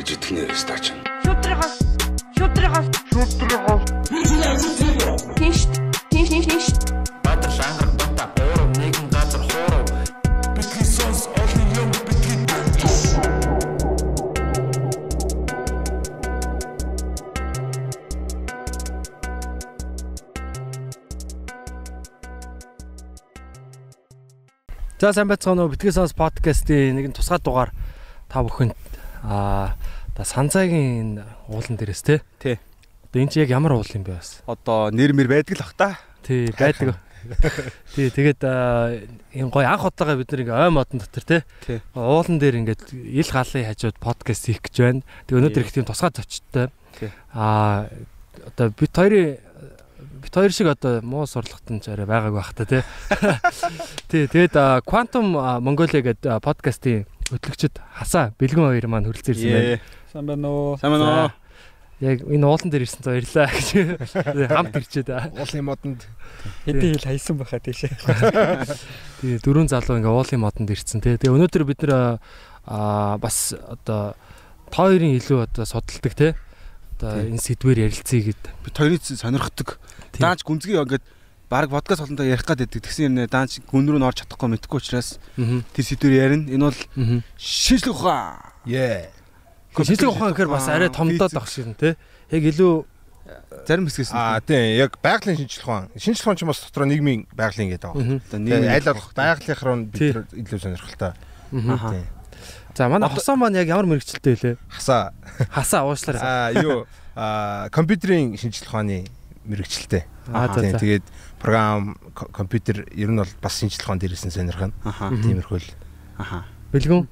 гарч идэх нэ стач. Шүтрихос. Шүтрихос. Шүтрихос. Тинш. Тинш тинш тинш. Баатар шангар бата оров нэгэн газар хооров бидний сонс олон юм бидний За сайн байцгаана уу? Битгэс сонс подкастын нэгэн тусгай дугаар та бүхэнд аа да санцаагийн уулан дээрээс те. Тий. Одоо энэ чи яг ямар уул юм бэ бас? Одоо нэр мэр байдаг л бах та. Тий, байдаг. Тий, тэгээд энэ гой анх удаага бид нэг ой модон дотор те. Тий. Уулан дээр ингээд ил галын хажууд подкаст хийх гэж байна. Тэгээ өнөөдөр их тийм тусгай зочдтой. Тий. Аа одоо бит хоёрын бит хоёр шиг одоо муу сурлагтан ч арай байгааг байх та тий. Тий, тэгээд Quantum Mongolia гэдэг подкастын хөтлөгчд хасаа бэлгэн хоёр маань хүрэлцэн ирсэн байна. Сайн байна уу? Сайн байна уу? Яг энэ уулан дээр ирсэн цаа баярлаа гэж хамт ирчээд аа. Уулын модонд хэдийн хил хайсан байхаа тийшээ. Тэгээ дөрөв залуу ингээ уулын модонд ирсэн тий. Тэгээ өнөөдөр бид нэр аа бас одоо та хоёрын илүү одоо судалдаг тий. Одоо энэ сэдвэр ярилцъя гэд. Бид хоёрын сонирхдаг. Тий. Даанч гүнзгий ингээд баг подкаст болонтой ярих гэдэг. Тэгсэн юм нэ даанч гүн рүү н орж чадахгүй мэдхгүй учраас Аа. тэр сэдвэр ярина. Энэ бол Аа. шинжлэх ухаан. Яа. Шинжлэх ухаан гэхээр бас арай томдоод ах шиг тий. Яг илүү зарим хэсгээс Аа тийм яг байгалийн шинжилх ухаан. Шинжилх ухаан ч бас дотор нийгмийн байгалийн гэдэг байгаа. Аа. нийгэм аль болох байгалийнх руу бид Тий. илүү сонирхолтой. Аа. Тийм. За манай хосоо маань яг ямар мэрэгчлээ вэ? Хасаа Хасаа уушлаарай. аа юу аа компьютерийн шинжилх ухааны мэрэгчлээ. Аа за. тэгээд програм ко- компьютер ер нь бол бас шинжилх ухаан дээрээс нь сонирхно. Тиймэрхүү л. Аха. Бэлгүн.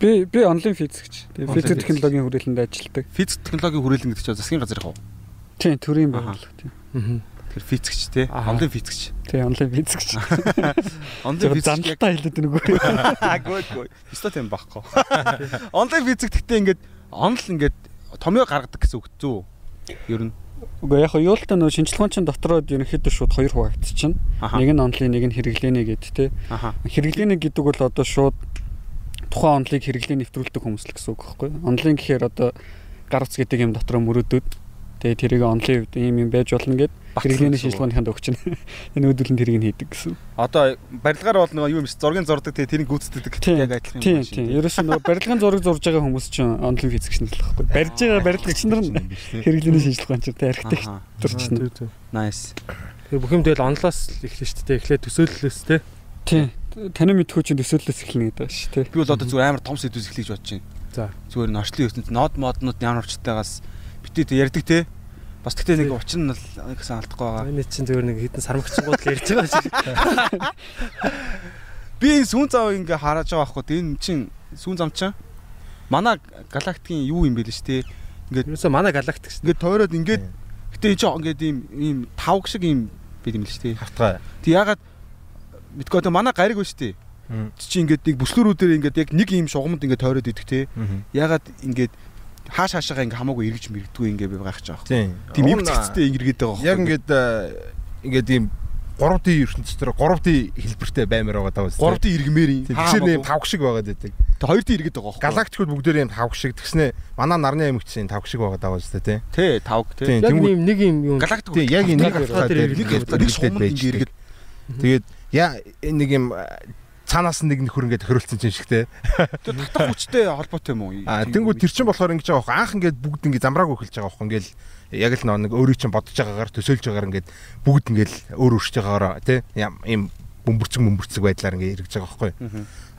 Би би онлайн физикч. Тэгээ физик технологийн хүрээлэнд ажилладаг. Физик технологийн хүрээлэн гэдэг чинь засгийн газар вэ? Тийм, төрийн байгууллага тийм. Аа. Тэр физикч. Аха. Онлайн физикч. Тийм, онлайн физикч. Онлайн физикч зандалтаа хэлээд байна үгүй. Гүйгүй. Өстой тийм байхгүй. Онлайн физик гэхдээ ингээд онл ингээд томьёо гаргадаг гэсэн үг зүү. Ер нь. Үгүй яг нь юултаа нөө шинжилгээний дотроод ерөнхийдөө шууд хоёр хуваагдчихна. Нэг нь онлайн, нэг нь хэрэглээний гэд. Аха. Хэрэглээний гэдэг бол одоо шууд тухайн онлыг хэрэглээ нэвтрүүлдэг хүмүүс л гэсэн үг байхгүй юу? Онлайн гэхээр одоо гар утас гэдэг юм дотроо мөрөөдөд тэгээ тэрийг онлайн хувьд ийм юм байж болно гэд хэрэглээний шинжилгээнд өгчин. Энэ үүдүүлэн тэрийг нь хийдэг гэсэн. Одоо барилгаар бол нөгөө юу юм зургийн зурдаг тэгээ тэрийг гүйцэтгэдэг Тийм, яг адилхан Тийм, юм шиг. тийм. Ерөөс нь нөгөө барилгын зураг зурж байгаа хүмүүс чинь онлайн физикч нь л байхгүй. Барьж байгаа барилгач нар нь хэрэглээний шинжилгээ чинь тэ архитектор чинь. Nice. Тэгээ бүх юм тэгэл онлоос эхлэн шүү дээ. Эхлээд төсөөллөөс тий. Тийм. Таны мэдхүү чинь төсөөллөөс эхэлнэ гэдэг шүү дээ. Би бол одоо зүгээр амар том сэдвээс эхлэж бодож байна. За. Зүгээр н орчлын ертөнд нод моднууд ямар орчтойгаас битээ тэ ярьдаг те. Бас тэгтээ нэг учир нь л гэсэн алдахгүй байгаа. Энэ чинь зөвөр нэг хитэн сармагчгууд л ярьж байгаа шиг. Би энэ сүүн зав ингээ хараж байгаа байхгүй. тэ Энэ чин сүүн зам чинь манай галактикийн юу юм бэ л ш тэ. Юусе манай галактик шүү. Ингээд тойроод ингээд гэтээ энэ чинь ингээд ийм ийм тавг шиг ийм байд юм л ш тэ. Хавтгай. Тэг ягаад мэдгүй одоо манай гариг ба ш тэ. Мгм. Чи ингээд нэг бүслөрүүдээр ингээд яг нэг ийм шугамд ингээд тойроод идэх те. Ягаад ингээд хааш хаашаага ингээ хамаагүй эргэж мэрэгдгүй ингээ би байгаа ч аах. Тийм. Юм цэцтэй ингэргээд байгаа Яг ингээд аа, ингээд ийм 3D ертөнцийн дотор 3D хэлбэртэй баймаар байгаа даа. 3D иргмээр юм. Тэгэхээр ийм тавг шиг байгаад байдаг. Тэг 2D иргэд байгаа байхгүй. Галактикууд бүгдээр ийм тавг шиг тэгснэ манай нарны аймагчийн тавг шиг байгаа даа үстэй тий. Тэ тавг те. Тийм. Яг Тэнгүүд- нэг юм юу. Галактик Тийм яг нэг дээр нэг ингээд нэг байж ингээ иргэд. Тэгээд яа нэг юм аа, цаанаас нэг нөхөр ингээд хөрөлцсөн чинь шигтэй. тэр татах хүчтэй холбоотой юм уу? А тэнгууд тэр чин болохоор ингэж байгаа байхгүй анх ингээд бүгд ингээд замраагүй эхэлж байгаа байхгүй ингээл яг л нэг өөрийг чинь бодож байгаагаар төсөөлж байгаагаар ингээд бүгд ингээл өөр өөрсөж байгаагаар тий ийм бөмбөрцөг бөмбөрцөг байдлаар ингээд эргэж байгаа байхгүй.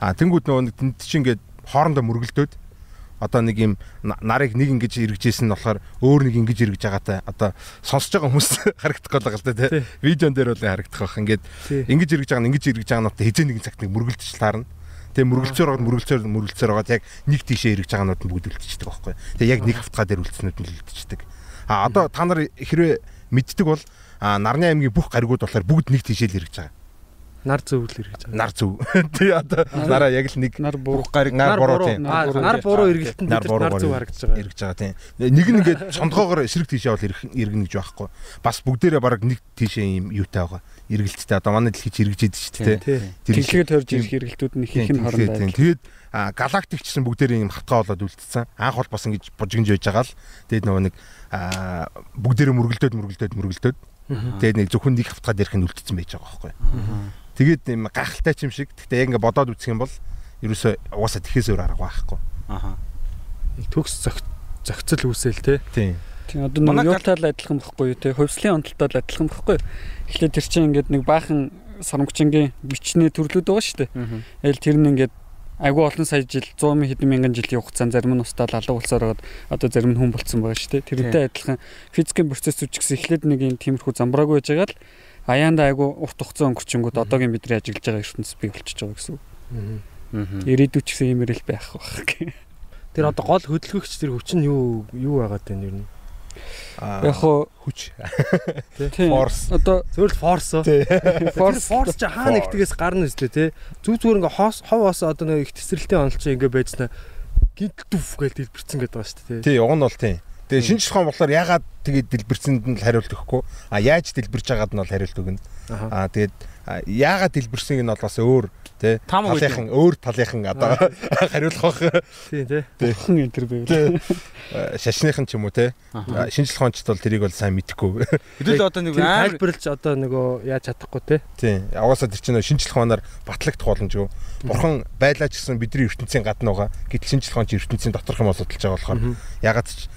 А тэнгууд нөгөө нэг тэнд чинь ингээд хоорондоо мөргөлдөөд одоо нэг юм на- нарыг нэг ингэж эргэжсэн нь болохоор өөр нэг ингэж эргэж байгаатай одоо сонсож байгаа хүмүүс харагдах гол байгаа л да Тий. Видеон дээр бол харагдах байх. Ингээд ингэж эргэж байгаа нь ингэж эргэж байгаа нь одоо хизээ нэгэн цагт нэг мөргөлдөж таарна. Тэгээ мөргөлцөөр байгаа мөргөлцөөр мөргөлцөөр байгаа яг нэг тийшээ эргэж байгаанууд нь бүгд үлдчихдэг байхгүй. Тэгээ яг нэг хавтгаа дээр үлдснүүд нь үлдчихдэг. А одоо та нар хэрвээ мэддэг бол нарны аймгийн бүх гаригууд болохоор бүгд нэг тийшээ л эргэж байгаа. Нар зөвл эргэж байгаа. нар зөв. Тий одоо нараа яг л нэг Нар буруу гариг нар буруу тийм. Нар буруу эргэлтэнд Нар зөв харагдаж байгаа. эргэж байгаа тийм. Нэг нь ингээд сондгоогоор эсрэг тийшээ бол иргэн гэж байхгүй. Бас бүгдээрээ баг нэг тийшээ юм юутай байгаа. Эргэлттэй одоо манай дэлхий ч эргэж идэв шүү дээ. Тий. Тэнхлэгээ тойрж ирэх хэрэглэлтүүд нь их их нь хоорондоо Тийм. Тэгээд галактик ч гэсэн бүгдээрээ юм хатгаа болоод үлдсэн. Анх бол бас ингэж бужигнж байж байгаа л. Тэгээд нөгөө нэг бүгдээрээ мөргөлдөөд мөргөлдөөд мөргөлдөөд тэгээд нэг зөвхөн нэг хавтгаад ярих нь үлдсэн байж байгаа байхгүй. Тэгээд юм гахалтай ч юм шиг. Гэхдээ яг ингэ бодоод үзэх юм бол ерөөсөө угаасаа тэхээс өөр арга байхгүй. Аха. Төгс зохицол үүсэл те. Тийм. Тийм одоо нэг юутал адилхан байхгүй юу те хувьслын онолтол адилхан байхгүй. Эхлээд тэр чинь ингээд нэг баахан сарамгчингийн бичний төрлүүд байгаа шүү дээ. Ээл тэр нь ингээд айгүй олон сая жил 100 хэдэн мянган жилийн хугацаанд зарим нь устдал алга болсоор байгаад одоо зарим нь хүн болцсон байгаа шүү дээ. Тэрнтэй адилхан физикийн процессүүд ч гэсэн эхлээд нэг юм тиймэрхүү замбраагүй байж байгаа л аяанда айгүй урт хугацаа өнгөрчөнгүүд одоогийн бидний ажиглаж байгаа ертөнцийн бий болчихж байгаа гэсэн үг. Ирээдүйд ч гэсэн иймэрэл байх байх. Тэр одоо гол хөдөлгөгч тэр хүч нь юу юу байгаад байна ер нь? Аа, Яг хоо хүч. тийм Force. одоо Зөвхөн форсо. force Форс ч хаа нэгтгээс гарна үстэй те. Зүг зүгээр ингээ хоос ховоос одоо нэг их тесрэлтийн онол чинь ингээ байжснаа гинт дүф гэж дэлбэрсэн гэдэг байгаа шүү дээ. Тий, уг нь бол тийм. Тэгээ шинжлэх ухаан болохоор ягаад тэгээд дэлбэрсэнд нь л хариулт өгөхгүй. А яаж дэлбэрж байгаад нь бол хариулт өгнө. А тэгээд яагаад дэлбэрсэнийг нь бол бас өөр тий. Талынхан өөр талынхан одоо хариулах бах. Тийм те. бурхан энэ төр байв. Шашныхан ч юм уу тий. Шинжлэх ухаанчд бол тэрийг бол сайн мэдэхгүй. Хэдүүл одоо нэг амар тайлбарлаж одоо нөгөө яаж чадахгүй те. Тий. Угаасаа тэр чинь шинжлэх ухаанаар батлагдах боломжгүй. Бурхан байлаа ч гэсэн бидний ертөнцийн гадна байгаа. Гэтэл шинжлэх ухаанч ертөнцийн доторх юм судалж байгаа болохоор ягаад ч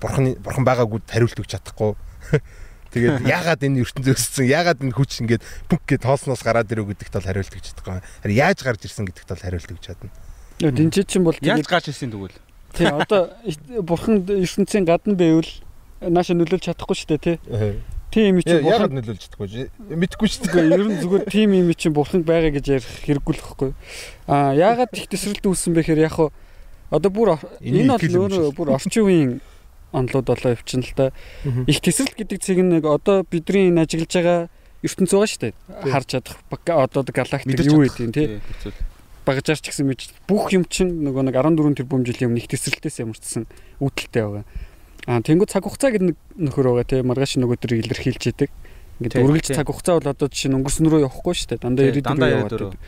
бурханы бурхан байгаагүй хариулт өгч чадахгүй. Тэгээд ягаад энэ ертөнцөө өссөн? Ягаад энэ хүч ингээд бүк гэд тоосноос гараад ирв гэдэгт бол хариулт өгч чадахгүй. Харин яаж гарч ирсэн гэдэгт бол хариулт өгч чадна. Динчи чинь бол яаж гарч ирсэн тэгвэл тийм одоо бурхан ертөнцийн гадна байвал нааша нөлөөлж чадахгүй шүү дээ тий. Тийм юм чинь Ягаад бурхан нөлөөлж чадахгүй? Мэдхгүй шүү дээ. Ер нь зүгээр тим юм чинь бурхан байгаа гэж ярих хэрэггүй л хэвгүй. Аа яагаад их төсрэлт үүссэн бэ гэхээр яг хуу одоо бүр энэ бол шиг. бүр орчин үеийн онлууд болоо явчихна л та. Их төсрэлт гэдэг цэг нэг одоо бидний энэ ажиглаж байгаа ертөнц байгаа шүү дээ. Харж чадах одоо галактик юу гэдэг тий. хэцүү. Багажаар ч гэсэн мэдж бүх юм чинь нөгөө нэг 14 тэрбум жилийн өмнө их төсрэлтээс ямарчсан үүдэлтэй байгаа. Аа тэнгуү цаг хугацаа гэдэг нэг нөхөр байгаа тий. Маргааш нөгөө төр илэрхийлж идэг. Ингээд үргэлж цаг хугацаа бол одоо жишээ нь өнгөрсөн рүү явахгүй шүү дээ. Дандаа Тий, ирээдүйн дандаа рүү ирээдүйн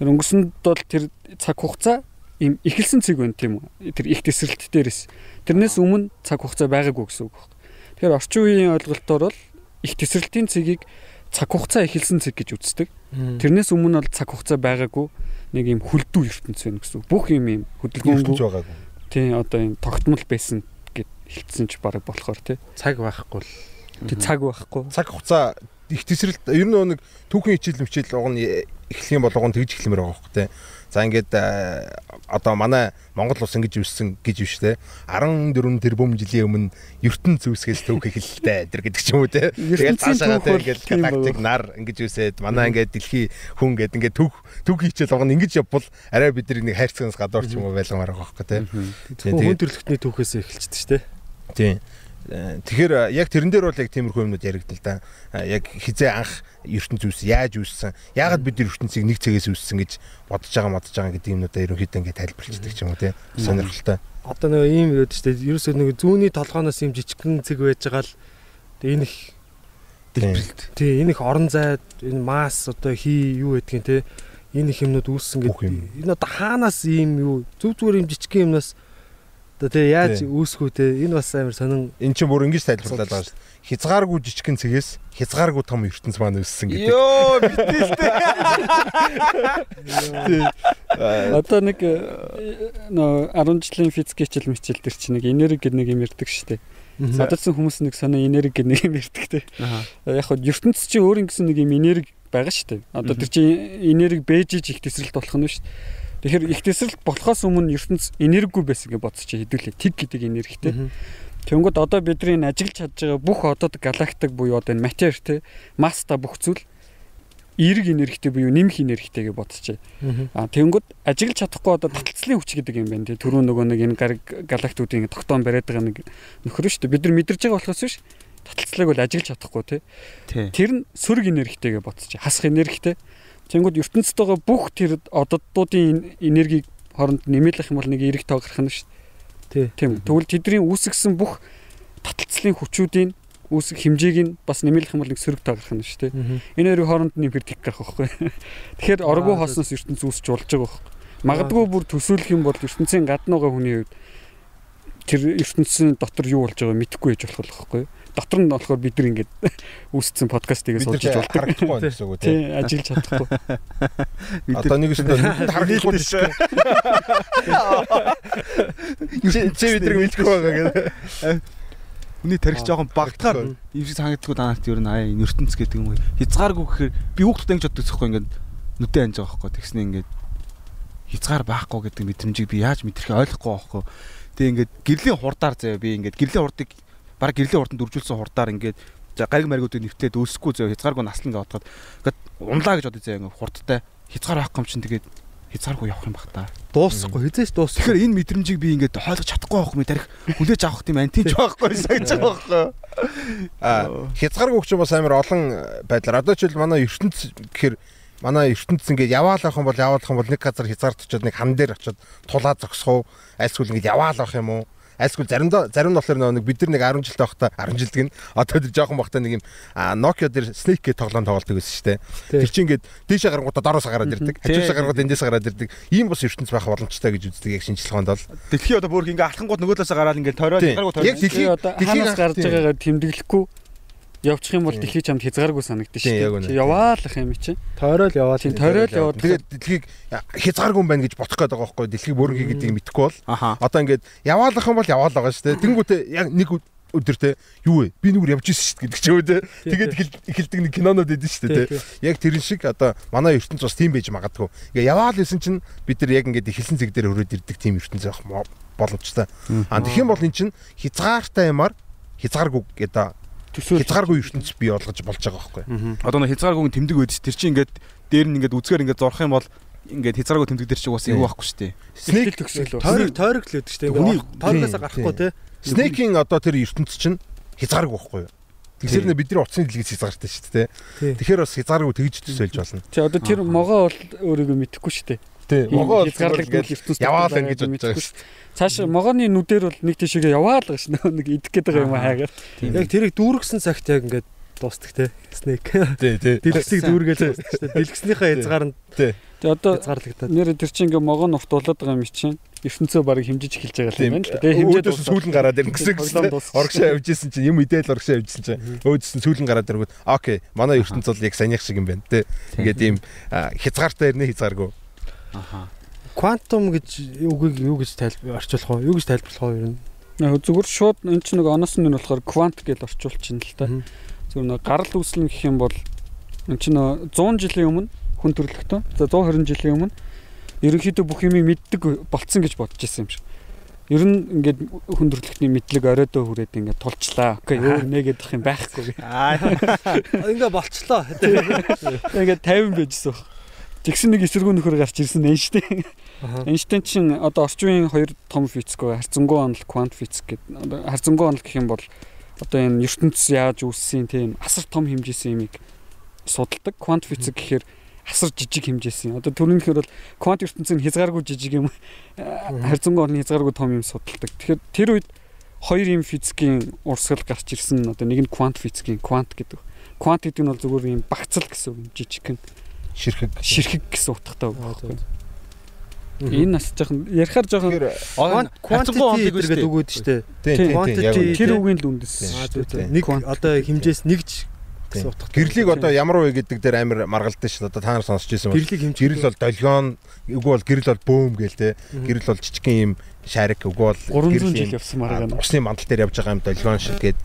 яваад өнгөрсөнд бол тэр цаг хугацаа им эхэлсэн цэг байна тийм үү? Тэр их төсрэлт дээрээс. Тэрнээс өмнө цаг хугацаа байгаагүй гэсэн үг байна. Тэгэхээр орчин үеийн ойлголтоор бол их төсрэлтийн цэгийг цаг хугацаа эхэлсэн цэг гэж үздэг. Тэрнээс өмнө бол цаг хугацаа байгаагүй нэг юм хүлдүү ертөнц байна гэсэн үг. Бүх юм юм хөдөлгөөнгүй байгаагүй. тийм одоо юм тогтмол байсан гэд хэлсэн ч баг болохоор тий. цаг байхгүй л. Тэг цаг байхгүй. Цаг хугацаа их тесрэлт ер нь нэг түүхэн хичээл мчээл уг нь эхлэх юм бол уг нь тэгж эхлэмээр байгаа хөх тээ. За ингээд э, одоо манай Монгол улс ингэж үссэн гэж биш те 14 тэрбум жилийн өмнө ертөнц зүйсгээс түүх эхэллээ тэр гэдэг ч юм уу те. Ертөнцийн цаашаа те ингээд галактик нар ингэж үсээд манай ингээд дэлхий хүн гэдэг ингээд түүх түүх хичээл уг нь ингэж явбал арай бидний нэг хайрцагнаас гадуур ч юм уу байлгамаар байгаа хөх те. Хүн хүн төрлөختний түүхээс эхэлчихсэн шүү дээ. Тийм. Тэгэхээр э, яг тэрэн дээр бол яг тиймэрхүү юмнууд яригдал да. Э, Яг хизээ анх ертөнц үүс яаж үүссэн? Яагаад бид ертөнцийг нэг цэгээс үүссэн гэж бодож байгаа модож байгаа гэдэг юмнуудаа ерөнхийдөө ингээд тайлбарлагддаг ч юм уу тийм. Сонирхолтой. Одоо нөгөө ийм юу гэдэг дээ. Ерөөсөө нөгөө зүүнний толгооноос ийм жижигхэн цэг байж байгаа л энэ их Дэлбэлт. тий энэ их орон зай энэ масс одоо хий юу гэдгийг те энэ их юмнууд үүссэн гэдэг. юм. Энэ одоо хаанаас ийм юу зүг зүгээр ийм жижигхэн юмнаас одоо те яаж үүсгүү те энэ бас амар сонин Эн чинь бүр ингэж тайлбарлаад байгаа шүү дээ. Хязгааргүй жижигхэн цэгээс хязгааргүй том ертөнц маань үүссэн гэдэг. Йоо битэлтэй. Одоо нэг э, нөө 10 жилийн физик хичээл мичээл төр чи нэг энерги гэдэг нэг юм ярьдаг шүү дээ. Садалсан хүмүүс нэг сонин энерги гэдэг нэг юм ярьдаг те. Яг хөө ертөнц чи өөр ингэсэн нэг юм энерги байгаа шүү дээ. Одоо тэр чи энерги бэжиж их тесрэлт болох нь шүү дээ. Тэгэхээр их тесрэлт болохоос өмнө ертөнц энергигүй байсан гэж бодсоч хэдүүлээ. Тэг гэдэг энергитэй. Тэнгүүд одоо бидний энэ ажиглаж чадж байгаа бүх одод галактик буюу одоо энэ матер те масста бүх зүйл эерэг энергитэй буюу нэмэх энергитэй гэж бодсоч. А тэнгүүд ажиглаж чадахгүй одоо таталцлын хүч гэдэг юм байна тий. Түрүү нөгөө нэг энэ галактикуудын тогтоон бариад байгаа нэг нөхөр шүү дээ. Бид нар мэдэрч байгаа болохоос биш таталцлыг бол ажиглаж чадахгүй. Тий. Тэр нь сөрөг энергитэй гэж бодсоч. Хасах энергитэй. Тэнгүүд ертөнцид байгаа бүх тэр ододдуудын энергийг хооронд нэмэлэх юм бол нэг эрэг тоо гарах нь шүү дээ. Тийм. Тэгвэл тэдний үүсгэсэн бүх таталцлын хүчүүдийн үүсэх хэмжээг нь бас нэмэлэх юм бол нэг сөрөг тоо гарах нь шүү дээ. Энэ хоёрын хооронд нэмэр тэг гарах байхгүй. Тэгэхээр оргуу хоосноос ертөнц үүсч болж байгаа байхгүй. Магадгүй бүр төсөөлөх юм бол ертөнцийн гадна байгаа хүний хувьд тэр ертөнцийн дотор юу болж байгааг мэдэхгүй байж болох байхгүй. Дотор нь болохоор бид нар ингэж үүсцэн подкастыг бид нар суулжиж болдог. харагдахгүй байна гэсэн үг Тий, тийм. ажиллаж чадахгүй. Одоо нэг өстө харагдахгүй шүү. Чи чи бидрэг мэдгүй байгаа гэдэг. Үний тарих жоохон багтахаар юм шиг санагддаг данаарт ер нь аа энэ ертөнц гэдэг юм уу. Хязгааргүй гэхээр би хүүхдүүд ингэж боддог зөхгүй ингээд нүдэн анж байгаа байхгүй. Тэгснэ ингээд хязгаар байхгүй гэдэг мэдрэмжийг би яаж мэдэрхээ ойлгохгүй байхгүй. Тэгээ ингээд гэрлийн хурдаар заяа би ингээд гэрлийн хурдыг баг гэрлийн хурданд үржүүлсэн хурдаар ингээд за гариг маргуудыг нэвтээд өөсөхгүй заяа хязгааргүй наслан гэж бодоход ингээд унлаа гэж бодож заяа ингээд хурдтай хязгаар байхгүй юм чинь тэгээд хязгааргүй явах юм бах та. Дуусахгүй хизээч дуусахгүй. Тэгэхээр энэ мэдрэмжийг би ингээд ойлгож чадахгүй байх юм тарих хүлээж авах тийм антич байхгүй санаж байгаа байхгүй. А хязгааргүй хүч бас амар олон байдлаар одоо жишээл манай ертөнц гэхээр манай ертөнц ингээд яваал авах юм бол яваал авах юм бол нэг газар хязгаарт очиод нэг хан дээр очиод тулаа зогсох уу айлсгүй ингээд яваал авах юм уу айлсгүй заримдаа зарим нь болохоор нэг бид нар нэг 10 жилтэй байхдаа 10 жилдэг нь одоо тэр жоохон байхдаа нэг юм Nokia дээр Snake гэх тоглоом тоглолдог байсан шүү дээ. Тэр чинь ингээд дээшээ гарангуудаа дороос гараад ирдэг. Хажуусаа гарангууд эндээс гараад ирдэг. Ийм бас ертөнц байх боломжтой гэж үздэг яг шинжилгээнд бол. Дэлхий одоо бүр ингээ алхангууд нөгөөдөөс гараад ингээ тойроод Тийм. гаргуу Яг дэлхий- одоо дэлхийг ханаас гарч байгаагаар тэмдэглэхгүй явчих юм бол дэлхий чамд хязгааргүй яг шүү дээ. Чи яваалах юм чи. Тойрол яваад. Тийм тойрол яваад тэгээд дэлхийг хязгааргүй юм байна гэж бодох гээд байгаа байхгүй дэлхийг бүрэн гэдгийг мэдэхгүй бол. Одоо ингээд яваалах юм бол яваал байгаа шүү дээ. Тэнгүүтээ яг нэг өд- өдөр те юу вэ? Би нүгэр явж ирсэн шүү дээ гэдэг ч те. Тэгээд эхэл- эхэлдэг нэг кинонод идэв шүү дээ те. Яг тэрэн шиг одоо манай ертөнц бас тийм байж магадгүй. Ингээ яваал исэн чинь бид нар яг ингээд эхэлсэн зэг дээр өрөөд ирдэг тийм ертөнц мо- боломжтой. А тэгэх юм бол эн чинь хязгаартай юмар хязгааргүй гэдэг төсөөл хязгааргүй ертөнц бий болгож болж байгаа байхгүй. Одоо нэг хязгааргүй тэмдэг байдаг ш. Тэр чинь ингээд дээр нь ингээд үзгээр ингээд зорох юм бол ингээд хязгааргүй тэмдэг дээр чинь бас эвгүй байхгүй шүү дээ. Snake төсөөл бас. Тойрог тойрог л өгдөг шүү дээ. Тойрогоос гарахгүй те. Snake-ийн одоо тэр ертөнц чинь хязгааргүй байхгүй юу? Тэгсэр нэ бидний утасны дэлгээс хязгаартай шүү дээ. Тий. Тэгэхээр бас хязгааргүй тэгж төсөөлж болно. Чи одоо тэр могоо бол өөрийгөө мэдэхгүй шүү дээ. Тий. Могоо хязгаарлагдмал ертөнц яваал ингэж бодож байгаа шүү дээ. Цааш могооны нүдээр бол нэг тийшээгээ яваал гэж нэг идэх гээд байгаа юм Аа. хаагаад. Яг тэрийг дүүргсэн цагт яг ингээд дуустдаг те. Snake. Тий, тий. Дэлгэсийг дүүргээл дуустдаг шүү дээ. Дэлгэснийхээ хязгаар нь Тэгээ одоо хязгаарлагдаад. нэр тэр чинь ингээ могоо нурт болоод байгаа юм чинь ертөнцөө баг хэмжиж эхэлж байгаа юм байна л да. Тэгээ хэмжээд сүүлэн гараад ирнэ гэсэн дууссан. Оргшаа явж исэн чинь юм идэл оргшаа явж исэн чинь өөдөөс нь сүүлэн гараад ирэнгүүт окей манай ертөнц бол яг санийх шиг юм байна те. Ингээд ийм хязгаартай ирнэ хязгааргүй. Аха. Quantum гэж үгийг юу гэж тайлбар орчуулах вэ? Юу гэж тайлбарлах нь? Яг зүгээр шууд эн чинь нэг оноос нь болохоор квант гэж орчуулчихна л та. Мгм. Зүгээр нэг гарал үүслэн гэх юм бол эн чинь нөө 100 жилийн өмнө хүн төрөлхтөн. За 120 жилийн өмнө ерөнхийдөө бүх юмыг мэддэг болцсон гэж бодож байсан юм шиг. Ер нь ингээд хүн төрөлхтний мэдлэг оройдоо хүрээд ингээд тулчлаа. Окей, өөр нэгэд авах юм байхгүй. Аа. Ингээ болчлоо. Ингээд 50 байжсэн баг. Тэгсэн нэг эсэргүү нөхөр гарч ирсэн Эйнштейн. Эйнштейн чинь одоо орчин үеийн хоёр том физикгүй харьцангуй онол квант физик гэдэг. Одоо харьцангуй онол гэх юм бол одоо энэ ертөнцийн яаж үүссэн тийм асар том хэмжээсэн юмыг судалдаг. Квант физик гэхээр mm -hmm асар жижиг хэмжээсэн. Одоо түрүүнийхээр бол квант ертөнцийн хязгааргүй жижиг юм харцангуй онолны хязгааргүй том юм судалдаг. Тэгэхээр тэр үед хоёр юм физикийн урсгал гарч ирсэн. Одоо нэг нь квант физикийн квант гэдэг. Квант гэдэг нь бол зүгээр юм багцал гэсэн юм жижигхэн Ширхэг. ширхэг гэсэн утгатай үг байхгүй. Мгм. Энэ бас жоохон ярихаар жоохон Quant- quantity гэдэг тий. яг Quantity- тэр үгийн л үндэс. Нэг одоо хэмжээс нэгж. Гэсэн утгатай. Гэрлийг одоо ямар вэ гэдэг дээр амар маргалдсан дээ. Одоо та нар сонсч ирсэн бол гэрлийг хэмжих. гэрэл бол долгион, үгүй бол гэрэл бол бөөм гээл те. Гэрэл бол жижигхэн юм шарик, үгүй бол 300 гэрэл жил явсан маргаана. Усны мандал дээр явж байгаа юм долгион шиг гээд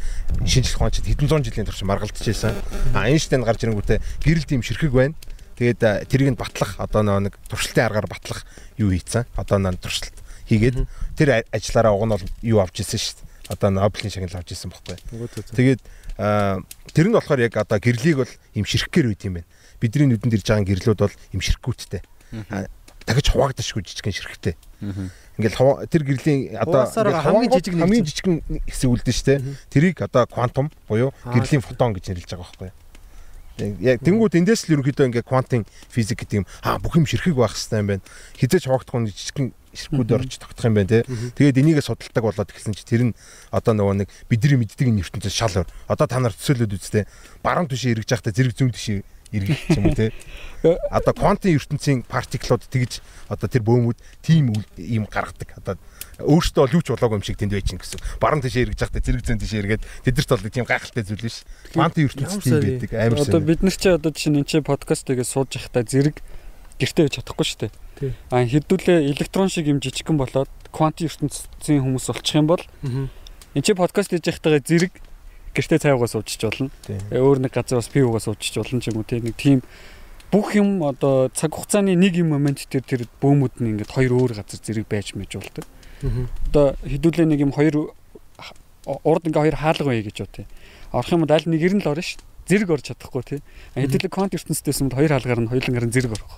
шинжлэх ухаанч хэдэн зуун жилийн турш маргалдаж байсан. А Эйнштейн гарч ирэнгүүтээ гэрэл тийм ширхэг байна. Тэгээд тэрийг нь батлах одоо нэг туршилтын аргаар батлах юу хийцэн. Одоо нөө туршилт хийгээд тэр ажиллаараа уг нь бол юу авч ирсэн шүү дээ. Одоо Нобелийн шагнал авч ирсэн байхгүй. Тэгээд тэр нь болохоор яг одоо гэрлийг бол юм ширхгээр үйт юм байна. Бидний нүдэнд ирж байгаа гэрлүүд бол юм ширхгүүттэй. А, Дахиж хуваагдашгүй жижигхэн ширхэгтэй. Ингээл тэр гэрлийн одоо хамгийн жижиг нэг хамгийн жижигхэн хэсэг үлдэн штэ. Тэрийг одоо квантум буюу гэрлийн фотон гэж нэрлэж байгаа байхгүй. Яг тэнгууд эндээс л ерөнхийдөө ингээ квантын физик гэдэг юм аа бүх юм ширхэг байх хэрэгтэй юм байна. Хизээч хуваагдахгүй жижигхэн ширхгүүд орж тогтох юм байна те. Тэгээд энийгээ судалдаг болоод ихсэн чи тэр нь одоо нөгөө нэг бидний мэддэг энэ ертөнцөөс шал өөр. Одоо та нар төсөөлөд үзтээ баруун түшээ эргэж явахдаа зэрэг зүүн түшээ эргэх юм те. Одоо квантын ертөнцийн партиклууд тэгж одоо тэр бөөмүүд тийм юм гаргадаг. Одоо өөртөө бол юу ч болоогүй юм шиг тэнд байж гин гэсэн. Баруун тишээ эргэж явахдаа зэрэг зэн тишээ эргээд тэдэрт бол тийм гайхалтай зүйл биш. Квантын ертөнцийн тийм байдаг амар Одоо сайн. бид нар чи одоо жишээ нь энэ подкаст тэгээ сууж явахдаа зэрэг гэртээ байж чадахгүй шүү дээ. А хэдүүлээ электрон шиг юм жижигхэн болоод квантын ертөнцийн хүмүүс болчих юм бол энэ чи подкаст хийж явахдаа зэрэг гэртээ цайгаа суучиж болно. Тийм. Э, Өөр нэг газар бас пивгаа суучиж болно ч юм уу тий нэг тийм бүх юм одоо цаг хугацааны нэг юм момент дээр тэр бөөмүүд нь ингээд хоёр өөр газар зэрэг байж мэж болдог. Одоо хэдүүлээ нэг юм хоёр урд ингээ хоёр хаалга бай гэж тий. Орох юм бол аль нэгэр нь л орно ш. Зэрэг орж чадахгүй тий. Хэдүүлээ квант ертөнцтэйс юм бол хоёр хаалгаар нь хоёулангаар нь зэрэг орох.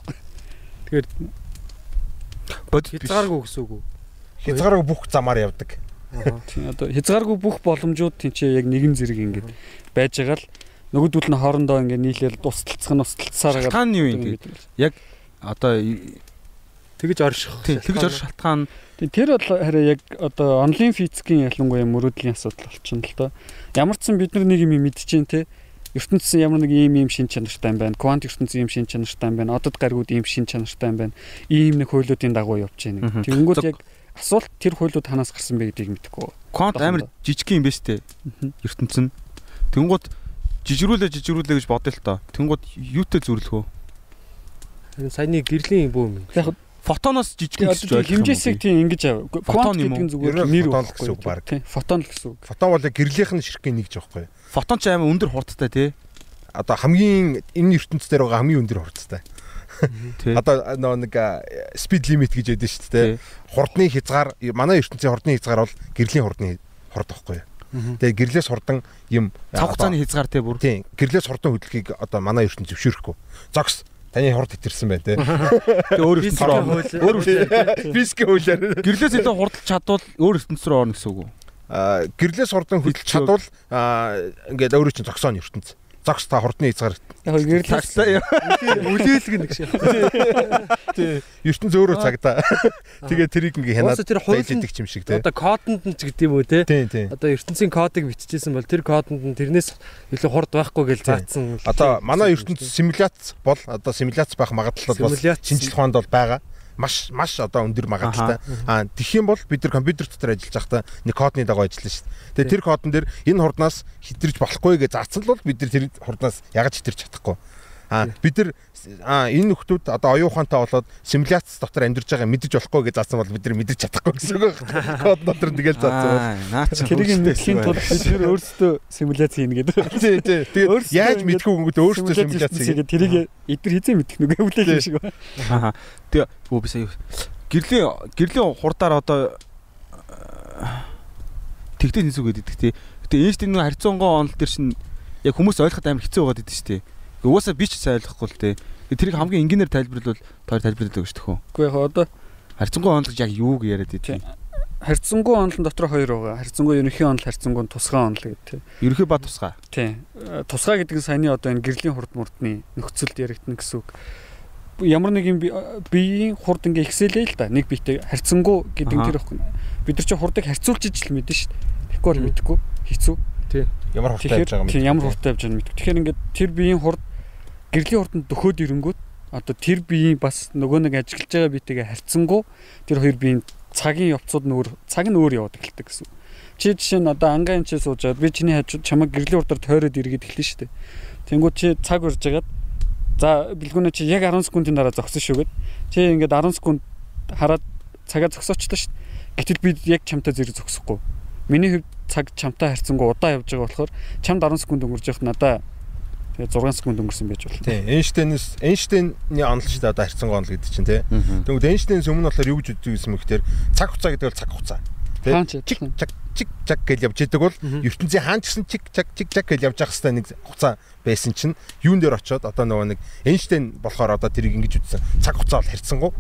Бодит. Хязгааргүй гэсэн үг үү? Хязгааргүй бүх замаар явдаг. Тий одоо хязгааргүй бүх боломжууд тийчээ яг нэгэн зэрэг ингээд байж байгаа л нөгөөдөл нь хоорондоо ингээд нийлээл тусалцах нь тусалцсаар байгаа. Шалтгаан юу юм бэ? Одоо Тэгэж орших. тийм тэгж ор шалтгаан Тэр бол хараа яг одоо онлайн физикийн ялангуяа мөрөөдлийн асуудал болчихно л доо. Ямар ч сан бид нар нэг юм мэдчихээн те. Ертөнцийн ямар нэг ийм ийм шин чанартай юм байна. Квант ертөнцийн ийм шин чанартай юм байна. Одод гаргууд ийм шин чанартай юм байна. Ийм нэг хуйлуудын дагуу явж байна. Тэгэнгүүт яг асуулт тэр хуйлууд танаас гарсан бэ гэдгийг мэдэхгүй. квант амар жижиг юм бэ штэ. ертөнцийн. Тэнгууд жижигрүүлээ жижигрүүлээ гэж бодъё л тоо. Тэнгууд юутэй зүрлэх вэ? Энэ саяны гэрлийн бөөм юм. Яг Фотоноос жижиг гэж ойлгох юм. хэмжээсийг тийм ингэж ав. Фотон Квант юм уу? зүгээр нэр фотон л байхгүй гэсэн үг баг. Фотон л гэсэн үг. Фотон бол яг гэрлийнх нь ширхгийн нэг жоохоо юу. Фотон ч амар өндөр хурдтай тий. Одоо хамгийн энэ ертөнцийн дээр байгаа хамгийн өндөр хурцтай. Тий. Одоо нэг speed limit гэж яддаг шүү дээ. Тий. Хурдны хязгаар манай ертөнцийн хурдны хязгаар бол гэрлийн хурдны хурд байхгүй. Тэгээ гэрлээс хурдан юм Цав хугацааны хязгаар тий бүр. Тийм. Гэрлээс хурдан хөдөлгөөийг одоо манай ертөнд зөвшөөрөхгүй. Зогс. Таны хурд хэтэрсэн байна те. Тий өөр ертөнц рүү орно. Өөр ертөнц. Физикийн хуулиар. Гэрлээс илүү хурдч чадвал өөр ертөнц рүү орно гэсэн үг үү? Аа гэрлээс хурдан Хөдөлж чадвал аа ингээд өөрөө чинь зогсооно ертөнд. Зогс та хурдны хязгаар. Юм. Үлээлгэн нэг шиг. Тийм. ертөнд өөрөө цагдаа. Тэгээ тэрийг ингээ хянаад байдаг юм шиг те. Одоо кодонд нь ч гэдэг юм уу те. Тийм тийм. Одоо ертөнцийн кодыг биччихсэн бол тэр кодонд нь тэрнээс илүү хурд байхгүй гэж заасан. Одоо манай ертөнд симуляц бол одоо симуляц байх магадлал бол шинжлэх ухаанд бол байгаа. Маш маш одоо өндөр магадлалтай. Аа тэгэх юм бол бид нар компьютер дотор ажиллаж байхдаа нэг кодны дагуу ажиллана шүү дээ. Тэгээ тэр кодон дээр энэ хурднаас хитэрч болохгүй гэж заасан л бол бид нар тэр хурднаас ягж хитэрч чадахгүй. Аа бид нар энэ нөхдүүд одоо оюун ухаантай болоод симуляц дотор амьдарч байгаа мэдэж болохгүй гэж заасан бол бид нар мэдэж чадахгүй гэсэн үг байна. Код дотор тэгэл заасан. Аа, наа чи. тэрийг мэдхийн тулд бид нэр өөрсдөө симуляц хийнэ гэдэг. Тий, тий. Тэгээд яаж мэдгүй өнгөд өөрсдөө симуляц хийгээ. хийгээ тэрийг эдгээр хизээ мэдэх нүгэ хүлээх юм шиг байна. Аа. Тэгээ өө би сая гэрлийн гэрлийн хурдаар одоо тэгтээ нисүү гэдэг тий. Гэтэ Эйнштейн нэг харьцангуй онол дээр шин яг хүмүүс ойлгоход амар хэцүү байгаад идэв шүү дээ. Угаасаа би ч сайн ойлгохгүй л тий. Тэрийг хамгийн энгийнээр тайлбарлавал тоор тайлбарлаад өгч төхөө. Үгүй яг одоо Харьцангуй онол гэж яг юу гэж яриад идэв. харьцангуй онол дотор хоёр байгаа. Харьцангуй ерөнхий онол, харьцангуй тусгай онол гэдэг. Ерөнхий ба тусгай. Тийм. Э, Тусгай гэдэг нь саяны одоо энэ гэрлийн хурд мурдны нөхцөлд яригдана гэсэн үг. Ямар нэг юм би- биеийн хурд ингээ ихсэлээ л да. Нэг биетэй харьцангуй гэдэг нь тэр ихгүй. Бид нар чи хурдыг харьцуулж ижил мэдэн шүү дээ. Тэгэхгүй бол мэдэхгүй. Хэцүү. Ямар хурдтай явж байгаа юм. Тийм ямар хурдтай явж байгааг мэдгүй. Тэгэхээр ингээд тэр биеийн хурд гэрлийн хурданд дөхөөд ирэнгүүт одоо тэр биеийн бас нөгөө нэг ажиглаж байгаа биетэйгээ харьцангуй тэр хоёр биеийн цагийн явцууд нь өөр цаг нь өөр яваад эхэлдэг гэсэн. Чи жишээ нь одоо ангаа энэ чи сууж байгаад би чиний хажууд чамайг гэрлийн хурдаар тойроод иргэд эхэлнэ шүү дээ. Тэнгүүд чи цаг урж байгаад за бэлгүүнэ чи яг 10 секундын дараа зогсон шүү гэд. Чи ингээд 10 секунд хараад цагаа зогсоочлаа шүү. Гэтэл би яг чамтай зэрэг зогсохгүй. Миний хувьд цаг чамтай харьцангуй удаа явж байгаа болохоор чамд 10 секунд өнгөрж явах надаа 6 секунд өнгөрсөн байж болно. Тийм. Эйнштейнээс Эйнштейний онол шүү дээ одоо харьцангуй онол гэдэг чинь тий. Тэгвэл Эйнштейнээс өмнө болохоор юу гэж үздэг юм гэхээр цаг хугацаа гэдэг бол цаг хугацаа. Тий. Хаан ч Чик чак чик чак гэж явж идэг бол ертөнцийн хаан гэсэн чик чак чик чак гэж явж явах хэвээр нэг хугацаа байсан чинь юун дээр очиод одоо нөгөө нэг Эйнштейн болохоор одоо тэрийг ингэж үзсэн. Цаг хугацаа бол харьцангуй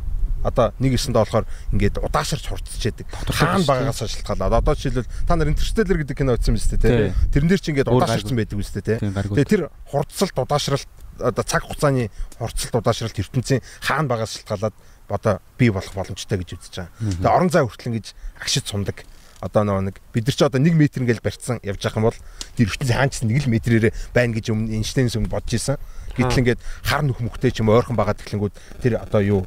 Одоо нэг эсэндээ болохоор ингээд удаашрч хурцчээдэг. Хаана байгаагаас шалтгаалаад одоо жишээлбэл та нар интерстеллер гэдэг кино үзсэн биз дээ тий. Тэрэн дээр чи ингээд удаашрсан байдаг үст дээ тий. Тэгээ тэр хурцлт удаашралт одоо цаг хугацааны хурцлт удаашралт ертөнцийн хаана байгаас шалтгаалаад одоо бий болох боломжтой гэж үзэж байгаа. Тэгээ орон зай хүртэл ингэж агшид сундаг одоо нөгөө нэг бид нар ч одоо 1 м ингээл барьцсан явж байгаа юм бол тэр ертөнцийн хаанч 1 л метрээр байна гэж өмнө Эйнштейнс өмнө бодож исэн. Гэтэл ингээд хар нөх мөхтэй ч юм ойрхон байгаа гэхлэнгүүд тэр одоо юу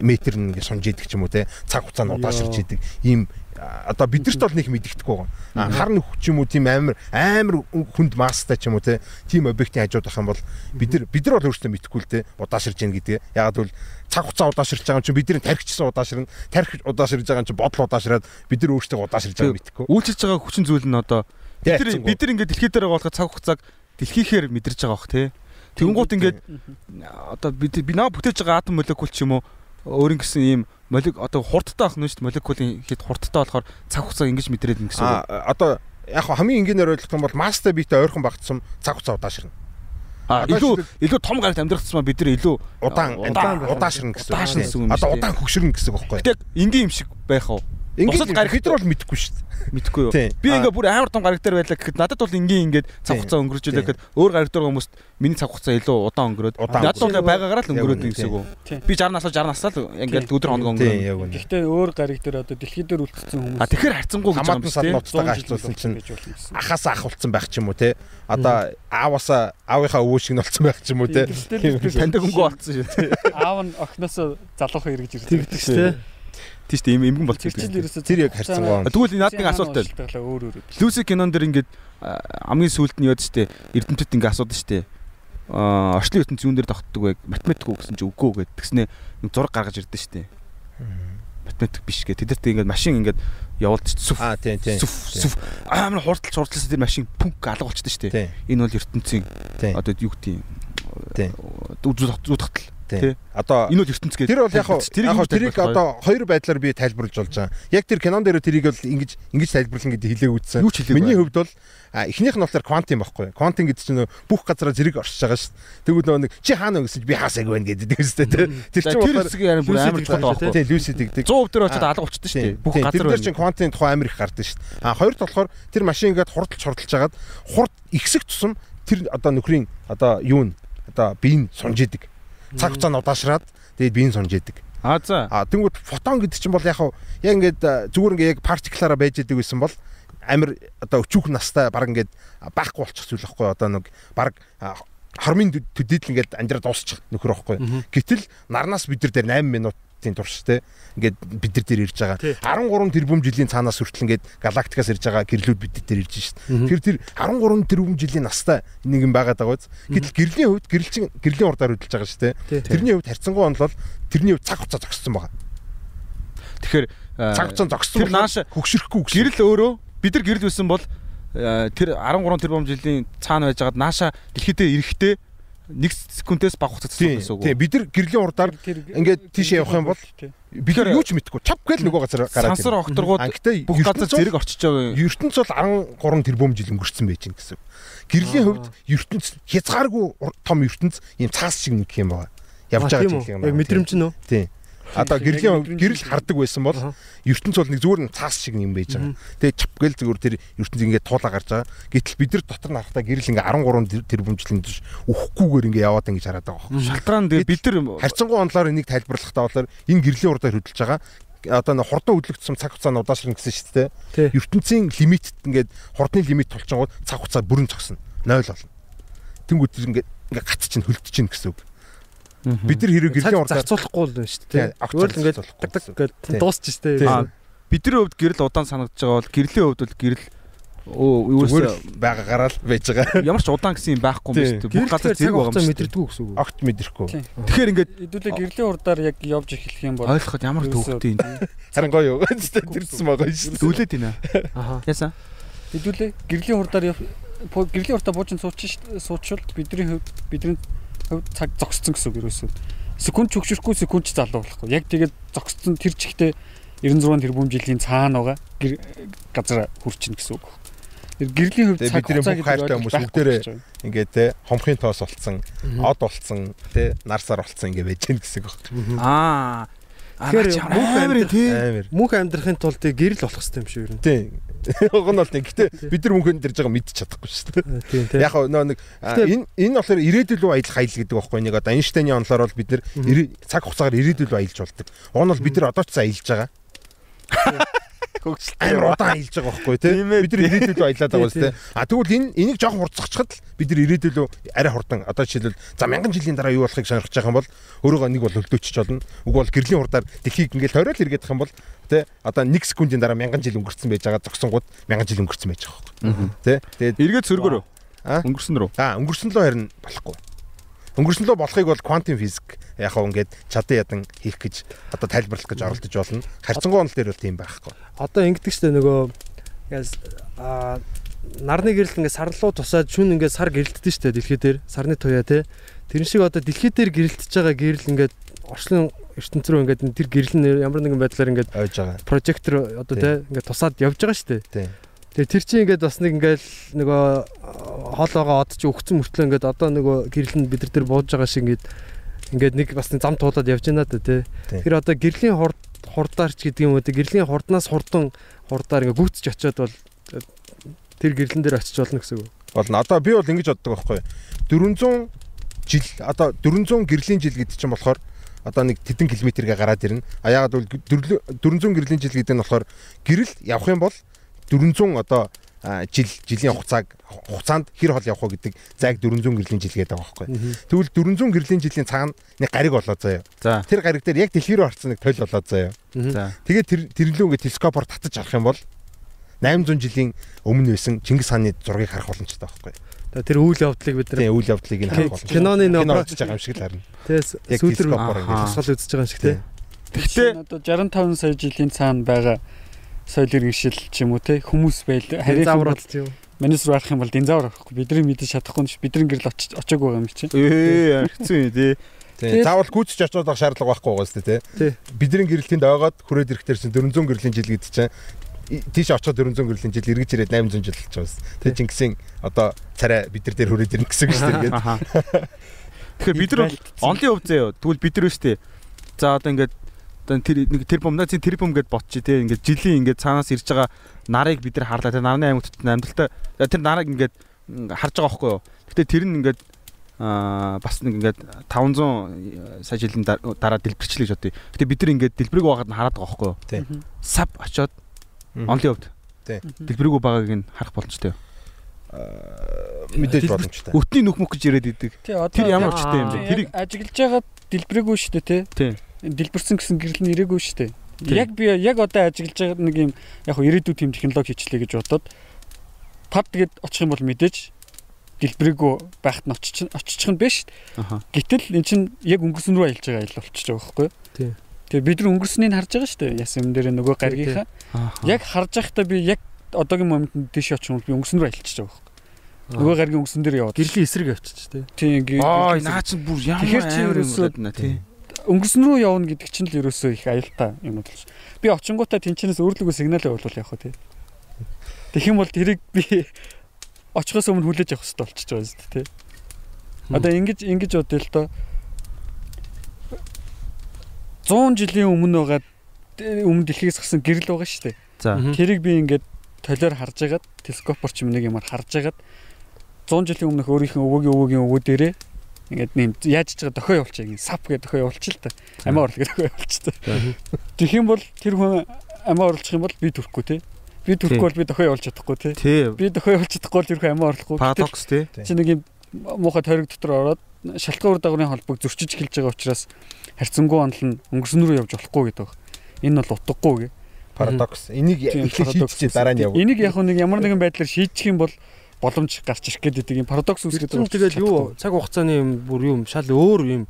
метр нэг сунж идэг ч юм уу те цаг хугацаанд удаашрч идэг ийм одоо бидэрт бол нэг мэддэхгүй байгаа. Хар нөх ч юм уу тийм амар амар хүнд масстай ч юм уу те тийм объектын хажууд ах юм бол бид нар бид нар бол өөрсдөө мэдэхгүй л те удаашрж яах гэдэг. Ягаад гэвэл цаг хугацаа удаашрж байгаа юм чинь бидний тархичсан удаашрна. Тархич удаашрж байгаа юм чинь бодол удаашраад бид нар өөрсдөө удаашрж байгаа мэдэхгүй. Үйлчилж байгаа хүчин зүйл нь одоо бид нар бид нар ингээд дэлхий дээр байгаа цаг хугацааг дэлхийхээр мэдэрч байгаа бох те. Тэнгуут ингээд одоо бид би наа бүтээж байгаа атом молекул ч юм уу өөрийн гэсэн ийм молек одоо хурдтай байх нь шүү дээ молекулын хэд хурдтай болохоор цаг хугацаа ингэж мэдрээд байна гэсэн үг. А одоо яг хамгийн энгийнээр ойлгох юм бол мастай биетэй ойрхон багтсан цаг хугацаа удаашрна. А илүү илүү том гарагт амьдрахсан бид нар илүү удаан удаашрна гэсэн үг. Одоо удаан хөгшрөн гэсэн үг байхгүй. Гэтэ энгийн юм шиг байх уу? Ингээд гараг бид нар бол мэдэхгүй шүү дээ. Мэдэхгүй юу? Би ингээ бүр амар том гараг дээр байлаа гэхэд надад бол энгийн ингээд цаг хугацаа өнгөрч илээ гэхэд өөр гараг дээр хүмүүст миний цаг хугацаа илүү удаан өнгөрөөд надад бол байгаагаараа л өнгөрөөд гэсэн үг. Би 60 насаа 60 насаа л ингээд өдөр хоног өнгөрөө. Гэхдээ өөр гараг дээр одоо дэлхий дээр үлдсэн хүмүүс. А тэгэхээр харцсангүй гэж юм шүү дээ. Нуцтайгаа харьцуулсан чинь ахаасаа ахуулсан байх ч юм уу те. Одоо ааваасаа аавынхаа өвөө шиг нь болсон байх ч юм уу те. Таньдаг өнгөө болсон шүү. Аав нь охиноосоо залуухан эргэж ирдэг. Шүү дээ тийш дээ им имгэн болчих. Тэр яг харьцан гоо. Тэгвэл наад нэг асуулт байл. Өөр өөр. Люси кинон дэр ингээд хамгийн сүүлд нь яд штэ эрдэмтэд ингээд асуудаг штэ. Аа орчлын ертөнц юун дээр тогтдог вэ? Математик уу гэсэн чи үгүй гэд тэгснэ зураг гаргаж ирдэ штэ. Математик биш гэ. Тэдэрт ингээд машин ингээд явуулдаг сүф. Аа тийм тийм. Сүф сүф. Амар хурдталж хурдталсан тэр машин пүнк алга болчихдээ штэ. Энэ бол ертөнцийн одоо юу гэдэг юм. Тийм. Зүг зүгтгтал тий. Одоо энэ бол ертөнц гэдэг. Тэр бол яг яг тэрийг одоо хоёр байдлаар би тайлбарлаж болж байгаа. Яг тэр кинон дээр тэрийг бол ингэж ингэж тайлбарлан гэдэг хэлээ үүссэн. Миний хувьд бол эхнийх нь болохоор квантын байхгүй. Квантын гэдэг чинь бүх газараа зэрэг оршиж байгаа шүү дээ. Тэгвэл нэг чи хаана вэ гэсэн би хаасаг байна гэдэг үстэй тий. Тэр чинь болохоор бүр амар чухал байхгүй. Тий, люси дэгдэг. 100% тэр очоод алга болчихдээ шүү дээ. Бүх газар байна. Тэр чинь квантын тухай амар их гардаг шүү дээ. А хоёрт болохоор тэр машин ингээд хурдалж хурдалж хагаад хурд ихсэх тусам тэр одоо нөхрийн одоо юу н одоо биеийн сунж идэг цаг хугацаа нь удаашраад тэгээд биеийн сунж идэг. А за. А тэнгууд фотон гэдэг чинь бол яг яг ингээд зүгээр ингээд яг партиклаараа байж идэг гэсэн бол амир одоо өчүүх настай баг ингээд байхгүй болчих зүйл байхгүй одоо нэг баг хормын төдийдл ингээд амжираа дуусчих нөхөр байхгүй. Гэтэл нарнаас бид нар дээр 8 минут галактикийн турштай ингээд бид нар дээр ирж байгаа 13 тэрбум жилийн цаанаас хүртэл ингээд галактикаас ирж байгаа гэрлүүд бид нар дээр ирж байна шүү дээ. Тэр тэр 13 тэрбум жилийн настай нэг юм байгаад байгаа биз. Гэтэл гэрлийн хувьд гэрэлчин гэрлийн урдаар хөдөлж байгаа шүү дээ. Тэрний хувьд харьцангуй онлол тэрний хувь цаг хугацаа зогссон байгаа. Тэгэхээр цаг э, хугацаа зогссон бол нааш хөгшөрөхгүй гэсэн. Гэрэл өөрөө бид нар гэрэл байсан бол э, тэр 13 тэрбум жилийн цаана байжгаад нааша дэлхийдээ эрэхтэй 1 секундээс бага хугацаатай суух гэсэн үг. Тийм бид нар гэрлийн урдаар ингээд тийш явах юм бол бид нар юу ч мэдэхгүй чап гэл нөгөө газар гараад. Сансар окторгууд бүх газар зэрэг орчиж байгаа. ертөнц бол 13 тэрбум жил өнгөрцөн байж гин гэсэн. Гэрлийн хувьд ертөнц хязгааргүй том ертөнц ийм цаас шиг нэг юм байна. Явж байгаа юм. Яг мэдрэмж нь үү? Тийм. Одоо гэрлийн гэрэл хардаг байсан бол ертөнц бол нэг зүгээр нь цаас шиг юм байж байгаа. Тэгээ чапгэл зүгээр тэр ертөнц ингээд туулаа гарч байгаа. Гэтэл бид нар дотор нарахтаа гэрэл ингээд 13 тэрбум жилийн турш өөхгүйгээр ингээд яваад ингэж хараад байгаа. Шалтгаан тэгээ бид нар харьцангуй онлоор энийг тайлбарлахдаа болоор энэ гэрлийн урдаар хөдөлж байгаа одоо нэг хурдан хөдлөгдсөн цаг хугацааны удаашрна гэсэн шүү дээ. ертөнцийн лимитэд ингээд хурдны лимит тулчингууд цаг хугацаа бүрэн зогсно. 0 болно. Тэнгүүд ингээд ингээд гат чинь хөлдөж чинь гэсэн үг. Бид нар хэрэг гэрлийн урдаар зарцуулахгүй л байна шүү дээ. Өөр ингээд даг даг гэдэг дуусч шүү дээ. Бидний хувьд гэрэл удаан санагдаж байгаа бол гэрлийн хувьд бол гэрэл зүгээр байгаагаараа л байж байгаа. Ямар ч удаан гэсэн юм байхгүй юм шүү дээ. Бүх газар зэрэг байгаа юм мэдэрдэггүй гэсэн үг. Огт мэдрэхгүй. Тэгэхээр ингээд хэдүүлээ гэрлийн урдаар яг явж эхлэх юм бол ойлгоход ямар төвхтэй юм. Харин гоё юу. Тэрсэн байгаа шүү дээ. Дүүлээд байна. Аха. Яасан? Хэдүүлээ гэрлийн урдаар гэрлийн урдаа буучин сууч суучвал бидний хувьд бидний цаг зогссон гэсэн үг ерөөсөө. Секунд ч хөгшөрөхгүй секунд ч залуу болохгүй. Яг тэгээд зогссон тэр чигтээ 96 тэрбум жилийн цаана байгаа газар хүрчин гэсэн үг. Гэрлийн хувьд цаг хугацаа гэдэг хайртай хүмүүс бүгдээрээ ингээд те хомхын тоос болцсон, од болцсон, те нар сар болцсон ингээд байж гэн гэсэн үг. Аа Тэгэхээр мөнх амар амьдрах тий. Амар. мөнх амьдрахын тулд тий гэрэл болох хэрэгтэй юм шиг юу. Тийм. Уг нь бол тийм. Гэтэ бид нар мөнхөнд дэрж байгаа мэдчих чадахгүй шүү дээ. Тийм тий. Яг нөө нэг энэ энэ болохоор ирээдүйн рүү аялах аял гэдэг байхгүй нэг одоо Эйнштейний онолоор бол бид нар цаг хугацаагаар ирээдүйн рүү аялж болдог. Уг нь бол бид нар одоо ч аялж байгаа. Амар удаан аялж байгаа байхгүй тий. Тийм Бид нар ирээдүйн рүү аялаад байгаа үстэй. А тэгвэл энэ энийг жоохон хурцчихад л бид нар ирээдүйн рүү арай хурдан одоо жишээлбэл за мянган жилийн дараа юу болохыг сонирхож байгаа юм бол өөрөөгөө нэг бол хөлдөөчч болно. Уг бол гэрлийн хурдаар дэлхийг ингээл тойрол эргээд байгаа юм бол тий одоо 1 секундын дараа мянган жил өнгөрцөн байж байгаа зогсонгууд мянган жил өнгөрцөн байж байгаа байхгүй. Тий. Тэгээд Эргээд сөргөрөө. А? Өнгөрсөн рүү. А өнгөрсөн лөө харин болохгүй. Өнгөрсөн лөө болохыг бол квантын физик яг хаа ингээд чадан ядан хийх гэж одоо тайлбарлах гэж оролдож болно. Харьцангуй онол дээр бол тийм байхгүй. Одоо ингэдэг штэ нөгөө яс а нарны гэрэл ингээ сарлуу тусаад шүн ингээ сар гэрэлтдэж штэ дэлхий дээр сарны туяа те тэр шиг одоо дэлхий дээр гэрэлтэж байгаа гэрэл ингээ орчлон ертөнц рүү ингээ тэр гэрэл нь ямар нэгэн байдлаар ингээ Ойж байгаа. прожектор одоо те ингээ тусаад явж байгаа штэ. Тэгээ тэр чинь ингээд бас нэг ингээл нөгөө хоол байгаа од чи өгцөн мөртлөө ингээд одоо нөгөө гэрэл нь бид нар бууж байгаа шиг ингээд ингээд нэг бас зам туулаад явж байна да тий. Тэр одоо гэрлийн хурд хурдаарч гэдэг юм уу тий гэрлийн хурднаас хурдан хурдаар ингээд гүйтж очиод бол тэр гэрлэн дээр очиж болно гэсэн үг. Болно. Одоо би бол ингэж боддог байхгүй. 400 жил одоо 400 гэрлийн жил гэдэг чинь болохоор одоо нэг тэдэн километргээ гараад ирнэ. А яагаад бол 400 гэрлийн жил гэдэг нь болохоор гэрэл явах юм бол 400 одоо жил жилийн хугацааг хугацаанд хэр хол явах вэ гэдэг зайг 400 гэрлийн жил гэдэг байгаа байхгүй. Тэгвэл 400 гэрлийн жилийн цаана нэг гариг болоо заяа. За. Тэр гариг дээр яг дэлхий рүү харцсан нэг тойл болоо заяа. За. Тэгээд тэр тэрлүү ингээд телескопоор татаж харах юм бол 800 жилийн өмнө байсан Чингис хааны зургийг харах боломжтой байхгүй. Тэр үйл явдлыг бид нар Тийм үйл явдлыг нь харах боломжтой. киноны үзэж байгаа юм шиг л харна. тэгээс телескопоор Аха. ингээд. тусгал үзэж байгаа юм шиг тий. Гэхдээ одоо 65 сая жилийн цаана байгаа соёл иргэншил ч юм уу те хүмүүс байл харин Заврал тийм. манис руу арах юм бол динзавр авахгүй бидний мэдэж чадахгүй нь бидний гэрэл очиж очиаг байгаа юм чи. ээ хэцүү юм тий. Заавал гүйцэж очиод авах шаардлага байхгүй байгаа шүү дээ Тий. Бидний гэрэлтэнд ойгоод хүрээд ирэхтэр чинь 400 гэрлийн жил гэдэг чинь тийш очиод 400 гэрлийн жил эргэж ирээд 800 жил болж байгаа. Тэгээ Чингисийн одоо царай бид нар дээр хүрээд ирнэ гэсэн үг шүү дээ. Тэгэхээр бид нар бол онлын хувь заяа. Тэгвэл бид нар өштэй. За одоо ингээд одоо тэр нэг тэр бомнаа чи тэр бом гэд ботчих тий. Ингээд жилийн ингээд цаанаас ирж байгаа нарыг бид нар харлаа. Тэр нарны аймагт амьдралтай за тэр нарыг ингээд харж байгаа байхгүй юу. Гэтэ тэр нь ингээд аа бас нэг ингээд 500 сая жилийн дар- дараа дэлбэрчлээ гэж бодъё. Гэтэ бид нар ингээд дэлбэрэг байгаад нь хараад байгаа байхгүй юу. Тий. Сав очоод онлын хувьд. Тий. Дэлбэрэг байгааг нь харах боломжтой. Мэдээж боломжтой. Өтний нүх мөх гэж яриад идэг. Тий Тэр ямар яг- учиртай юм бэ? Тэрийг ажиглаж байгаа дэлбэрээгүй шүү дээ тий. Дэлбэрсэн гэсэн гэрэл нь ирээгүй шүү дээ. Яг би яг одоо ажиглаж байгаа нэг юм яг хөө ирээдүйн тийм технологи хийчлээ гэж бодоод тад тэгээд очих юм бол мэдээж дэлбэрээгүй байхад нь очиж очих нь биш. Гэтэл эн чинь яг өнгөрсөн рүү аялж байгаа айл болчихж байгаа байхгүй юу? Тий. Тэгээ бид нар өнгөрснийг харж байгаа шүү дээ. Яс юм дээр нөгөө гаргийнхаа. Яг харж байхдаа би яг одоогийн моментод тийш очих юм бол би өнгөрсөн рүү аялчихж байгаа байхгүй юу? Нөгөө гаргийн өнгөрсөн дээр яваад. гэрлийн эсрэг авчиж тий. Тийм гэрлийн- наа чи бүр ямар амар юм болоод байна тий. Өнгөрсөн рүү явна гэдэг чинь л ерөөсөө их аюултай юм болж. Би очингуудаа тэнчнээс өөрлөгөө сигнал явуулвал яг хөө тий. Тэгэх юм бол тэрийг би очихоос өмнө хүлээж авах хэрэгтэй болчихж байгаа юм тий. Одоо ингэж ингэж бодъё л доо. 100 жилийн өмнө байгаа өмнө дэлхийгээс гсэн гэрэл байгаа шүү дээ. За. Тэрийг би ингээд толиор харж агаад телескопор ч юм нэг юмар харж агаад 100 жилийн өмнөх өөрийнхөө өвөгийн өвөгийн өвөө дээрээ ингээд нэм яаж ч байгаа дохио явуулчих юм сап гэдэг дохио явуулчих л та амиа орлог дохио явуулчих тэгэх юм бол тэр хүн амиа орлох юм бол би төрөхгүй те би төрөхгүй бол би дохио явуулж чадахгүй те би дохио явуулж чадахгүй бол хүн амиа орлохгүй Парадокс тий. чи нэг юм муухай тойрог дотор ороод шалтгаан үр дагаврын холбоог зөрчиж эхэлж байгаа учраас харьцангуй онол нь өнгөрсөн рүү явж болохгүй гэдэг. Энэ бол утгагүй гэ. Парадокс. Энийг эхлээд шийдчихээ дараа нь яв. Энийг яг нэг ямар нэгэн байдлаар шийдчих юм бол боломж гарч ирэх гэдэг юм парадокс үүсгэж Тэгвэл тэгэл юу цаг хугацааны юм бүр юм шал өөр юм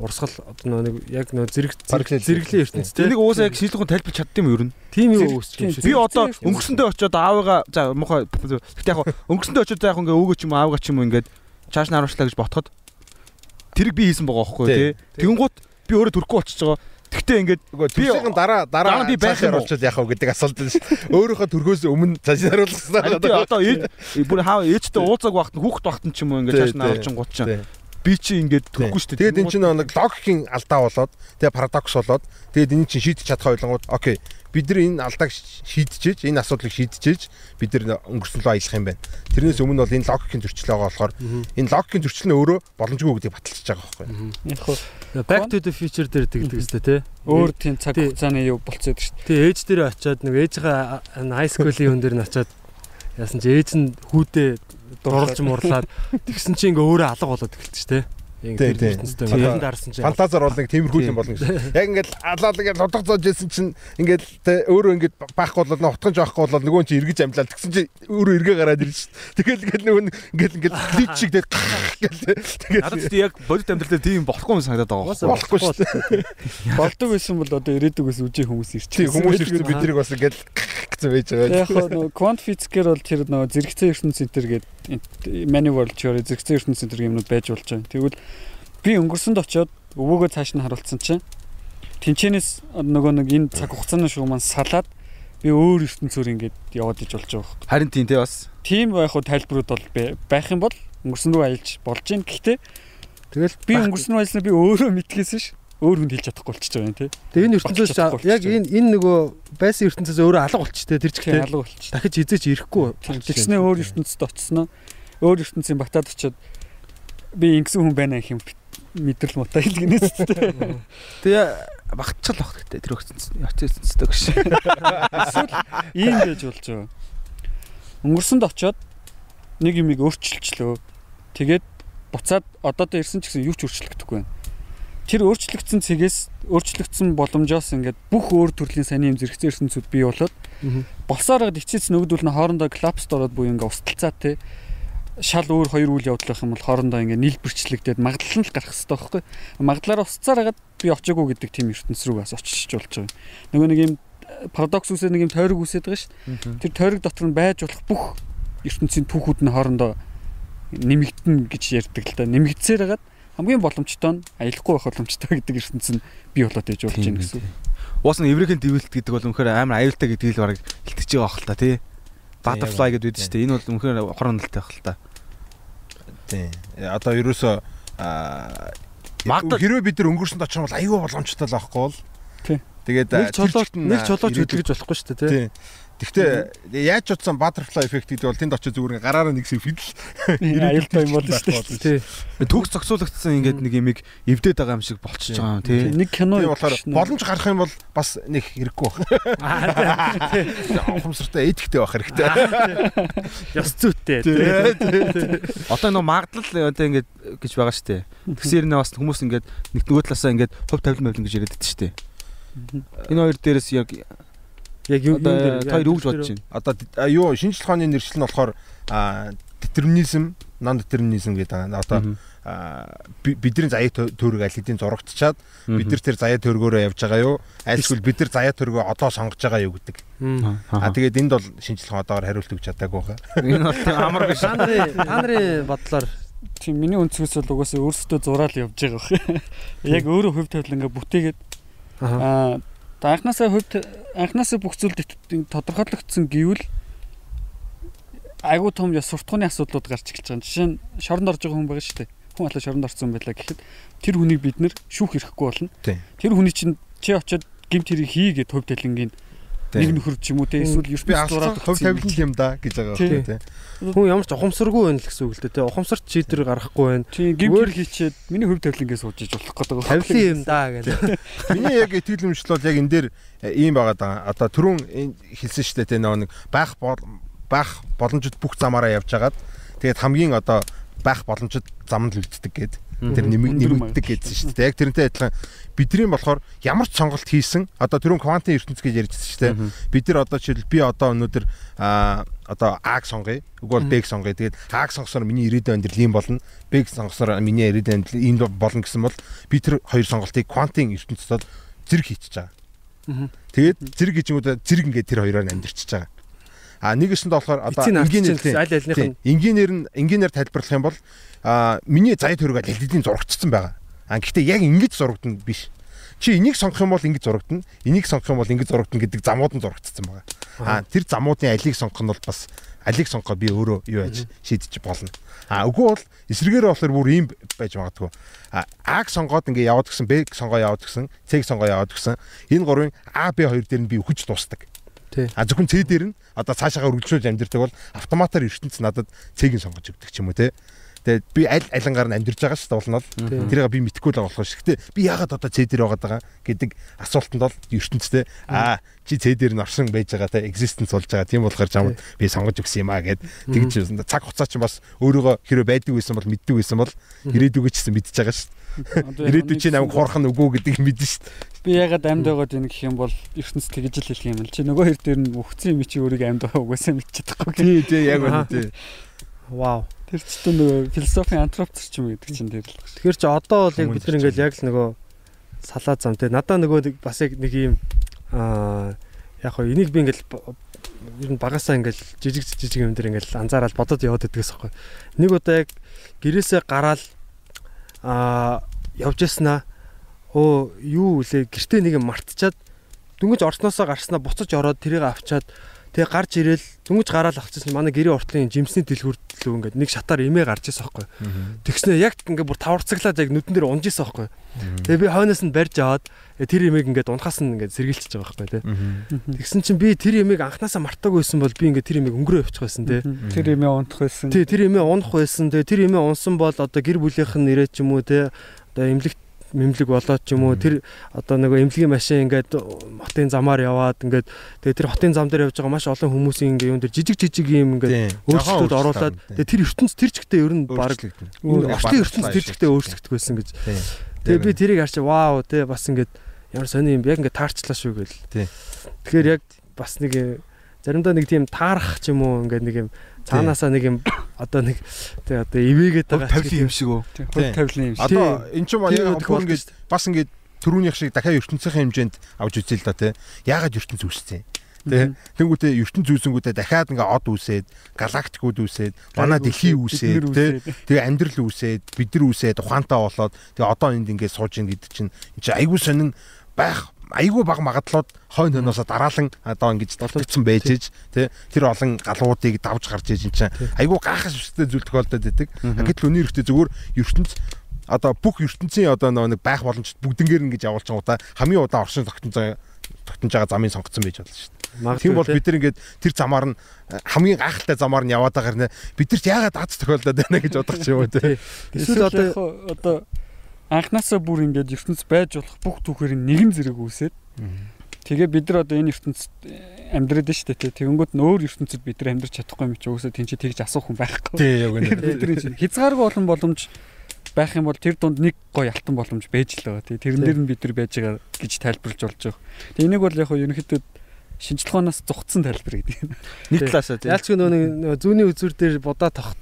урсгал одоо нэг яг нөө зэрэг зэрэглэн ертөнцтэй. Энийг уусаа яг шийдлэгэн тайлбарч чаддсан юм ер нь. тийм юу үүсч юм шиг. Би одоо өнгөрсөндөө очиод аавыгаа за муухай гэхдээ яг өнгөрсөндөө очиод за яг ингээ өвгөө ч юм уу аавгаа ч юм уу ингээд чааш нааруулчлаа гэж ботход тэрийг би хийсэн байгаа байхгүй Тий. Тэгэнгუთ би өөрөө төрөхгүй болчихж байгаа. Тэгтээ ингээд төрсөйгөн дараа дараа би байх юм оруулчаад яах вэ гэдэг асуулт байна шүү. Өөрөөхөө төрхөөс өмнө цааш харуулсан. Тий одоо бүр хаа ээжтэй уулзаг багт хүүхд багт ч юм уу ингээд чааш тий. нааруулчин гут. Тий. би чи ингээд төрөхгүй шүү дээ. Тэгээд энэ чинь нэг логикийн алдаа болоод тэгээд парадокс болоод тэгээд энэ чинь шийдэж чадах ойлгонгууд окей бид нар энэ алдааг шийдчихэж энэ асуудлыг шийдчихэж бид нар өнгөрсөн лөө аялах юм байна. Тэрнээс өмнө бол энэ логикийн зөрчил байгаа болохоор энэ логикийн зөрчил нь өөрөө боломжгүй гэдгийг баталчихж байгаа байхгүй. Яг хөө Back to the future дээр тэгдэг өстэй тий. өөр тийм цаг хугацааны юу болцоод шүү дээ. Тий ээж дээр очиод нэг ээжийнхээ high school-ийн хүн дээр нь очиод яасан чи ээж нь хүүдээ дурлж мурлаад тэгсэн чи ингээ өөрөө алга болоод эхэлчих тий. Тий, Ингээ тий. тэр ертөнцтэй мөн дарсан чи. Фантазаар бол нэг тиймэрхүү юм болно гэсэн. Яг ингээд алаал ингээд лодох зоож исэн чинь ингээд тэ өөрөө ингээд баахгүй болоод утган жоохгүй болоод нөгөө чинь эргэж амлаад тэгсэн чи өөрөө эргээ гараад ирж шít. Тэгэл ингээд нөгөө ингээд ингээд клич шиг тэгээд тэгээд Надад тийм яг бодит амьдрал дээр тийм болохгүй юм санагдаад байгаа. Болохгүй дээ. Болдог байсан бол одоо ирээдүгээс үжи хүмүүс ирчих. Тийм хүмүүс ирсэн биднийг бас ингээд гэсэн байж байгаа. Яг нөгөө quant physics-ээр бол тэр нөгөө зэрэгцээ ертөнц центр гэдэг many world theory зэрэгцээ ертөнц центр юмнууд байж болж байгаа. Тэгвэл би өнгөрсөнд очиод өвөөгөө цааш нь харуулсан чинь тэнчэнээс нөгөө нэг энэ цаг хугацааны шугаман салаад би өөр ертөнцөөр ингээд яваад иж болж байгаа юм. Харин тийм те бас. Тийм байх уу тайлбарууд бол бай- байх юм бол өнгөрсөн рүү аялж болж гин. Гэхдээ Тэгэл би өнгөрсөн рүү аялснаа би өөрөө мэдхээс ш өөр хүнд хэлж чадахгүй болчихж байгаа юм тий. Тэгээ энэ ертөнцөөс яг энэ энэ нөгөө байсан ертөнцөөс өөрөө алга болчихтэй тэр Тийм чигтээ. алга болчих. Дахиж хизээч ирэхгүй. Тэгснээ өөр ертөнцид очсноо өөр ертөнцийн батад очиод би ингэсэн хүн байна гэх юм мэдрэл мутаа хэлгэнээс тээ. Тэгээ багтчал баг гэдэг тэр өгцөнс. Очицэнстэй гэж. Эсвэл ийм байж болж байгаа. Өнгөрсөнд очиод нэг юмыг өөрчилчлөө. Тэгээд буцаад одоо тэ ирсэн ч гэсэн юу ч өөрчлөгдөхгүй байна. Тэр өөрчлөгдсөн цэгээс өөрчлөгдсөн боломжоос ингээд бүх өөр төрлийн сайн юм зэрэгцээ ертөнцүүд бий болоод болсоор гад ичээс нөгдүүл нь хоорондоо клапс дороод буюу ингээ усталцаа те шал өөр хоёр үйл явдал байх юм бол хоорондоо ингээ нийлбэрчлэгдээд магадлал нь л гарах хэрэгтэй байхгүй? Магадлалаар устцаар хагаад би очоогүй гэдэг тийм ертөнц рүү бас очиж болж байгаа нөгөө нэг юм парадокс үсээ нэг юм тойрог үсээд байгаа шүү тэр тойрог дотор нь байж болох бүх ертөнцийн түүхүүд нь хоорондоо нэмэгдэнэ гэж ярьдаг л да. Нэмэгдсээр хагаад хамгийн боломжтой нь аялахгүй байх боломжтой гэдэг ертөнц нь бий болоод ээж болж байна гэсэн Уус нь эврэхэн дэвэлт гэдэг бол үнэхээр амар аюултай гэдгийг л бараг илтгэж байгаа хэл та тий. Butterfly гэдэг үүдэж штэ. Энэ бол үнэхээр хоронолтой хэл та. Тийм. Одоо ерөөсөө хэрвээ бид нар өнгөрсөнд очих юм бол аюу боломжтой л байхгүй бол. Тий. Тэгээд Нэг тэр нэг ирээдүйд- хөдөлгөж болохгүй шүү дээ тий. Гэхдээ яаж ч утсан butterfly effect гэдэг бол тэнд очиж зүгээр гараараа нэгсээ фидл аюултай юм болно шүү дээ Тий. Төгс зогсоологдсон ингээд нэг юмыг эвдээд байгаа юм шиг болчихж байгаа юм тий. Нэг кино болохоор боломж гарах юм бол бас нэг хэрэггүй байх. Ухамсартай эдиктэй байх хэрэгтэй. Ёс зүйтэй. Одоо нөө магадлал одоо ингээд гэж байгаа штэ. Тэгсээр нэ бас хүмүүс ингээд нэг нөгөө талаасаа ингээд хөв тавилан мавлан гэж яриад байдаг штэ. Энэ хоёр дээрээс яг Яг юм одоо та хоёр юу гэж бодож байна? Одоо юу шинжлэх ухааны нэршил нь болохоор детерминизм, нон детерминизм гэдэг. Одоо а, би- бидний заяа тө- тойрог аль хэдийн зурагтчаад бид нар тэр заяа тойргоороо явж байгаа юу? Айлсгүй бид нар заяа тойргоо одоо сонгож байгаа юу гэдэг. А тэгээд энд бол шинжлэх ухаан одоогоор хариулт өгч чадаагүй хаа. энэ бол тийм амар биш. Та нарын бодлоор тийм миний өнцгөөс бол угаасаа өөрсдөө зураал явж байгаа бах. Яг өөрөө хөв тавилангаа бүтээгээд аа та анханасаа та- анханасаа бүх зүйл тодорхойлогдсон гэвэл айгуу том я суртахууны асуудлууд гарч эхэлж байгаа. Жишээ нь шоронд орж байгаа хүн байгаа шүү дээ. Хүн алаа шоронд орсон байлаа гэхэд тэр хүнийг бид нэр шүүх хэрэггүй болно. Тэр хүний чинь чи очиод гимт хэрэг хийгээд хөв тавилангийн нэг нөхөр ч юм уу те эсвэл би ертөнцийн алсан зураад хөв тавилан юм да гэж байгаа байхгүй тийм. хүн ямар ч ухамсаргүй байна л гэсэн үг л дээ тий. Ухамсарт чийдэр гарахгүй байна. Хэрэг хийчихэд миний хөв тавилангаа сууж иж болох гэдэг. Тавилын юм да гэдэг. Миний яг итгэл өмжл бол яг энэ дээр э, ийм байгаа даа. Одоо түрүүн хэлсэн дээ те нэг байх байх боломжит бүх замаараа явж хагаад тэгээд хамгийн одоо байх боломжит замд л үлддэг гээд тэр нэмэгддэг гэдсэн шүү дээ. Яг тэрнтэй адилхан бидний болохоор ямар ч сонголт хийсэн одоо түрүүн квантын ертөнц гэж ярьжсэн шүү дээ. Бид нар одоо жишээл би одоо өнөөдөр аа одоо А-г сонгоё. Үгүй бол Б-г сонгоё. Тэгээд А-г сонгосоор миний ирээдүйн амьдрал ийм болно. Б-г сонгосоор миний ирээдүйн амьдрал ийм болно гэсэн бол би тэр хоёр сонголтыг квантын ертөнцид зэрэг хийчихэж байгаа. Тэгээд зэрэг гэж юм уу зэрэг ингээд тэр хоёроор амьдэрчихэж байгаа. А нэгэсэнд болохоор одоо энгийнээр аль альных нь энгийнээр нь энгийнээр тайлбарлах юм бол а миний заяа төрөг аль хэдийн зурагдсан байгаа. А гэхдээ яг ингэж зурагдана биш. чи энийг сонгох юм бол ингэж зурагдана. Энийг сонгох юм бол ингэж зурагдана гэдэг замууд нь зурагдсан байгаа. Аа тэр замуудын алийг сонгох нь бол бас алийг сонгохоо би өөрөө юу яаж шийдэж болно. А үгүй бол эсрэгээр болохоор бүр ийм байж магадгүй. А А-г сонгоод ингээ яваад гисэн, Б-г сонгоо яваад гисэн, С-г сонгоо яваад гисэн. Энэ гурвын А, Б хоёр дээр нь би өгч дуустдаг. А зөвхөн С дээр нь одоо цаашаагаа үргэлжлүүлж амьдэрдэг бол автоматар ертөнц надад С-г сонгож өгдөг ч юм уу те. Тэгээд би аль алингаар нь амьдарч байгаа шүү болно л. Тэрийг би мэдхгүй л байгаа болохоо шүү. Гэтэ би яагаад одоо С дээр байгаа даа гэдэг асуултанд бол ертөнцтэй аа чи С дээр нь орсон байж байгаа те existence болж байгаа. Тийм болохоор чамд би сонгож өгсөн юм аа гэд тэгж цаг хугацаа чинь бас өөрийгөө хэрэв байдаг байсан бол мэддэг байсан бол ирээдүгөө ч гэсэн мэдчихэж байгаа шүү. Ирээдүйд чи намайг хорхон үгүй гэдгийг мэднэ шүү. Би ягаад амьд байгаад байна гэх юм бол ертөнц тэгж л хэлэх юм л чи нөгөө хэр дээр нь өгцөн юм чи өөрийг амьд байгаа угаасаа мэдчихэж байгаа. Тий, тий, яг үнэ тий. Вау. Тэр ч чинь нөгөө философийн антропоц ч юм гэдэг чинь тэр л. Тэгэхээр чи одоо бол яг бид нар ингээл яг л нөгөө салаа зам те надаа нөгөө бас яг нэг юм аа яг хоо энийг би ингээл ер нь багасаа ингээл жижиг жижиг юм дээр ингээл анзаараад бодоод яваад байдгаас байхгүй. Нэг удаа яг гэрээсээ гараад аа явж яснаа оо юу үлээ гэртээ нэг юм мартчихад дүнгийн орсноосоо гарснаа буцаж ороод тэрийг авчаад тэгээ гарч ирээл дүнгийн гараал авчихсан манай гэрээ уртлын жимсний дэлгүүрт лөө ингээд нэг шатаар эмээ гарч ирсэн байхгүй. Тэгснэ яг ингээд бүр таварцаглаад яг нүдэн дээр унж исэн байхгүй. Тэгээ би хойноос нь барьж аваад э, тэр эмээг ингээд унахаас нь ингээд сэргийлчихэж байгаа байхгүй тий. Тэгсэн чинь би тэр эмээг анханасаа мартаагүй байсан бол би ингээд тэр эмээг өнгөрөө явчих байсан тий. Тэр юм унтах байсан. Тий тэр эмээ унах байсан. Тэгээ тэр эмээ унсан бол одоо гэр бүлийнх нь ирээд ч юм уу тий одоо эмнэлэгт мэмлэг болоод ч юм уу тэр одоо нөгөө эмнэлгийн машин ингээд хотын замаар яваад ингээд тэгээ тэр хотын зам дээр явж байгаа маш олон хүмүүсийн ингээд юм дээр жижиг жижиг юм ингээд өөрчлөлтүүд оруулаад тэгээ тэр ертөнц тэр чигтээ ер нь баг орчлын ертөнц тэр чигтээ өөрчлөгдөх байсан гэж тэгээ би тэрийг харч вау тий бас ингээд ямар сони юм яг ингээд таарчлаа шүү гэл. Тэгэхээр яг бас нэг заримдаа нэг тийм таарах ч юм уу ингээд нэг юм цаанаасаа нэг юм одоо нэг тий одоо ивэгээд байгаа тавилын юм шиг үү? Хөл тавилын юм шиг. Одоо эн чинь болдог ингээд шүү бас ингээд төрүүнийх шиг дахиад ертөнцийн хэмжээнд авч үзье л да тий. Яагаад ертөнц үүссэн? Тэ. Тэнгүүтээ ертөнц үүсэнгүүтээ дахиад ингээ од үүсээд, галактикууд үүсээд, манай дэлхий үүсээд, тэ. Тэгээ амьдрал үүсээд, бид нар үүсээд ухаантай болоод тэгээ одоо энд ингээ сууж ийн гэдэг чинь энэ айгүй сонин байх айгүй баг магадлууд хойно хойноосоо дараалан одоо ингэж толгдсон байж ээж тий. Тэр олон галуудыг давж гарч ээж чинь айгүй гайхаж өстэй зүйл тохиолдоод байдаг. Гэтэл өнөө ихтэй зүгээр ертөнц одоо бүх ертөнцийн одоо нэг байх боломжтой бүгднгээр ингэж явуулсан удаа хамгийн удаан оршин тогтсон тогтнож байгаа замыг сонгоцсон байж болно шүү дээ. Тийм бол бид нар ингээд тэр замаар нь хамгийн гайхалтай замаар нь яваад байгаа хэрнээ бид нарт яагаад аз тохиолдоод байна гэж бодох ч юм уу тий. Эсвэл одоо одоо анханасаа бүр ингээд ертөнц байж болох бүх түүхээр нэгэн зэрэг үүсээд тэгээ бид нар одоо энэ ертөнцид амьдраад байна шүү дээ. Тэгэнгүүт нь өөр ертөнцид бид нар амьдрч чадахгүй юм чи өөөсөө тэнцээ тэгж асуух хүн байхгүй. Тий яг үнэ. Бидний чинь хязгааргүй олон боломж байх юм бол тэр дунд нэг гоё алтан боломж байж л байгаа тий. Тэрэн дээр нь бид нар байж байгаа гэж тайлбарлаж болж байгаа. Тэгээ энийг бол яг хөө ерөнхийдөө шинжилгооноос зугцсан тайлбар гэдэг. Нэг талаасаа тийм. Яалч нөгөө нэг зүүнний үзүр дээр бодоо тогт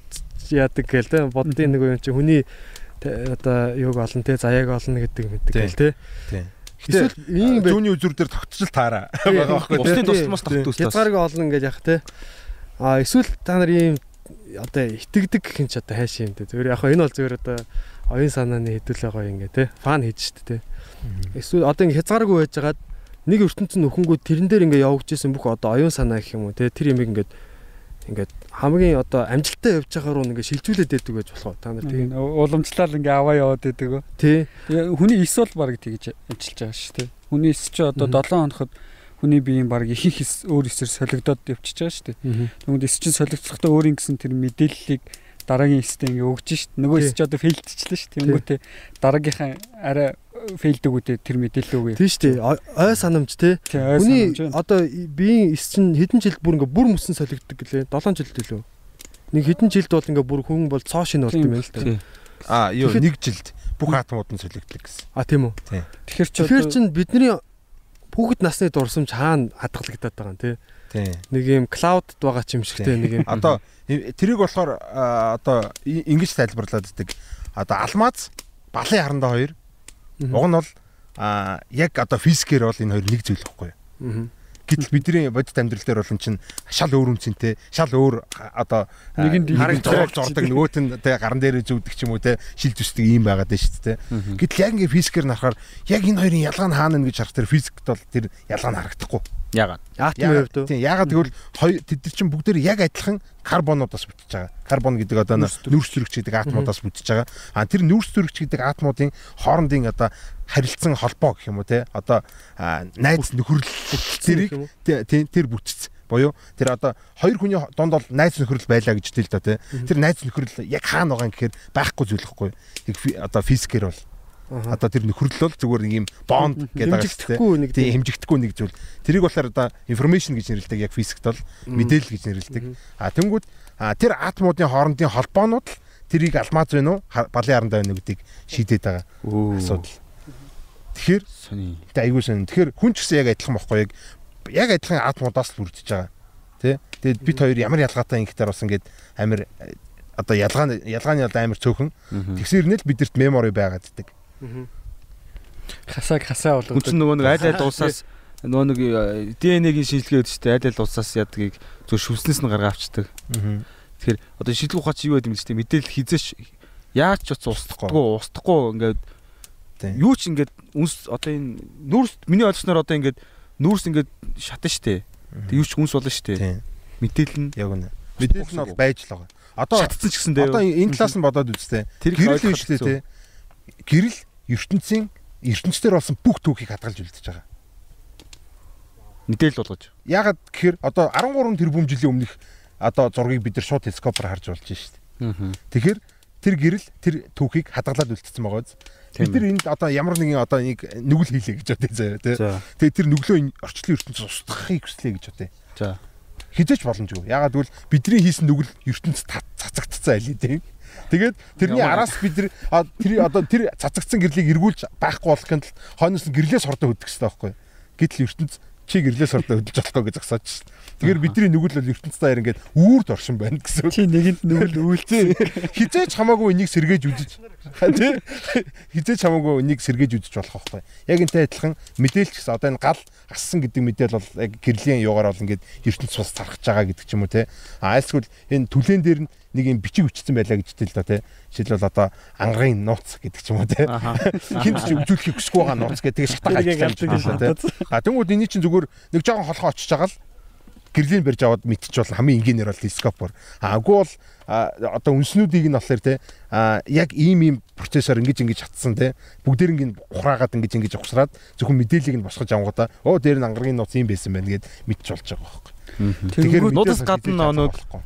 яадаг гээл те боддын нөгөө юм чи хүний одоо юуг олон те заяаг олно гэдэг мэддэг гээл те. Эсвэл ийм. Түүний үзүр дээр тогтчл таараа байгаа байхгүй Усны тий. тусламж тогтдог ус. Хязгаарыг олно гэж яах те. А эсвэл та нар ийм одоо итгэдэг юм чи одоо хайш юм те. Зүгээр яг энэ бол зүгээр одоо оюун санааны хэдүүлээ гоё ингээ те. Фан хийж штэ те. Эсвэл одоо ингээ хязгааргүй байжгаад нэг ертөнцийн нөхөнгүүд тэрэн дээр ингээ явагдажсэн бүх одоо оюун санаа гэх юм уу те. Тэр юмыг ингээд ингээд хамгийн одоо амжилттай явж байгаа руу ингээ шилжүүлээд байдаг байж болох уу? Та нар тийм Уламжлал ингээ аваа яваад байдаг. тий. Тэгээ хүний эс бол баг тэгж ажиллаж байгаа шүү дээ. Хүний эс чи одоо Мгм. 7 хоноход хүний биеийн баг ихэнх эс өөр эсээр солигдоод явчихж байгаа шүү дээ. Тэгмэд эс чинь солигдсохдоо өөрийн гэсэн тэр мэдээллийг дараагийн эстэй ингээ өгж шít. Нөгөө эс чи одоо фейлдчихлээ шүү дээ. Тэнгүүтээ дараагийнхаа арай фейлдэгүүдээ тэр мэдээлэл өгье. Тийм шүү дээ. Ой- санамж ой Хүний одоо биеийн эс чинь хэдэн жилд бүр ингээ бүр мөсөн солигддог гэлээ. 7 жилд илүү. Нэг хэдэн жилд бол ингээ бүр хүн бол цоо шин болд юм байна л. Тийм. Аа юу нэг жилд бүх атомууд нь солигдлоо гэсэн. А тийм үү. Тэгэхээр ч Тэгэхээр чин бидний хүүхэд насны дурсамж хаана хадгалагдаад байгаа юм. Тий. Нэг юм клаудд байгаа ч юм шиг тий нэг юм. Одоо тэрийг болохоор одоо ингэж тайлбарлаад байдаг. Одоо алмаз, балын харандаа хоёр. Уг нь бол а яг одоо физикээр бол энэ хоёр нэг зүйл байхгүй. Гэтэл бидний бодит амьдрал дээр бол эн чинь шал өөр үнцэнтэй, шал өөр одоо дилбэр зураг зурдаг нөгөөт нь тэ гаран дээр зүүдэг ч юм уу тэ шил зүсдэг юм байгаад байна шүү дээ. Гэтэл яг ингээ физикээр нарахаар яг энэ хоёрын ялгаа нь хаана нэ гэж харах тэр физикт бол тэр ялгаа нь харагдахгүй. Яагаад? Атомын хувьд үү? Тийм ягаад тэгвэл хоёр тэд нар чинь бүгдээр яг адилхан карбонуудаас бүтэж байгаа. Карбон гэдэг одоо нүүрс зөрөгч гэдэг атомудаас бүтэж байгаа. А тэр нүүрс зөрөгч гэдэг атомуудын хоорондын одоо харилцан холбоо гэх юм уу те одоо найз нөхөрлөл тэрийг юм уу? тий- тий- тэр бүтц буюу тэр одоо хоёр хүний донд бол найз нөхөрлөл байлаа гэж тэл да те тэр найз нөхөрлөл яг хаана байгаа юм гэхээр байхгүй зүйл хэвгүй одоо физикээр бол. Одоо тэр нөхөрлөл бол зүгээр нэг юм бонд гэдэг Хэмжигдэхгүй нэг тийм хэмжигдэхгүй нэг зүйл. Тэрийг болохоор одоо information гэж нэрлэдэг яг физикт бол мэдээлэл гэж нэрлэдэг. А тэнгууд тэр атомуудын хоорондын холбоонууд л тэрийг алмаз байна уу балын харандаа байна уу гэдгийг шийдээд байгаа асуудал. Тэгэхээр Сони. тэ айгуу сонь. Тэгэхээр хүн ч гэсэн яг адилхан бохгүй яг яг адилхан атомудаас л бүрдэж байгаа. Тэ? Тэгээд бид хоёр ямар ялгаатай юм гэхээр бас ингээд амир э, одоо ялгаа ялгааны бол амир цөөхөн. Тэгсэрнээ л бидэрт мемори байгаад ддэг. Хасаа Хүн болгоод. чинь нөгөө нэг аль аль улсаас нөгөө нэг э, ДНХ-гийн шинжилгээ өгдөг шүү дээ. Аль аль улсаас ядгийг зөв шүлснээс нь гаргаа авчдаг. Тэгэхээр одоо шийдлэг ухаач юу гэдэг юм бэ? Мэдээлэл хизээш яаж ч устдахгүй, устдахгүй ингээд Тийм. юу ч ингээд үнс одоо энэ нүүрс миний ойлгосноор одоо ингээд нүүрс ингээд шатна штэ. Тэг юу ч үнс болно штэ. Тийм. Мэдээлэл нь Яг үнэ. Мэдээлэл нь бол байж л байгаа. Одоо шатцсан ч гэсэн дээ. Одоо энэ талаас нь бодоод үзтээ. тэр Гэрэл шүү дээ те. Гэрэл ертөнцийн ертөнцдөр болсон бүх түүхийг хадгалж үлдэж байгаа. мэдээлэл болгож. Ягаад гэхээр одоо 13 тэрбум жилийн өмнөх одоо зургийг бид нар шууд телескопоор харж болж шүү дээ. Тэгэхээр тэр гэрэл тэр түүхийг хадгалаад үлдсэн байгаа биз. Бид нар энд одоо ямар нэгэн одоо нэг нүгэл хийлээ гэж бодъё заяа тий. Тэгээ тэр нүглөө орчлын ертөнцөд устгахыг хүслээ гэж бодъё. За. Хизээч боломжгүй. Ягаад гэвэл бидний хийсэн нүгэл ертөнцид цацагдцсан айлээ тий. Тэгээд тэрний араас бид тэр одоо тэр цацагдсан гэрлийг эргүүлж байхгүй болохын тулд хойноос нь гэрлээс хордоо хөдөх хэрэгтэй байхгүй. Гэтэл ертөнц чи гэрлээс хордоо хөдөлж болохгүй гэж асууж шин. Тэгэхээр бидний нүгэл бол ертөнцийн даяар ингээд үүрд оршин байна гэсэн. Чи нэгэнд нүгэл үйлцээ. Хизээч хамаагүй энийг сэргээж үзэж тий хизээч хамаагүй энийг сэргээж үзэж болох байхгүй. Яг энтэй адилхан мэдээлч гэсэн одоо энэ гал ассан гэдэг мэдээл бол яг гэрлийн югаар бол ингээд ертөнц бас тархаж байгаа гэдэг ч юм уу тий. А айлсгүй энэ түлэн дээр нь нэг юм бичиг өчсөн байлаа гэж тэл да тий. Жишээлбэл одоо ангарын нууц гэдэг ч юм уу тий. Хинт ч өвжүүлэхийг хүсэхгүй байгаа нууц гэдэг хайж гадаг байгаа тий. А тэнгууд энэ чинь зүгээр нэг жоохон холхоо очиж байгаа л гэрлийн барьж аваад мэдчих бол хамгийн энгийнээр бол телескопор. А агуу бол одоо үнснүүдийг нь болохоор те яг ийм ийм процессор ингэж ингэж хатсан те бүгдээр ингэ ухраагаад ингэж ингэж ухсраад зөвхөн мэдээллийг нь босгож авангуудаа оо дээр нь ангаргийн нууц ийм байсан байна гэд мэдчих болж байгаа байхгүй. Тэгэхээр нуудас гадна авахгүй.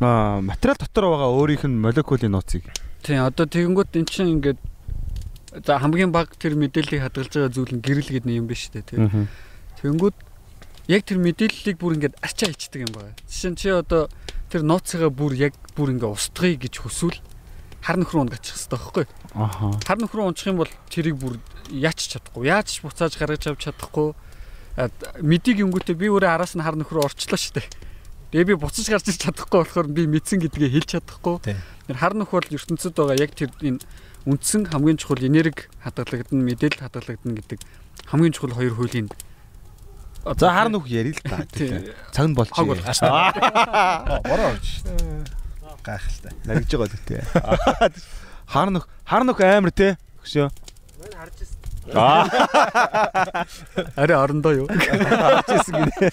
аа материал дотор байгаа өөрийнх нь молекулын нууцыг Тийм одоо тэгэнгүүт эн чинь ингээд за хамгийн баг тэр мэдээллийг хадгалж байгаа зүйл нь гэрэл гэдэг юм биш үү тийм. Тэгэнгүүт яг тэр мэдээллийг бүр ингээд арчаа ичдэг юм байна. Жишээ нь чи одоо тэр нууцыгаа бүр яг бүр ингээд устгая гэж хүсвэл хар нөхрөө унгачих хэрэгтэй байхгүй. Аха. Хар нөхрөө унчих юм бол тэрийг бүр яач чадахгүй. Яаж ч буцааж гаргаж авч чадахгүй. Мэдийг өнгөтэй би өөрөө араас нь хар нөхрөө орчлоо штэ. Тэгээ би буцаж гарч ирч чадахгүй болохоор би мэдсэн гэдгээ хэлж чадахгүй. Тэр хар нөх бол ертөнцид байгаа яг тэр энэ үндсэн хамгийн чухал энерги хадгалагдана, мэдээлэл хадгалагдана гэдэг хамгийн чухал хоёр хуулийн За хар нүх ярил л та. Цаг нь болчих. Хаг болох Аа, Бороо орж шин. Гайхалтай. Наригж байгаа л тий. Хар нүх хар нүх амар тий. Хөшөө. Арай орондоо юу? Харчихсан гинэ.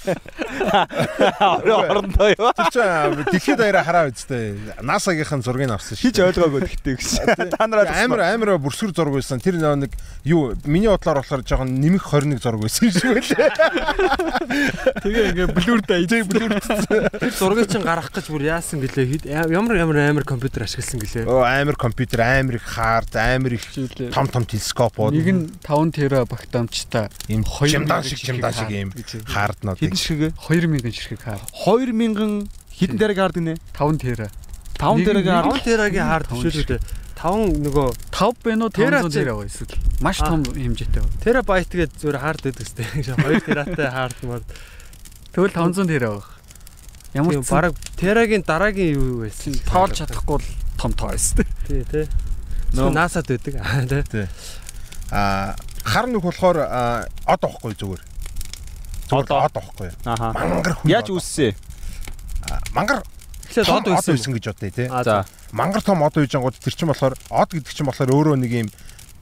Орондоо юу? Тэр чинь дэлхийд даяараа хараа үстэй. NASA-гийнхэн зургийг авсан шүү. Хич ойлгоогүй гэхдээ гэж. Та нараа амар амар бүрсгэр зураг байсан. Тэр нэг юу миний бодлоор болохоор жоохон нэмэх 21 зураг байсан шүү лээ. Тэгээ ингээ блүр дайж Тэр зургийг чинь гаргах гэж бүр яасан гэлээ ямар ямар амар компьютер ашигласан гэлээ. Оо амар компьютер, амар их хард, амар их том том телескопууд. Нэг нь 5 тера багтаамжтай юм хоёр чимдан мянга шиг чимдан шиг юм гэж. харднууд. Хэдэн ширхэг? 2000 ширхэг хаар 2000 хэдэн дараг хард гинэ? 5 тера 5 Нэг- дараг хард. 5 терагийн хаард Таван төшөөлөдөө 5 нөгөө 5 бэ нүү Тера 500 чи- тера байгаа эсвэл маш том хэмжээтэй байна. терабайт гээд зүгээр хаард байдаг сте. 2 тератай хаард мар. Тэгвэл 500 тера байгаа. Ямар ч баг терагийн дараагийн юу байсан? тоолж чадахгүй л том тоо өстэй. Тий, тий. Нөө- NASA-д байдаг. Аа, тий. Аа хар нүх болохоор од авахгүй зүгээр. Од авахгүй. Аха. Мангар хүн. Яаж үүссэн? мангар Эхлээд од байсан гэж бодъё. А за. Мангар том од үйж ангууд тэр чинь болохоор од гэдэг чинь болохоор өөрөө нэг юм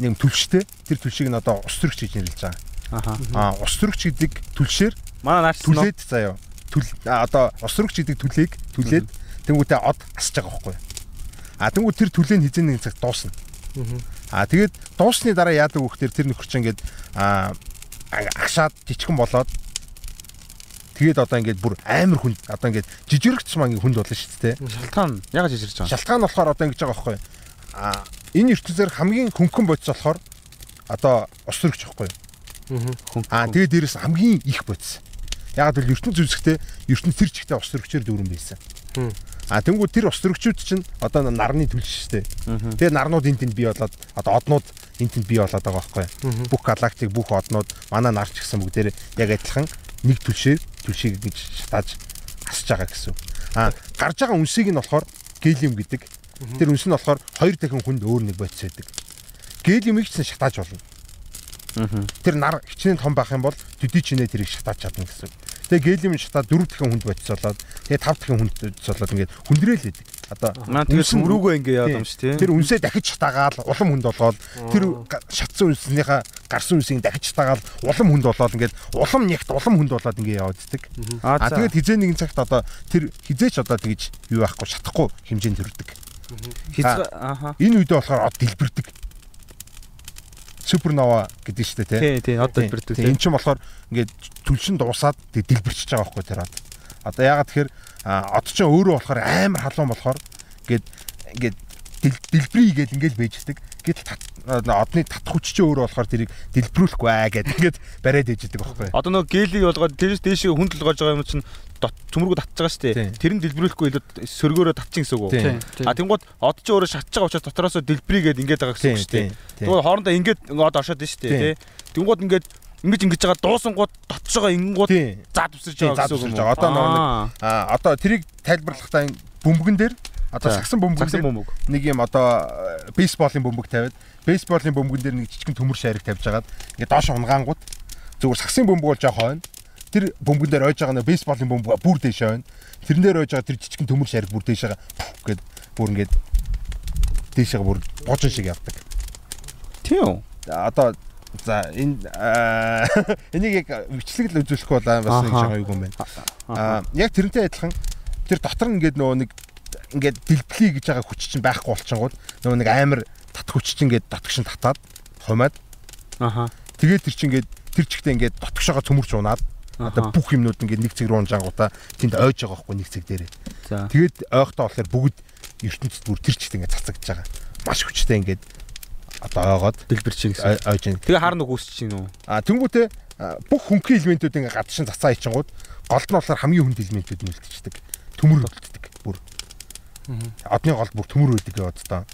нэг түлштэй. Тэр түлшийг нь одоо ус төрөгч гэж нэрлэж байгаа. Аа ус төрөгч гэдэг түлшээр Манай наарч түлээ. түлээд заяа. Түл а, одоо ус төрөгч гэдэг түлийг түлээд тэнгуүтээ од асж байгаа байхгүй. А тэнгуү тэр түлээ нь хизээ нэг цагт дуусна. А тэгээд дуусны дараа яадаг вэ гэхээр тэр нөхөр чинь ингээд агшаад жижигхэн болоод тэгээд одоо ингээд бүр амар хүнд одоо ингээд жижигэрэгч маань хүнд болно шүү дээ. Шалтгаан ягаад жижигэрч байгаа? Шалтгаан болохоор одоо ингэж байгаа байхгүй. А энэ ертөнцээр хамгийн хөнгөн бодис болохоор одоо ус төрөгч байхгүй. Аа тэгээд дээрэс хамгийн их бодис. Яг л ертөнц үзэхдээ ертөнц тэр чигтээ ус төрөгчээр дүүрэн байсан. А тэнгууд тэр ус төрөгчүүд чинь одоо нарны түлш шүү дээ. Тэгээд нарнууд энэ тэнд бий болоод одоо однууд энэ тэнд бий болоод байгаа байхгүй. Бүх галактик бүх однууд манай нар ч гэсэн бүгдээр яг адилхан нэг түлшээр түлшийг гэж шатааж асж байгаа гэсэн. А гарч байгаа үнсийг нь болохоор гелиум гэдэг. Тэр үнс нь болохоор хоёр дахин хүнд өөр нэг бодис байдаг. Гелиумыг ч шатааж болно. Тэр нар хичнээн том байх юм бол төдий чинээ тэрийг шатааж чадна гэсэн. Тэгээ гелиум шатаа дөрөв дахин хүнд бодис болоод тэгээ тав дахин хүнд бодис болоод ингээд хүндрээл байдаг. Одоо нь- мөрөөгөө ингэ яад юм шүү тий. Тэр үнсээ дахиж шатаагаал улам хүнд болоод тэр шатсан үнснийхээ гарсан үнсийг дахиж шатаагаал улам хүнд болоод ингээд улам нягт улам хүнд болоод ингээд явагддаг. Аа тэгээд хизээ нэгэн цагт одоо тэр хизээч одоо тэгж юу байхгүй шатахгүй хэмжээнд төрдөг. хязгаар ааха. Энэ үедээ болохоор од дэлбэрдэг. Супернова гэдэг шүү дээ тий. Тий, тий, одоо тий. Энэ чинь болохоор ингээд түлшин дуусаад тэг дэлбэрчиж байгаа байхгүй тэр од. Одоо ягаад тэгэхээр од чинь өөрөө болохоор амар халуун болохоор ингээд ингээд дэл- дэлбэрий гээд ингээд байждаг. Гэтэл одны татах хүч чинь өөрөө болохоор тэрийг дэлбэрүүлэхгүй аа гэдэг ингээд бариад ээждэг байхгүй. Одоо нөгөө гелийг болгоод тэрээс дээшээ хүн толгойж байгаа юм чинь төмөргөө татж байгаа шүү дээ. Тэр нь дэлбэрүүлэхгүй илүү сөргөөрөө татчих гэсэн үг үү? Тийм. А тэнгууд од ч өөрөө шатж байгаа учраас дотроос дэлбэрийгээд ингээд байгаа гэсэн үг шүү дээ. Тэгвэл хоорондоо ингээд од оршоод байна шүү дээ, тий. Тэнгууд ингээд ингэж ингэж байгаа дуусангууд дотж байгаа Тийм. зад үсэрч байгаа гэсэн үг. Одоо нөгөө нэг Аа, А одоо тэрийг тайлбарлахдаа бөмбөгөн дээр? Одоо сагсан бөмбөг. нэг юм одоо э, бейсболын бөмбөг тавиад. Бейсболын бөмбөгөн дээр нэг жижигэн төмөр шарик тавьж агаад ингээд доош унгаангууд зүгээр сагсын бөмбөг бол жоох хойно. Тэр бөмбөгөн дээр ойж байгаа нэг бейсболын бөмбөг бүр дээш хойно. Тэрэн дээр ойж байгаа тэр жижигэн төмөр шарик бүр дээш байгаа. Гэд бүр ингээд дээшээ бүр гожин шиг явдаг. Тийм одоо за энэ энийг яг бичлэг л үзүүлэхгүй бол бас нэг Аха. жоо юу юм байна. Аа яг тэрнтэй адилхан тэр дотор нь ингээд нөгөө нэг ингээд дэлбэлий гэж байгаа хүч чинь байхгүй болчингууд нөгөө нэг амар тат хүч чинь ингээд дотгошин татаад хумаад Аха. тэгээд тэр чинь ингээд тэр чигтээ ингээд дотгошоогоо цөмөрч унаад одоо бүх юмнууд ингээд нэг цэг рүү унжаангуудаа тэнд ойж байгаа байхгүй нэг цэг дээрээ. Тэгээд ойхтоо болохоор бүгд ертөнцид бүр тэр чигтээ ингээд цацагдж байгаа. Маш хүчтэй ингээд одоо ойгоод Дэлбэрч гэсэн. ой- ойж ин. Тэгээ харна үгүйсэж чинь үү? А тэнгуүтээ бүх хөнгөн элементүүд ингээд гадшин цацаа ичингууд голд нь болохоор хамгийн хүнд элементүүд нь үлдчихдэг. Төмөр үлддэг бүр. Одны гол бүр төмөр үүдэг яваад та.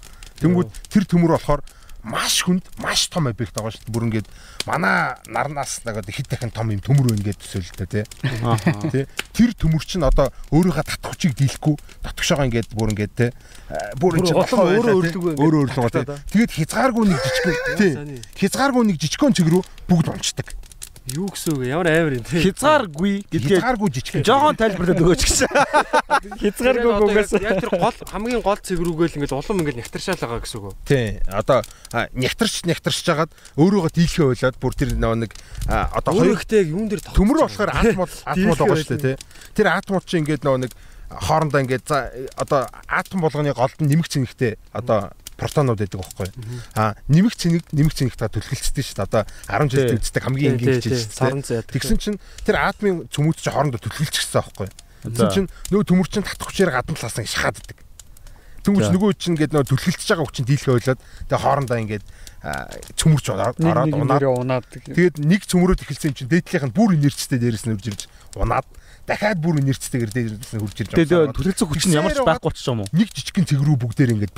Тэнгүүд тэр төмөр болохоор маш хүнд, маш том объект байгаа шүү дээ. Бүр ингээд манай нарнаас нэг хэд дахин том юм төмөр байна гэдэг төсөөлөлтэй тий. Тий. Тэр төмөр чинь одоо өөрийнхөө татах хүчийг дийлэхгүй татгшоогоо ингээд бүр ингээд тий. а, Бүр энэ улам өөрөө өрлөгөө ингээд өөрөө өрлөгөө тий. Тэгээд хязгааргүй нэг жижигхэн тий. Хязгааргүй нэг жижигхэн цэг рүү бүгд унцдаг. Юу гэсэн үг вэ? ямар амар юм те. Хязгааргүй гэдгээ Хязгааргүй жижигхэн. жоохон тайлбарлаад өгөөч гэсэн. Хязгааргүй гугаас яг тэр гол хамгийн гол цэг рүүгээл ингээд улам ингээд нягтаршаал байгаа гэсэн үг үү? Тий. Одоо нягтарч нягтарч жагаад өөрөөгөө дийлхээ ойлоод бүр тэр нэг одоо хоёр Өөрөөхтэй юун дээр төмөр болохоор атомууд Дийлхээ байгаа шүү дээ тий. Тэр атомууд чинь ингээд нэг хоорондоо ингээд за одоо атом болгоны голд нь нэмэх цэнэгтэй одоо протонууд байдаг байхгүй. А нэмэх цэнэг нэмэх цэнэгтэй төлөвлөлцдөг шүү дээ. Одоо 10 жилд үздэг хамгийн энгийн хичээл шүү дээ. Тэгсэн чинь тэр атомын цөмүүд чинь хоорондоо төлөвлөлцчихсэн байхгүй. Тэгсэн чинь нөгөө төмөр чинь татах хүчээр гадна талаас нь шахааддаг. Тэнгүүч нөгөө чинь ингээд нөгөө төлөвлөлтж байгаа хүчин дийлхэ ойлоод тэгээ хоорондоо ингээд цөмөрч ороод унаад тэгээд нэг цөмрөөд эхэлсэн чинь дээдлийнх нь бүр инерцтэй дээрээс нь үрж ирж унаад дахиад бүр инерцтэйгээр дээрээс нь үрж ирж Тэгээ унаад. төлөвлөсөн хүч нь ямар ч байхгүй болчих юм уу? нэг жижигхэн цэг рүү бүгдээр ингээд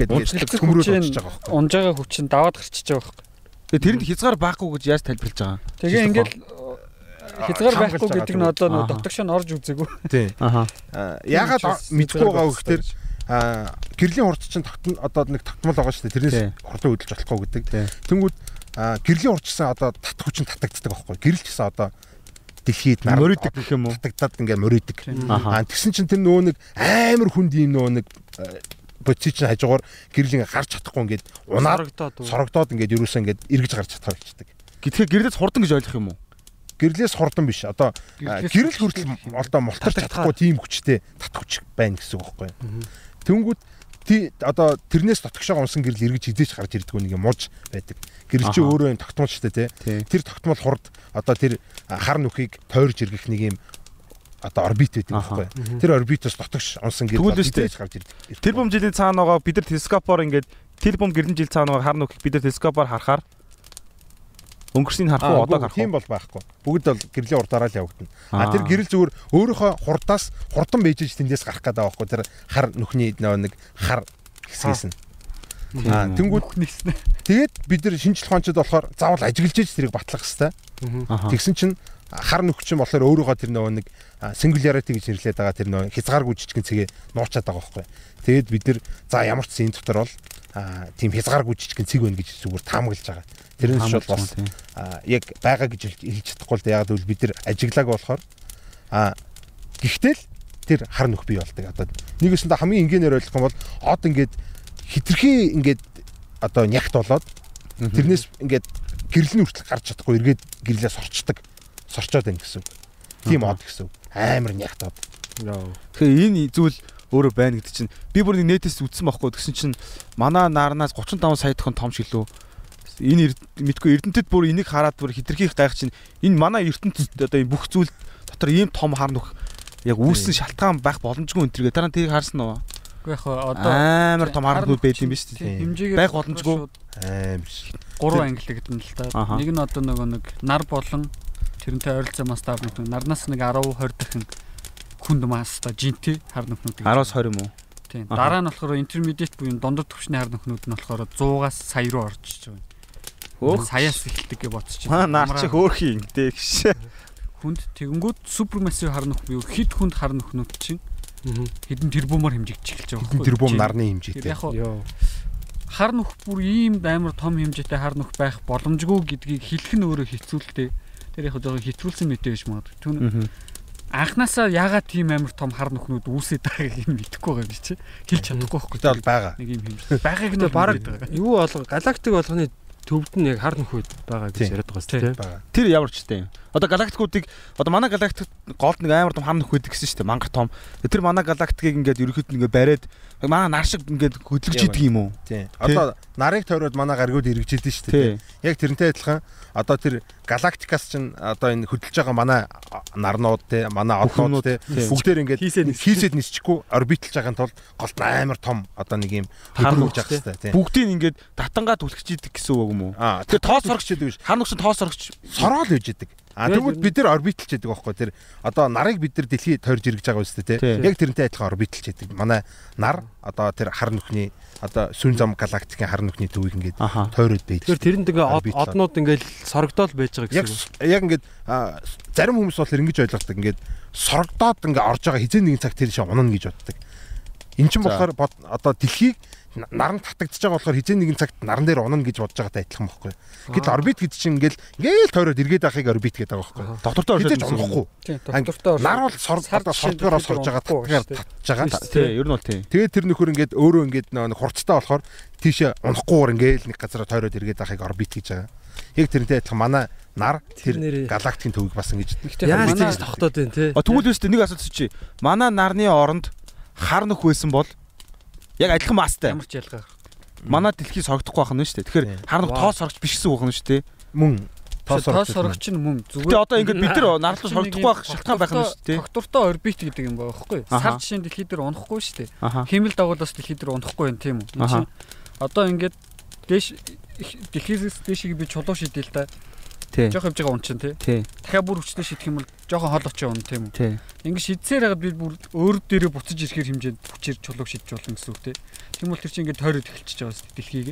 гэдэг хүчин очиж байгаа байхгүй. унж байгаа хүчин даваад гарчиж байгаа байхгүй. Тэгээ тэрэнд хязгаар байхгүй гэж яаж тайлбарлаж байгаа? Тэгээ ингээл хязгаар байхгүй байгаа гэдэг нь одоо нөө дотогш нь орж үзээгүй. Тий. Аха. Яагаад мэдгүй байгаа вэ гэхээр а, гэрлийн хурц чинь тогтно одоо нэг тогтмол байгаа шүү дээ. Тэрнээс хурдан хөдөлж болохгүй гэдэг. Тэнгүүд гэрлийн хурцсан одоо татах хүчин татагддаг байхгүй. Гэрэл ч гэсэн одоо дэлхийд нар Мөрөдөг гэх юм уу? татагдаад ингээ мөрөдөг. Аа тэгсэн чинь тэр нөгөө нэг амар хүнд юм нөгөө нэг боци чинь хажуугаар гэрэл ингээ гарч чадахгүй ингээд унаад Сорогдоод ингээд юусэн ингээд эргэж гарч чадхаар болчихдаг. Гэтэл гэрлээс хурдан гэж ойлгох юм уу? гэрлээс хурдан биш. Одоо Гэрлээс гэрэл хүртэл одоо мултарч чадахгүй тийм хүчтэй татгвч байна гэсэн үг байхгүй? Тэнгүүд тий одоо тэрнээс дотгошоо унсан гэрэл эргэж хизээч гарч ирдэг нэг юм мууж байдаг. Гэрэл чи өөрөө юм тогтмол штэ тий. Тэр тогтмол хурд одоо тэр хар нүхийг тойрж иргэх нэг юм одоо орбит Аха. байхгүй? Тэр орбитоос дотгош унсан гэрэл хизээч гарч ирдэг. Тэр бом жилийн цаана байгаа бид нар телескопоор ингээд тэр бом гэрдэн жил цаана байгаа хар нүхийг бид нар телескопоор харахаар өнгөрснийг харах уу одоо харах тийм бол байхгүй. Бүгд бол гэрлийн урдаараа л явагдана. А тэр гэрэл зүгээр өөрийнхөө хурдаас хурдан бийжж тэндээс гарах гэдэг байхгүй. Тэр хар нүхний нэг хар хэсгээс нь. Аа тэнгүүд Нүхнийснэ. тэгээд бид нар шинжлэх ухаанчид болохоор заавал ажиглаж иж тэрийг батлах хэвээр. Тэгсэн чинь хар нүх чинь болохоор өөрийнхөө тэр нөгөө нэг singularity гэж нэрлэдэг байгаа тэр нөгөө хязгааргүй жижигэн цэгээ нуучаад байгаа байхгүй. Тэгээд бид нар за ямар ч зэн дотор бол тийм хязгааргүй жижигэн цэг байна гэж зүгээр таамаглаж байгаа. Тэрнээс бол бас яг байгаа гэж хэл- хэлж чадахгүй л да яг л бид нар ажиглааг болохоор а гэхдээ л тэр хар нүх бий болдог. Одоо нэгэсэндээ хамгийн энгийнээр ойлгох юм бол од ингээд хитрхи ингээд одоо нягт болоод тэрнээс ингээд нь хүртэл гарч чадахгүй эргээд гэрлээ сорчдаг. Сорчоод байна гэсэн. үг. Тийм од гэсэн. үг. Амар нягт од. Тэгэхээр энэ зүйл өөрөө байна гэдэг чинь би бүр нэг нэтээс үтсэн байхгүй тэгсэн чинь манай нарнаас 35 сая төгрөг том шиг лөө энэ мэдгүй эрдэнтэд бүр энийг хараад бүр хитрхийх гайх чинь энэ манай ертөнцид одоо энэ бүх зүйл дотор ийм том хар нүх яг үүссэн шалтгаан байх боломжгүй энэ төргээ дараа нь тэрийг харсан уу Уу яг одоо амар том хар нүх байд юм биш үү Тийм. хэмжээгээр Байх боломжгүй. Амар ш. гурван англи гэдэг нь л та. Нэг нь одоо нөгөө нэг нар болон тэрнтэй ойролцоо мастар нүх нарнаас нэг 10 20 дахин хүнд маста жинтэй хар нүхнүүд. 10-аас 20 юм уу Тийм. Дараа нь болохоор intermediate буюу дундад түвшний хар нүхнүүд нь болохоор 100-аас сая руу орж байгаа. Өөх. Саяас эхэлдэг гэж бодчих. маа нар чи хөөрхий ингэдэ гэж хүнд тэгэнгүүт супермассив хар нүх буюу хит хүнд хар нүхнүүд чинь хэдэн тэрбумаар хэмжигдэж эхэлж байгаа Хэдэн тэрбум нарны хэмжээтэй. яг хар нүх бүр ийм амар том хэмжээтэй хар нүх байх боломжгүй гэдгийг хэлэх нь өөрөө хэцүү л дээ. Тэр яг жоохон хэтрүүлсэн мэтэй биш магадгүй. Түүн анханасаа яагаад тийм амар том хар нүхнүүд үүсээд байгааг нь мэдэхгүй байгаа юм чи. Хэлж чадахгүй байхгүй. Гэтэл бол байгаа. нэг юм хэмжээ. Байгааг нь баг юу болго галактик болгоны төвд нь яг хар нөхөд байгаа гэж яриад байгаа Тийм. шүү дээ. Тэр ямар ч тийм. Одоо галактикуудыг одоо манай галактик голд нэг амар том хам нөх байдаг гэсэн шүү дээ. Мангар том. Тэр манай галактикийг ингээд ерөөхдөө ингээд бариад манай нар шиг ингээд хөдөлгөж Яа, идэг юм уу? Тийм. Одоо нарыг тойроод манай гаргууд эргэжэлдэн шүү дээ. Яг тэрнтэй адилхан одоо тэр галактикаас чинь одоо энэ хөдөлж байгаа манай нарнууд те манай однууд те Тий. бүгдээр ингээд Хийсэд нисчихгүй орбиталж байгаа тул голд амар том одоо нэг юм нүх, байгаа хэрэгтэй тийм. Бүгдийг ингээд татангаа түлхэж идэг гэсэн үг юм уу? Аа Тэр тоос сорогч гэдэг биш. Хар нүгш тоос сорогч Сороол үйж идэг. А тэгвэл бид нар орбиталж идэг байхгүй тэр одоо нарыг бид нар дэлхий тойрж иргэж байгаа үстэй. Тий. Яг тэрнтэй адилхан орбиталж идэг. Манай нар одоо тэр хар нүхний одоо сүүн зам галактикийн хар нүхний төвийг ингээд тойроод байдаг. Тэгэхээр тэрэнд ингээ од- Орбитлаад. однууд ингээл сорогдоод байж байгаа гэсэн үг. яг ингээд зарим хүмүүс бол ингэж ойлгодог ингээд сорогдоод ингээ орж байгаа хизээ нэгэн цаг тэр шиг унана гэж боддог. Эн чинь болохоор одоо дэлхийг наран татагдчихж байгаа болохоор хизээ нэгэн цагт наран дээр унана гэж бодож байгаатай адилхан байхгүй. Гэтэл орбит гэдэг чинь ингээл ингээл тойроод эргээд байхыг орбит гэдэг байгаа байхгүй. Доктортой оршиж унахгүй. Доктортой Нар бол сордгоороо дэлхийд сорж байгаа татгаар татж байгаа. Тий, ер нь бол тий. Тэгээд тэр нөхөр ингээд өөрөө ингээд нэг хурцтай болохоор тийшээ унахгүйгээр ингээл нэг газараа тойроод эргээд байхыг орбит гэж байгаа. Яг тэрнтэй адилхан манай нар Тэр галактикийн төвийг бас ингэж Яаж тэгж тогтоод байна те. Тэгвэл үстэй нэг асуулт чи. Манай нарны оронд хар нүх байсан бол яг адилхан мастай. ямар ч ялгаа. Манай дэлхий сорогдохгүй байх нь шүү дээ. Тэгэхээр Тийм. хар нүх Вау. тоос сорогч биш гэсэн үг нь шүү дээ. мөн Тоос тоос сорогч нь мөн зүгээр одоо ингээд бид нар нарлуу сорогдохгүй байх шалтгаан байх нь шүү дээ. Доктортой орбит гэдэг юм байгаа байхгүй. Аха. Сар жишээ дэлхий дээр унахгүй шүү дээ. Хэмэл дагуулаас дэлхий дээр унахгүй юм тийм үү? Одоо ингээд дээш дэлхийс дээшийг би чулуу шидэл та. Тий. Жохо байгаа унчин тий. Тий. Дахиад бүр хүчтэй шидэх юм бол жоохон хол очоо унна тийм үү? Тий. Ингээд шидсээр хагаад би бүр өөр дээрээ буцаж ирэхээр хэмжээнд хүчээр чулууг шидэж болно гэсэн үг тий. Тийм бол тэр чинь ингээд тойроод эхэлчихэж байгаа шүү дэлхийг.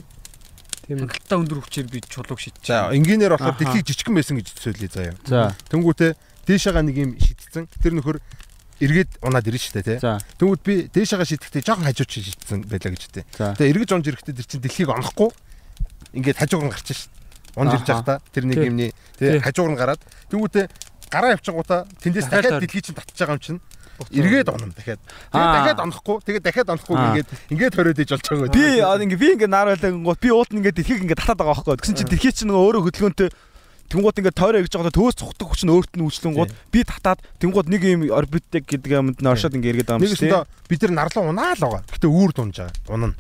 Тийм. Хангалттай өндөр хүчээр би чулууг шидэж. За энгийнээр болохоор дэлхийг жижигхан байсан гэж төсөөлье заяа. За. Тэнгүүтээ дээшээгаа нэг юм шидсэн. Тэр нөхөр эргээд унаад ирнэ шүү дээ тий. За. Тэнгүүд би дээшээгаа шидэхдээ жоохон хажууд чинь шидсэн байлаа гэж тий. Тэгээ эргэж унж ирэхдээ тэр чинь дэлхийг онохгүй ингээд хажуугаар нь гарч шít. Унж ирж байхдаа тэр нэг юмний Тий. хажуугаар нь гараад тэнгүүтээ гараа явчихгуудаа тэндээс Дахиад дэлхий чинь татчих байгаа юм чинь эргээд онно дахиад. Тэгээд дахиад онохгүй, тэгээд дахиад онохгүй ингээд ингээд хориод иж болж байгаа. Би ингээ би ингээ наар байлаа би уут ингээ дэлхийг ингээ татаад байгаа байхгүй. Тэгсэн чинь дэлхий чинь нөгөө өөрөө хөдөлгөөнтэй Тэнгууд ингээ тойроо гэж байгаа төөс цухдаг хүч нь өөрт нь үйлчлэнгууд би татаад тэнгууд нэг юм орбиттэй гэдэг юмд нь оршоод ингээ эргээд байгаа юм өстөө бид нар нарлан унаа л байгаа. Гэтэ үүр дунж байгаа. Унана.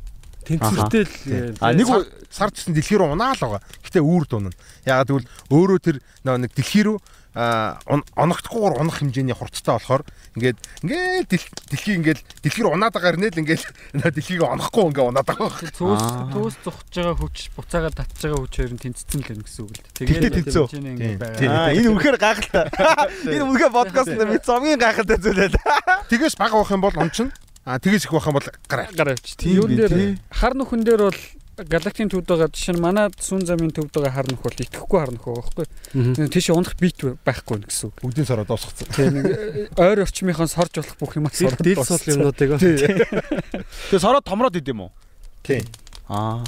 Тэнцвэртэй л А нэг Сар- гэсэн дэлхий рүү унаа л байгаа. Гэтэ үүр дунана. Ягаад гэвэл өөрөө тэр нэг дэлхий рүү а оногдохгүйгээр унах хэмжээний хурцтай болохоор ингээд ингээд дэл- дэлхий ингээд дэлхий рүү унаад байгаа хэрнээ л ингээд дэлхийг онохгүй ингээд унаад байгаа. байх. Төөс Аа. төөс зогсож байгаа хүч буцаагаад татж байгаа хүч хоёр нь тэнцсэн л юм гэсэн үг л тэнцүү. хэмжээний ингээд байгаа. Аа энэ үнэхээр гайхалтай. Энэ үнэхээр подкаст дээр би зомгийн гайхалтай зүйл байлаа. Тэгээс бага байх юм бол он чинь а тэгээс их байх юм бол гараа. гараа авчих. Тийм тий. хар нүхэн дээр бол галактикийн төвд байгаа жишээ нь манай сүн замын төвд байгаа хар нүх бол итгэхгүй хар нүх байгаа байхгүй. Тийш унах бит байхгүй гэсэн үг. Бүгдийн сараа дуусгацсан. Тийм нэг ойр орчмынхаа сорж болох бүх юмас Дил дил сул юмнуудыг. Тэгээ сороод томроод идэм үү? Тийм. Аа.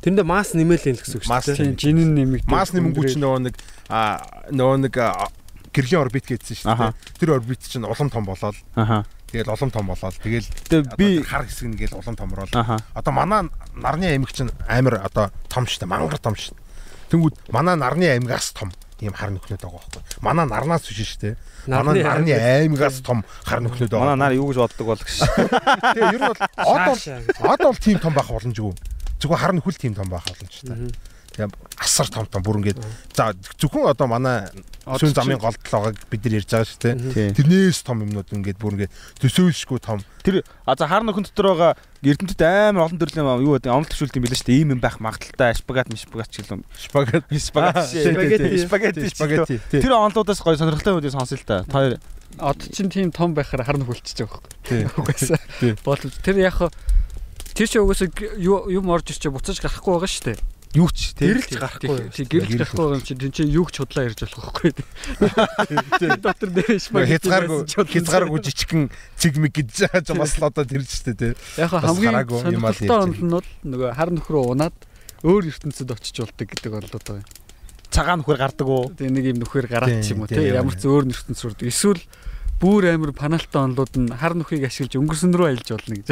Тэрэндээ масс нэмэлэн л гэсэн үг Масс шүү Тийм дээ. жинэн нэмэгдэх. Мас нэмэнгүү чинь нөгөө нэг а нөгөө нэг гэрлийн орбит гэдсэн шүү дээ. Тэр орбит чинь улам том болоод Аха. Тэгэл улам том болоод тэгэл би хар хэсэг нь гээл улам томрол. Одоо манай нарны аймаг чинь амар одоо том шүү дээ. Мангар том шүү. Тэнгүүд манай нарны аймагаас том ийм хар нөхнөд байгаа байхгүй. Манай нарнаас биш шүү дээ. Манай нарны аймагаас том хар нөхнөд байгаа. манай нар юу гэж боддог бол гэж. Тэгээ ер нь бол од бол од бол тийм том байх боломжгүй. Зүгээр хар нөхөл тийм том байх боломжтой. Тэгээ асар том том бүр ингээд за зөвхөн одоо манай сүүн замын голд байгааг бид нар ярьж байгаа шүү дээ. Тэрнээс том юмнууд ингээд бүр ингээд төсөөлшгүй том. Тэр а за хар нөхөн дотор байгаа Эрдэнэтэд амар олон төрлийн юм юу гэдэг онол төвшүүлт юм билээ шүү дээ. Ийм юм байх магадaltaй шпагат мишпагат ч гэлээ. Шпагат. Спагетти, спагетти. Тий. Тэр онолуудаас гоё сонирхолтой үдээ сонсъё л та. Хоёр Од чинь тийм том байхаар хар нүх болчихж байгаа байхгүй. Угаасаа Тий. боловч тэр яг тэр г- юу юм орж ирчээ буцаж гарахгүй байгаа шүү дээ. Юу ч л гарахгүй. Тий гэрэл гарахгүй юм чи тэн чинь юу ч худлаа ярьж болох байхгүй. Доктор дэвш Хязгааргүй хязгааргүй жижигхэн цэгмэг гэж байгаа ч бас л одоо тэр ч дээ тий. Яг хамгийн сонирхолтой онол нь бол нөгөө хар нөхрөө унаад өөр ертөнцид очиж болдог гэдэг байгаа юм. Цагаан нөхөр гардаг уу? Тэгээ нэг юм нөхөр гараад ч юм уу тий ямар ч өөр ертөнц сурдаг. Эсвэл бүр амар паналтай онолууд нь хар нүхийг ашиглаж өнгөрсөн рүү аялж болно гэж.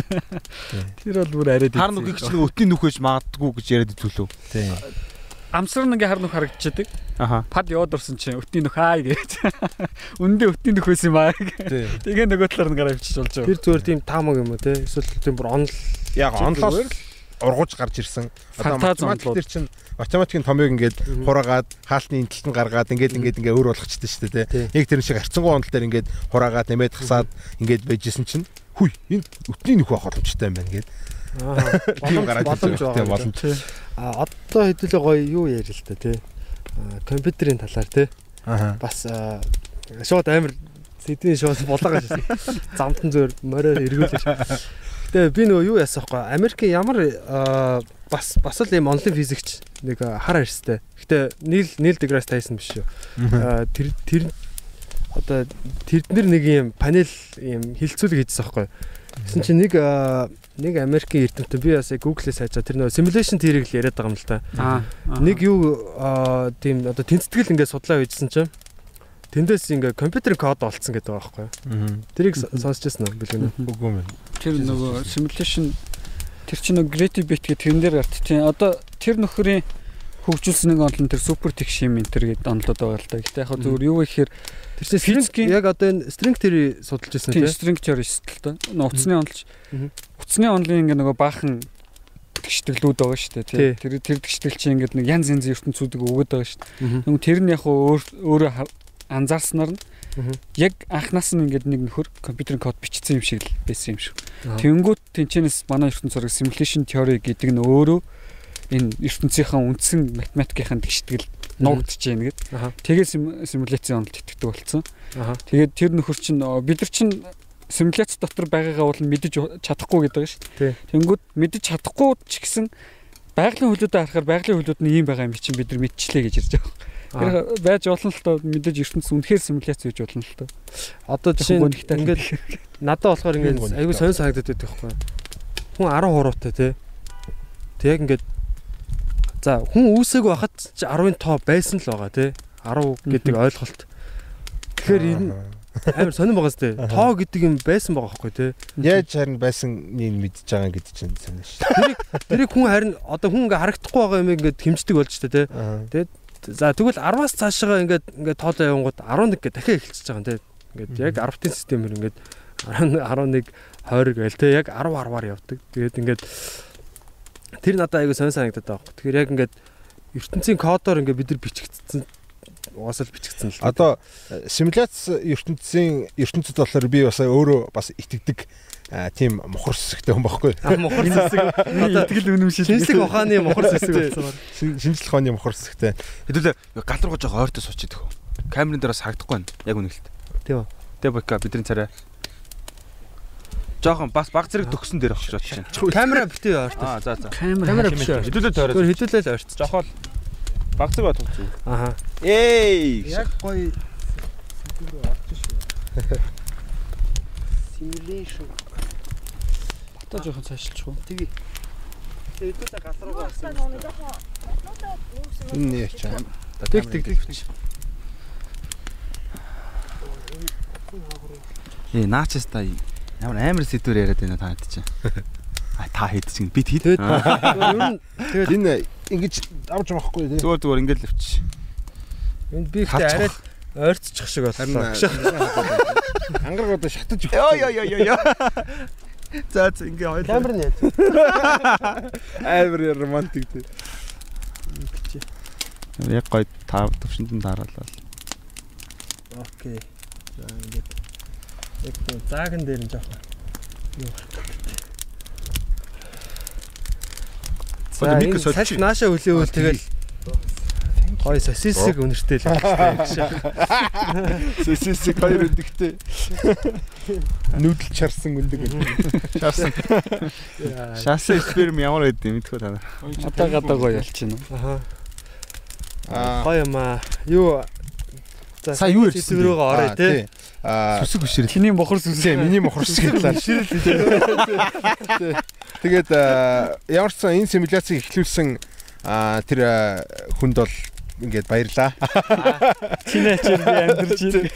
Тэр бол бүр арай Хар нүхийг ч нэг өтний нүхэж магадгүй гэж яриад идэвлүү. Тий. амсрын ингээ хар нүх харагдчихдаг. Аха. Пад яваад орсон чинь өтний нүх аа гэж. Үндэ өтний нүх байсан юм аа. Тэгээ нөгөө талаар нь гараа авчиж болж байгаа. Тэр зүгээр тийм таамаг юм уу те? Эсвэл тийм бүр онл Яг онлоос ургууж гарч ирсэн. Одоо математик дээр чинь математикийн томыг ингээд хураагаад хаалтны интэлтэн гаргаад ингээд ингээд ингээд өөр болгочтой шүү дээ тий. Яг тэр шиг харцангуй онол дээр ингээд хураагаад нэмээд хасаад ингээд байжсэн чинь хүй энэ өтний нөх байх боломжтой юм байна гээд тийм гараад боломж ирсэн боломж. А одоо хэдүүлээ гоё юу ярил л та. А, Компьютерийн талаар. Аа. Бас шууд амар сэдвийн шууд болоо гэж. Замтан зөөр мороор эргүүлж. Тэгээ би нөгөө юу яасан вэ? Америкийн ямар бас бас л юм онлайн физикч нэг хар арьстай. Гэтэ Нил Нил Деграсс Тайсон биш юу? Тэр тэр одоо тэрднэр нэг юм панел юм хилцүүлэг хийжсэн байхгүй. Гэсэн чинь нэг нэг Америкийн эрдэмтэн би бас Google-ээс хайжаа тэр нөгөө simulation theory-г л яриад байгаа юм л та. Нэг юу тийм одоо тэнцэтгэл ингээд судлаа үйдсэн чинь тэндээс ингээд компьютерийн код олцсон гэдэг байгаа байхгүй. Тэрийг с- сонсч байсан уу бэлгэнэ. Үгүй юм. Тэр нөгөө simulation тэр чинь нөгөө creative bit гэх тэрэн дээр гарт тийм одоо тэр нөхрийн хөгжүүлсэн нэг онол нь тэр супер тех шим энтер гэдэг онолууд байгаа л да. Гэтэ яг зүгээр юу гэхээр Тэр чинь string яг одоо энэ string theory судалж байсан тийм тийм. string theory шүү дээ. Нөө утасны. Мгм. Утасны онолын ингээ нөгөө баахан тэгштэглүүд байгаа шүү дээ. Тий. Тэр тэр тэгштэл чинь ингээ нэг янз янзын ертөнцүүдийг өгöd байгаа шүү дээ. Тэгвэл тэр нь яг өөр өөрөө хар- анзаарснаар нь яг анхнаас нь ингээд нэг нөхөр компьютерийн код бичсэн юм шиг л байсан юм. Аа. Тэнгүүт тэнчэнэс манай ертөнц зураг simulation theory гэдэг нь өөрөө энэ ертөнцийнхаа үндсэн математикийн тэгштгэл нуугдж байна гэд. Аха. Тэгээ сим- симуляцийн онолд итгэдэг болсон. Тэгээд тэр нөхөр чинь бид нар чинь симуляц дотор байгаагаа бол мэдэж чадахгүй гэдэг шүү дээ. Тэнгүүд мэдэж чадахгүй ч гэсэн байгалийн хөлөөдөө харахаар байгалийн хөлөөд нь ийм байгаа юм чинь бид нар мэдчихлээ гэж ярьж байгаа. Тэр байж болно л тоо мэдээж ертөнц үнэхээр симуляц хийж болно л тоо. Одоо жишээ нь ингээд надад болохоор ингээд айгүй сонир санагдаад байдаг байхгүй. Хүн 10 хуруутай тий. Тэг яг ингээд за хүн үүсээг байхад ч 10-ын тоо байсан л байгаа тий. 10 гэдэг ойлголт. Тэгэхээр энэ амар сонирн байгаа сте. Тоо гэдэг юм байсан байгаа байхгүй тий. Яаж харин байсан нэг мэдж байгаа гэдэг чинь сонир шүү. Тэрийг тэрийг хүн харин одоо хүн ингээ харагдахгүй байгаа юм ингээд хэмждэг болж штэ тий. дээ. За тэгвэл 10-аас цаашгаа ингээд ингээд тоолоо явангууд 11 гэ дахиад эхэлчихэж байгаа юм тий. Ингээд яг 10-ын системээр ингээд 11 20 гээл тий яг 10 10-аар явдаг. Тэгээд ингээд тэр надад айгүй сонир санагдаад байгаа байхгүй. Тэгэхээр яг ингээд ертөнцийн кодоор ингээд бид нар бичигдсэн угаасаа л бичигдсэн л. Одоо симуляц ертөнцийн ертөнцид болохоор би бас өөрөө бас итгэдэг тийм мухар сүсгтэй хүн байхгүй. Сэсэг одоо Итгэл үнэмшил. шинжлэх ухааны мухар сэсэг болсон. Шин- Шинжлэх ухааны мухар сүсгтэй. Хэдүүлээ галруугаж байгаа ойртоо суучих идэх. Камерын дээр бас харагдахгүй байна. Яг үнэхэлт. Тийм үү. Тэ бока бидний царай. Жохон бас баг зэрэг төгсөн дээр бодож байна. Камера битээ ойртоо. Аа за за. Камера битээ. Хэдүүлээ тойроо. Хэдүүлээ л ойртоо. Жохол баг зэрэг бат төгсөн. Аха. Эй. Яг гоё сэдвэр орж шүү. Simulation. Бата жоохон цаашлчих уу. Тэгээ. Хэдүүлээ гал руугаа орсон. Энэ яа чам. Тэг тэг тэг. Ээ наачс та ямар амар сэдвэр яриад байна та хэд чинь. А та хэд чинь бид хэд. Тэгээд Энэ ингэж авч байхгүй тий. Зүгээр зүгээр ингээл өвч. энэ би ихтэй арай л ойрцчих шиг боллоо. ангараг одоо шатаж Йоо йоо йоо йоо. За за ингээ хоёул. Камер нь яаж? амар романтик тий. Яг гоё тав төвшөнд нь тааруулаа. Окей. За ингээд яг тийм зааган дээр нь жоохон. За Одоо микро энэ сольчих. салж наашаа хөлөөвөл тэгэл гоё сосисыг өнөртэй л. Сэсэсэг хоёр өндөгтэй. Нүүдэл чарсан өндөг. Шаасан. Шаасан сперм ямар байд юм мэдхүү та нар. Одоо гадаа гоё ялчихна. Аа. Гоё юм аа. Юу За Сая юу ярьсан бэ? Зүрөөгөө орё Аа, тий. Аа Сүсэг бишрэл. Чиний бохор сүсээ. тий миний мохор шиг талаар. Тэгээд аа, ямар ч сан энэ симуляцийг эхлүүлсэн аа, тэр хүнд бол ингээд баярлаа. Чиний ачаар би амьдарч байна.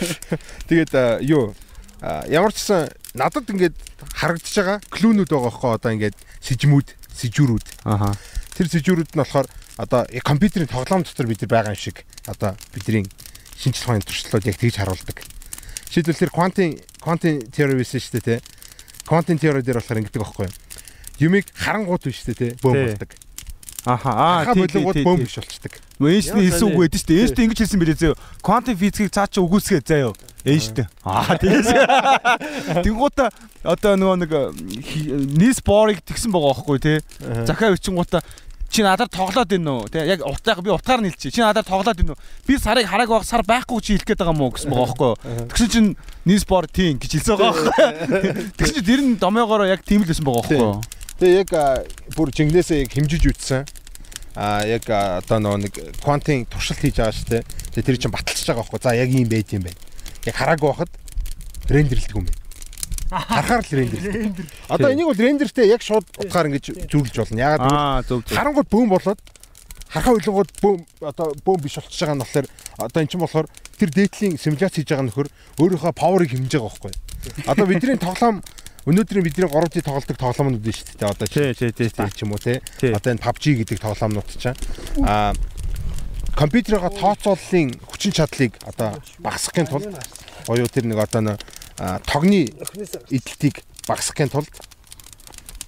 Тэгээд юу ямар ч сан надад ингээд харагдаж байгаа клүүнүүд байгаа хөө одоо ингээд сэжмүүд, сэжүүрүүд. Аха. Тэр сэжүүрүүд нь болохоор одоо яг компьютерийн тоглоом дотор бид нар байгаа юм шиг одоо бидний шинжлэх ухааны туршлагууд яг тэгж харуулдаг. Жишээлбэл тэр квантын квантын теори байсан шүү дээ тий. Квантын теори дээр болохоор ингэдэг байхгүй юу? Юмыг харангуут биш үү тий бөөм Тий. Аха. Аа Хаа тий болонгууд тий. бөөм тий. биш болчдаг. Эйнштейн Яа, хэлсэн үг байдэн шүү дээ. Эйнштейн ингэж хэлсэн билээ зөө. Квантын физикийг цаа чи үгүйсгээ заяа. Эйнштейн. Аа тийш. Тэнгуута одоо нөгөө нэг нийс борыг тэгсэн байгаа байхгүй тий. Захаа өчнгуута чи надаар тоглоод байна уу? Тэ яг утгааг би утгаар нь хэлчих. Чи надаар тоглоод байна уу? Би сарыг хараг байх сар байхгүй чи хэлэх гээд байгаа мó гэсэн байгаа байхгүй. Тэгсэн чинь нийс бор тийм гэж хэлсэн байгаа байхгүй. Тэгсэн чинь тэр нь домоогоор яг тийм л байсан байгаа байхгүй. Тэгээ яг бүр жингнээсээ яг хэмжиж үтсэн. А яг одоо нөгөө нэг квантын туршилт хийж байгаа шүү дээ. Тэгээ тэр чинь баталчихж байгаа байхгүй. За яг ийм байт юм байна. Яг хараагүй байхад рендерлдэг юм байна. Харахаар л рендерлдэг. Одоо энийг бол рендертэй яг шууд утгаар ингэж зүүрлж болно. Ягаад гэвэл харангууд бөөм болоод харахаа үйлгүүд бөөм одоо бөөм биш болчихж байгаа нь болохоор одоо эн чинь болохоор тэр дээдлийн симуляц хийж байгаа нөхөр өөрийнхөө паверыг хэмжиж байгаа байхгүй. Одоо бидний тоглоом өнөөдрийн бидний 3D тоглолтог тоглоомнууд нь шүү дээ. Одоо Тий, тий, тий, ч юм уу те. Тий. Одоо энэ PUBG гэдэг тоглоомнууд чинь аа компьютероо тооцооллын хүчин чадлыг одоо багасгахын тулд боёо тэр нэг одоо нэг тогны эдэлтийг багасгахын тулд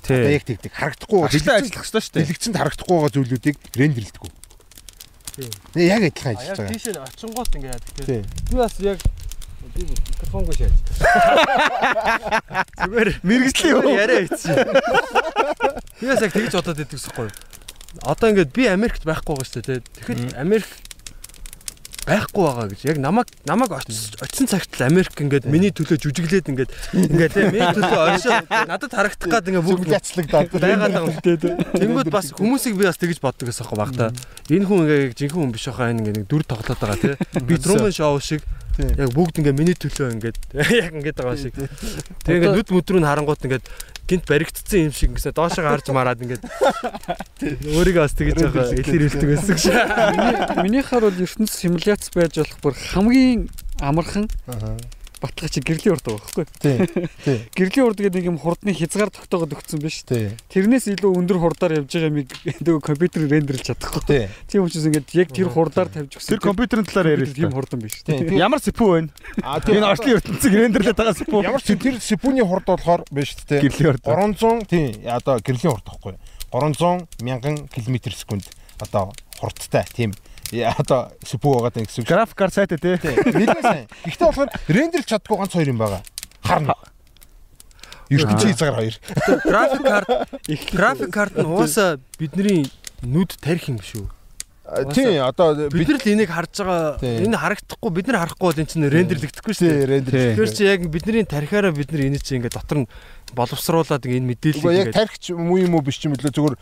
одоо яг тэгдэг харагдахгүй дэлгэцэн- ажиллах хэрэгтэй шүү дээ. дэлгэцэнд харагдахгүй байгаа зүйлүүдийг рендерлдэг. Тийм. Нэ яг адилхан ажиллаж байгаа. тийш очингууд ингээд. Тийм. Би бас яг би микрофонгүй шааж. Зүгээр Мэргэжлийн юу? яриа хийчихсэн. Би бас яг тэгж бодоод байдаг усхгүй. Одоо ингээд би Америкт байхгүй байгаа шүү дээ. Тэгэхэд Америк байхгүй байгаа гэж. Яг намайг намайг очис- очисон цагт л Америк ингээд миний төлөө жүжиглээд ингээд ингээд тийм миний төлөө оршоо надад харагдах гад ингээд бүгд Симуляцлагдаад байгаад байгаа юм дээ. Тэнгүүд бас хүмүүсийг би бас тэгж боддог гэсэн юм багтаа. Энэ хүн ингээ жинхэнэ хүн биш байхаа энэ ингээ нэг дүр тоглоод байгаа тий. Би Truman Show шиг яг бүгд ингээ миний төлөө ингээд яг ингээд байгаа шиг. Тэгээ ингээ нүд мүдрүү нь харангуут ингээд гинт баригдцсан юм шиг гэсэн доошоо харж мараад ингээд өөрийгөө бас тэгж байгаа илэр хэлдэг байсан гэж. Миний- бол ертөнц симуляц байж болох бүр хамгийн амархан Аа. Батлага чи гэрлийн урд байгаа байхгүй. Тий. Тий. Гэрлийн урд гэдэг нэг юм хурдны хязгаар тогтоогод өгсөн биш. Тий. Тэрнээс илүү өндөр хурдаар явж байгаа юмыг нөгөө компьютер рендерлж чадахгүй. Тий. Тийм учраас ингээд яг тэр хурдаар тавьж өгсөн. Тэр компьютерийн талаар яриа л тийм хурдан биш. Тий. Ямар сэпүү байна? А Энэ орчлын ертөнцийг рендерлээд байгаа сэпүү. Ямар ч тэр сипүүний хурд болохоор биш те. Гэрлийн урд. 300 тий одоо гэрлийн хурд тахгүй. 300 мянган км секунд одоо хурдтай тийм яа, одоо сипүү байгаа гэсэн үг. шүү. График кар сайтай тий. Нэлээд сайн. Гэхдээ болохоор рендерлж чаддгүй ганц хоёр юм байгаа. Харна. ертөнцийн цагаар хоёр. График карт график карт нь угаасаа бидний нүд тарих юм шүү. А, Тий одоо Бид нар л энийг харж байгаа энэ харагдахгүй бид нар харахгүй бол энэ чинь рендерлэгдэхгүй шүү дээ. Тэгэхээр чи яг бидний тарихаараа бид нар энийг чи ингээд дотор нь боловсруулад ингээд энэ яг мэдээллийг ингээд тархич муу юм уу биш ч юм лөө зүгээр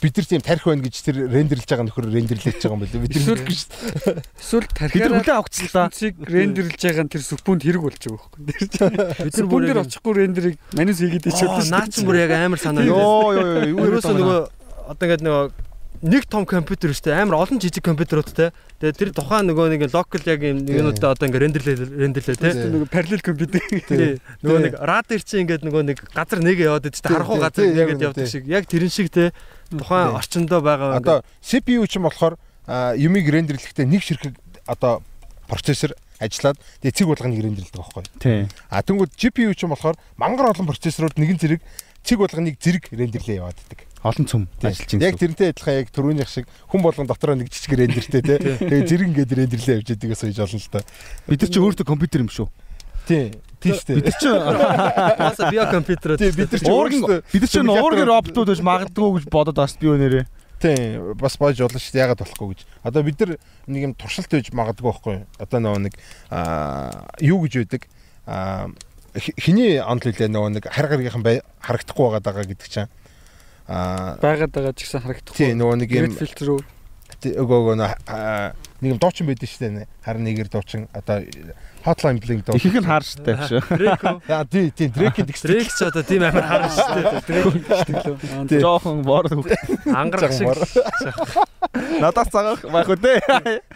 бид нар тийм тарих байна гэж тэр рендерлж байгаа нөхөр рендерлэж байгаа юм байна. Бид нар шүү дээ. Эсвэл Бид нар тархиараа хүлээ авахчлаа. ертөнцийг рендерлж байгаа нь тэр сүпүүнд хэрэг болж байгаа байхгүй. Тэр чинь бид нар яг очихгүй рендерийг манус хийгээд ичээд Аа, наа чи бүр яг амар санаа. Йоо йоо йоо юу Ерөөсөө нөгөө одоо ингээд нөгөө нэг том компьютер өстэй амар олон жижиг компьютеруудтай. Тэгээ тэр тухайн нөгөө нэг локал яг юм юунуудтай одоо ингээд рендерлээ рендерлээ тий. Тий. нөгөө параллел компьютер Тий. Нөгөө нэг радио чи ингээд нөгөө нэг газар нэг яваад идэж Тий, харахгүй тий, газар тий, нэгэд явдаг шиг. Яг тэрэн шиг те тухайн Тий. орчиндөө байгаа Одоо CPU ч юм болохоор юмыг рендерлэхдээ нэг ширхэг одоо процессор ажиллаад тэгээ цэг болгоныг рендерлдэг байхгүй. Тий. А тэнгууд GPU ч юм болохоор мангар олон процессорууд нэгэн зэрэг цэг болгоныг зэрэг рендерлээ явааддаг. Олон цөм ажиллаж байна. Яг тэрнтэй адилхан яг түрүүнийх шиг хүн болгон дотроо нэг жижиг рендертэй тий. Тэгээ зэрэг ингээд рендерлээ явж байгааг сойж олон л та. Бид нар чи өөртөө компьютер юм шүү. Тий. Тийм шүү Бид чи Бааса био компьютерууд. Тий бид нар ч уургийн өөрсдөө бид нар чи уургийн роботууд гэж магадгүй гэж бодоод бас би өнөрөө. тий бас болж болно шүү. Ягаад болохгүй гэж. Одоо бид нар нэг юм туршилт байж магадгүй байхгүй. Одоо нөгөө нэг аа юу гэж байдаг. Аа хи- хиний онл үлээ нөгөө нэг хар гаргийнхан бай харагдахгүй байгаа даа гэдэг чинь. Аа байгаад байгаа ч гэсэн харагдахгүй. нөгөө нэг юм фильтр үү? өгөө өгөө нэг юм дуучин байдсан шүү дээ. Харин нэгэр дуучин одоо hotline bling дуу. Ихэнх нь хаар штэ биш үү? Яа тий тий дрекэд их Дрейк ч одоо тийм амар харна шүү дээ. Тий. Жохон бор. Ангарах шиг. Надаас цагаах байх үү те.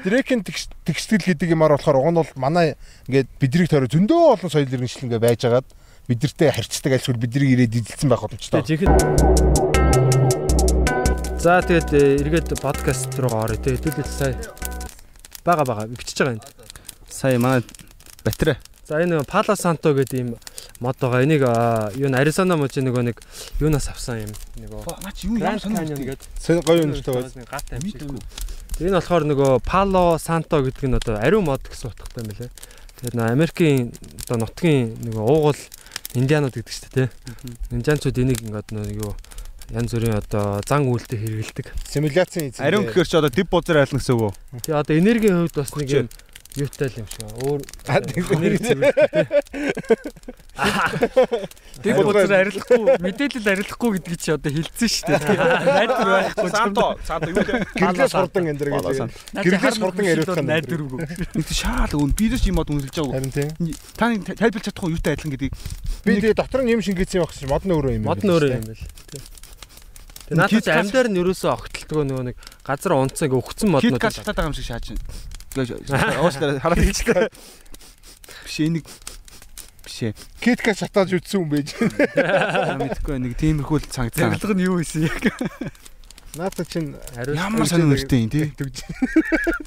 Дрекэн тэгстэл гэдэг юмар болохоор уг нь бол манай ингээд бидрийг тойроо зөндөө олон соёл иргэншил ингээ байжгаад бидэртэй харьцдаг альсгүй бидний ирээд эзэлсэн байх боломжтой. Жинхэнэ За тэгээд э, эргээд подкаст руугаа орё. Тэгээд хэдүүлэл сая бага бага бичиж байгаа энэ. Сая манай батарей. За энэ Palo Santo гэдэг ийм мод байгаа. Энийг юу н Arizona мужи нөгөө нэг юунаас авсан юм. Нөгөө Наа чи юу Grand Canyon гэдэг. Сайн гоё юм шүү дээ. Гат амжиг. Тэгээ энэ болохоор нөгөө Palo Santo гэдэг нь одоо ариун мод гэсэн утгатай юм лээ. Тэгээд нөгөө Америкийн одоо нутгийн нөгөө уугуул индианууд гэдэг чинь тий. Индианчууд энийг ингээд нөгөө юу янз бүрийн одоо зан үйлдэл хэрэгэлдэг. Симуляцийн эзэн. Ариун гэхэр чи одоо дэв бузар айлна гэсэн үг үү? Тэгээ одоо энергийн хувьд бас нэг юм юутай л юм шиг. Өөр тийм. энерги зөвлөлттэй. Дэг бузар арилахгүй, мэдээлэл арилахгүй гэдгийг чи одоо хэлсэн шүү дээ. Найдвар байхгүй. Санто, санто юу те? гэрлээс хурдан энэ гэдэг. Санто. Гэрлээс хурдан яриулах юм. найдваргүй. Нэг тийм шаал өн би дэс юм мод үнэлж байгаа. Харин тийм. Та нэг тайлбарлаж чадахгүй юутай адилхан гэдгийг Би тэгээ дотор нь юм шингээсэн байх чинь мод нь өөрөө юм. Мод нь өөрөө юм байл. Тий. Тэгээ надад кит ч амьдаар нь ерөөсөө огтлтгоо нөгөө нэг газар унцсан ингээ өгцөн кит моднууд. каш шатаад байгаа юм шиг шааж байна. Тэгэж уушлаа хараад хэлчихлээ. Биш энийг биш ээ. Китка шатааж үтсэн юм байж. Мэдхгүй нэг тиймэрхүү л цангацсан. Зорилго нь юу байсан яг? Наата чинь Хариу Ямар сонир нэртэй юм тий.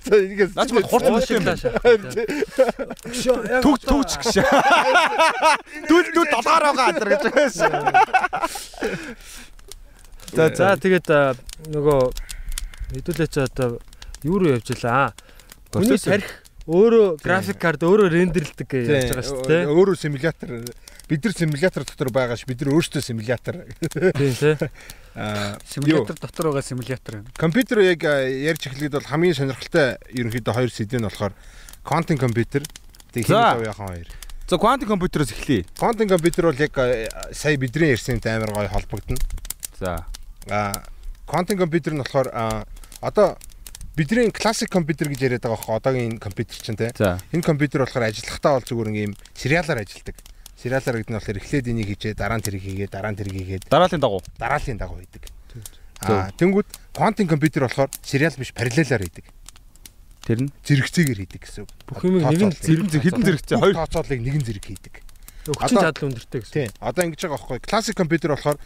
за энийгээс Наач мод хурц мөштэй юм байна. Түг түгч гэж. Дүл дүл долоор байгаа атар гэж байсан. За за тэгээд а, нөгөө хэдүүлээч одоо юу руу явж илаа. Хүний тарих өөрөө график карт өөрөө рендерлдэг гэж явж байгаа шүү дээ. Өөрөө симулятор бид нар симулятор дотор байгаа ш бид нар өөрсдөө симулятор Тийм тий. аа Симулятор дотор байгаа симулятор байна. компьютер яг ярьж эхлэхэд бол хамгийн сонирхолтой ерөнхийдөө хоёр сэдв нь болохоор квантын компьютер тэг химийн яваахан хоёр. За квантын компьютероос эхлэе. Квантын компьютер бол яг сая бидний ярьсантай амар гоё холбогдно. За. А квантын компьютер нь болохоор а, одоо бидний классик компьютер гэж яриад байгаа хөө одоогийн компьютер чинь те. Энэ компьютер болохоор ажиллахдаа бол зүгээр ингээм сериалаар ажилладаг. Сериалаар гэдэг нь болохоор эхлээд энийг хийжээ дараа нь тэрийг хийгээ дараа нь тэрийг хийгээд Дараалын дагуу. дараалын дагуу хийдэг. Аа тэнгууд квантын компьютер болохоор сериал биш параллелаар хийдэг. Тэр нь зэрэгцээгээр хийдэг гэсэн үг. Бүх юм нэг нь зэрэг хідэн зэрэгцээ Хоёр хоёр тооцоолыг нэгэн зэрэг хийдэг. Одоо- чадал өндөртэй гэсэн. Тийм. Одоо ингэж байгаа байхгүй. Классик компьютер болохоор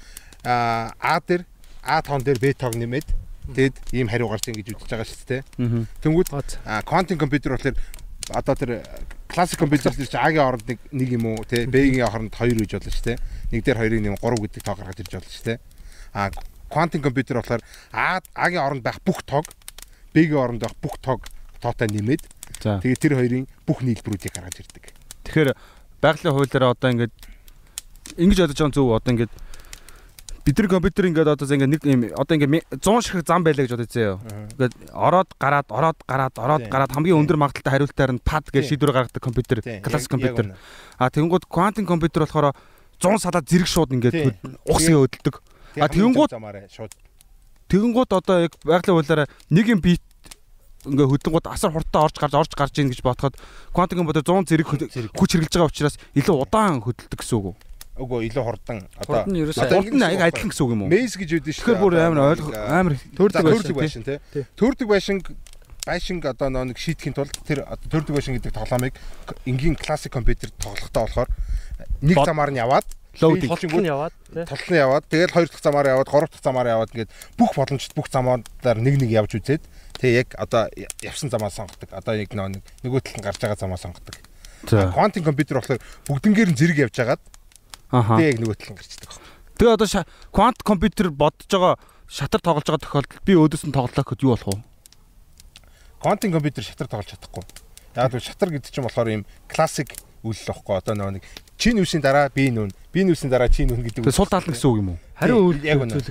а А дээр А тоон дээр Б тоог нэмээд тэгэд ийм хариу гарч ингэж үзэж байгаа шүү дээ. Тэнгүүд квантын компьютер болохоор одоо тэр классик компьютер дээр чи А-гийн оронд нэг нэг юм уу те Б-гийн оронд хоёр гэж болно шүү дээ. Нэг дээр хоёрыг нэм 3 гэдэг тоо гаргаж ирж болно шүү дээ. А квантын компьютер болохоор А А-гийн оронд байх бүх тоог Б-гийн оронд байх бүх тоог тоотой нэмээд тэгээд тэр хоёрын бүх нийлбэрүүдийг гаргаж ирдэг. Тэгэхээр байгалийн хуулиараа одоо ингээд ингэж бодож байгаа зөв одоо ингээд бидний компьютер ингээд одоо ингээд нэг юм одоо ингээд 100 ширхэг зам байлаа гэж бодож заяа. Ингээд ороод гараад ороод гараад ороод гараад хамгийн өндөр магадлалтай хариултаар нь пад гэж шийдвэр гаргадаг компьютер, классик компьютер. А тэгэнгүүт квантын компьютер болохоор 100 салаад зэрэг шууд ингээд ухсгаа хөдөлдөг. А, тэгэнгүүт- шууд. Тэгэнгүүт одоо яг байгалийн хуулиараа нэг юм бит ингээ хөдөлгөд асар хурдтай орж гарч орж гарч ийн гэж бодоход квантын компьютер 100 зэрэг. хүч хэрэгжилж байгаа учраас илүү удаан хөдөлдөг гэсэн үг үү? Үгүй илүү хурдан одоо Хурд нь ерөөсөө Одоо Урд нь аяг адилхан гэсэн үг юм уу? Мейс гэж үүдэн шүү. Тэгэхээр бүр амар ойлгох амар төрдөг байшин тий. Төрдөг байшин байшинг одоо нэг шийдэхин тулд тэр төрдөг байшин гэдэг тоглоомыг энгийн классик компьютер тоглохтой болохоор нэг Бод- замаар нь яваад Толтол нь яваад тий. толтон яваад тэгэл хоёр дахь замаар яваад гурав дахь замаар яваад ингээд бүх боломжит бүх замаар нэг нэг явж үзээд тэгээ яг одоо явсан замаа сонгодог. Одоо яг нэг нөгөө талд гарч байгаа замаа сонгодог. Квантын компьютер болохоор бүгднгээр нь зэрэг явж Аха. Тэгээ яг нөгөө талын гарчдаг байна. Тэгээ одоо квант компьютер бодож байгаа шатар тоглож байгаа тохиолдолд би өөдөөс нь тоглох гэхэд юу болох вэ? Квантын компьютер шатар тоглож чадахгүй. Яг л шатар гэдэг чинь болохоор ийм классик үйлэл واخхой одоо нөгөө нэг чин үсийн дараа би нүн би нүсийн дараа чин нүн гэдэг. Сул тал гэсэн үг юм уу? Хариу яг үнэ.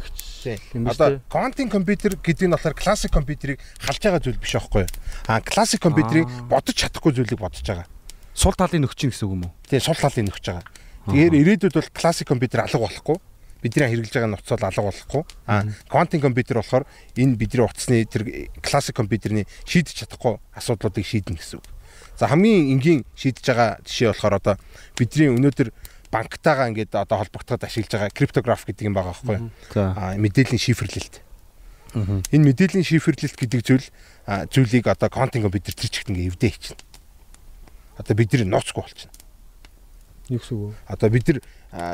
Одоо квантын компьютер гэдэг нь болохоор классик компьютерийг халж байгаа зүйл биш аахгүй юу? Аа классик компьютерийг бодож чадахгүй зүйлийг бодож байгаа. Сул талын нөхчин гэсэн үг юм уу? Тий, сул талын нөхж байгаа. Тэгэхээр ирээдүйд бол классик компьютер алга болохгүй. Бидний хэрэглэж байгаа нууц бол алга болохгүй. А квантын компьютер болохоор энэ бидний утасны тэр классик компьютерний шийдэж чадахгүй асуудлуудыг шийднэ гэсэн үг. За хамгийн энгийн шийдэж байгаа жишээ болохоор одоо бидний өнөөдөр банктайгаа ингээд одоо холбогдоход ашиглаж байгаа криптограф гэдэг юм байгаа байхгүй юу? А мэдээллийн шифрлэлт. Энэ мэдээллийн шифрлэлт гэдэг зүйл зүйлийг одоо квантын компьютер тэр чигт ингээд эвдээ хийчихнэ. Одоо бид нар нууцгүй болчихно. Юу гэсэн үг вэ? Одоо бид нар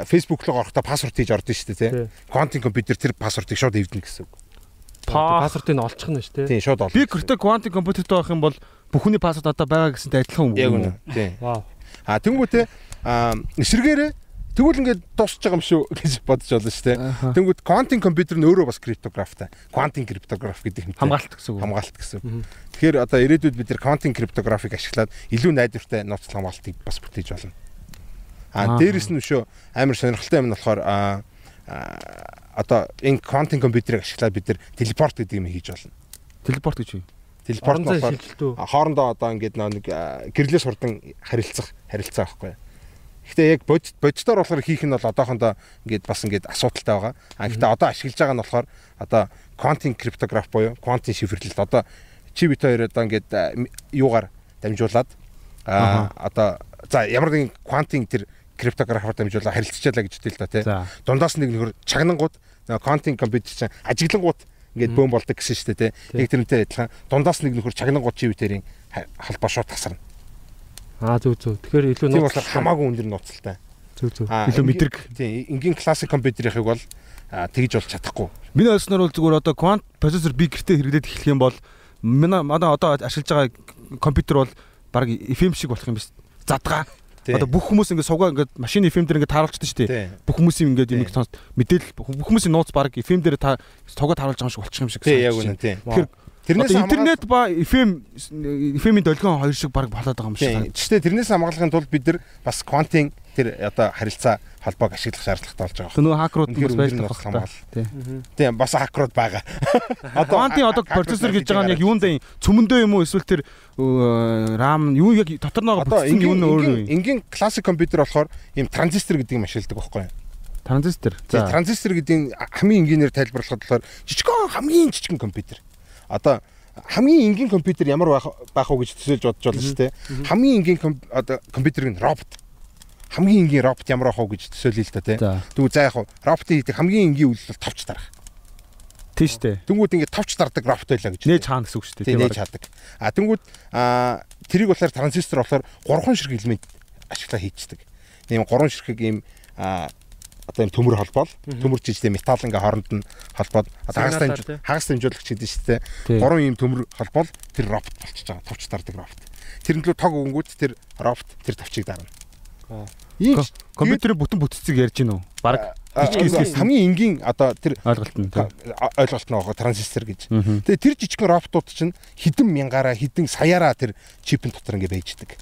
Facebook руу орохдоо пассворд хийж ордон шүү дээ Тий. тий. Квантын компьютер тэр пассвордыг шууд эвдэнэ гэсэн үг. Па- Пассвортыг нь олчих нь шүү тий. Тийм шууд олно. Би гэртээ квантын компьютертэй байх юм бол бүхний пассворд одоо байгаа гэсэнтэй адилхан яг юм үнэ. Тийм. Вау. А тэнгуүтээ а эсрэгээрээ тэгвэл ингээд дуусч байгаа юм шүү гэж бодож болно шүү дээ. Тэнгүүд квантын компьютер нь өөрөө бас криптографтай. Квантын криптограф гэдэг юм. Хамгаалалт гэсэн үг. хамгаалалт гэсэн. Мгм. Тэгэхээр одоо ирээдүйд бид нэр квантын криптографыг ашиглаад илүү найдвартай нууцлал хамгаалтыг бас бүтээж болно. А дээрэс нь өшөө амар сонирхолтой юм нь болохоор одоо энэ квантын компьютерийг ашиглаад бид нэр телепорт гэдэг юм хийж болно. Телепорт гэж юу? Телепорт болохоор хоорондоо одоо ингээд нэг гэрлээс хурдан харилцах харилцаа байхгүй. Гэхдээ яг бодит бодитоор болохоор хийх нь бол одоохондоо ингээд бас ингээд асуудалтай байгаа. А гэхдээ одоо ашиглаж байгаа нь болохоор одоо квантын криптограф буюу квантын шифрлэлт одоо чи бит хоёр одоо ингээд юугаар дамжуулаад а одоо за ямар нэгэн квантын тэр криптографаар дамжуулаад харилцаачаалаа гэж хэлдэг л да тий. Дундаас нэг нөхөр чагнангууд квантын компьютер чинь ажиглангууд ингээд бөөм болдог гэсэн шүү дээ тий. Яг тэрнтэй адилхан дундаас нэг нөхөр чагнангууд чи битэрийн холбоо шууд тасарна. Аа зүг зүг. Тэгэхээр илүү нууц хамаагүй өндөр нууцтай. зүг. Аа, Илүү мэдрэг. Тийм энгийн классик компьютерийнхыг бол тэгж болж чадахгүй. Миний ойлсноор бол зүгээр одоо квант процессор би гэртээ хэрэглээд эхлэх юм бол манай одоо ашиглаж байгаа компьютер бол баг FM шиг болох юм биш. Задгаа. Одоо бүх хүмүүс ингээд сувгаа ингээд машин FM дээр ингээд тааруулчихдаг шүү дээ. Бүх хүмүүсийн ингээд Тийм. юм сонс мэдээлэл бүх хүмүүсийн нууц баг FM дээр та сувгаа тааруулж байгаа юм шиг болчих юм шиг. Тийм яг үнэ тийм. Тэгэхээр Тэрнээс интернет ба FM FM-ийн долгион хоёр шиг баг болоод байгаа юм шиг санагдаж. Гэхдээ тэрнээс хамгаалахын тулд бид нар бас квантын тэр одоо харилцаа холбоог ашиглах шаардлагатай болж байгаа. Нөгөө хакерууд бас байж болох хамгаал. Тийм. Бас хакерууд байгаа. Квантын одоо хакерууд процессор гэж байгаа нь яг юунд юм? Цөмөндөө юм уу эсвэл тэр RAM юу яг дотор нь байгаа Одоо бүтцэн юу энгийн нь өөр энгийн- энгийн классик компьютер болохоор ийм транзистор гэдэг юм ашигладаг байхгүй юу? Транзистор. За транзистор гэдэг нь хамгийн энгийнээр тайлбарлахад болохоор жижигхэн хамгийн жижигхэн компьютер. Одоо хамгийн энгийн компьютер ямар байх байх уу гэж төсөөлж бодож байна шүү дээ. Хамгийн энгийн одоо компьютер нь робот. Хамгийн энгийн робот ямар байх уу гэж төсөөлөе л та тий. За. Тэгвэл за яг хуу роботын хийдэг хамгийн энгийн үйлдэл бол товч дарах. Тийм шүү дээ. Тэнгүүд ингээд товч дардаг рафт байлаа гэж. Нээж хаана гэсэн үг шүү дээ. Тийм тийм нээж чаддаг. А тэнгүүд а тэрийг болохоор транзистор болохоор 3 ширхэг элемент ашиглаа хийчихдэг. ийм 3 ширхэг ийм а одоо ийм төмөр холбоол төмөр жижигтэй металл ингээ хооронд нь холбоод хагас Сигналаар дамж тий. хагас дамжуулагч гэдэг шүү дээ. Тийм. Гурван ийм төмөр холбоол тэр рафт болчихж байгаа. Товч дардаг рафт. Тэрнлүү тог өнгөт тэр рафт тэр товчийг дарна. Ийм Ко- Компьютерийн бүтэн бүтцийг ярьж гинөө. Бараг хамгийн энгийн одоо тэр ойлголт нь. ойлголт нь байгаа транзистор гэж. Тэгээ тэр жижигхэн роботууд чинь хэдэн мянгаараа хэдэн саяараа тэр чипэн дотор ингээ байждаг.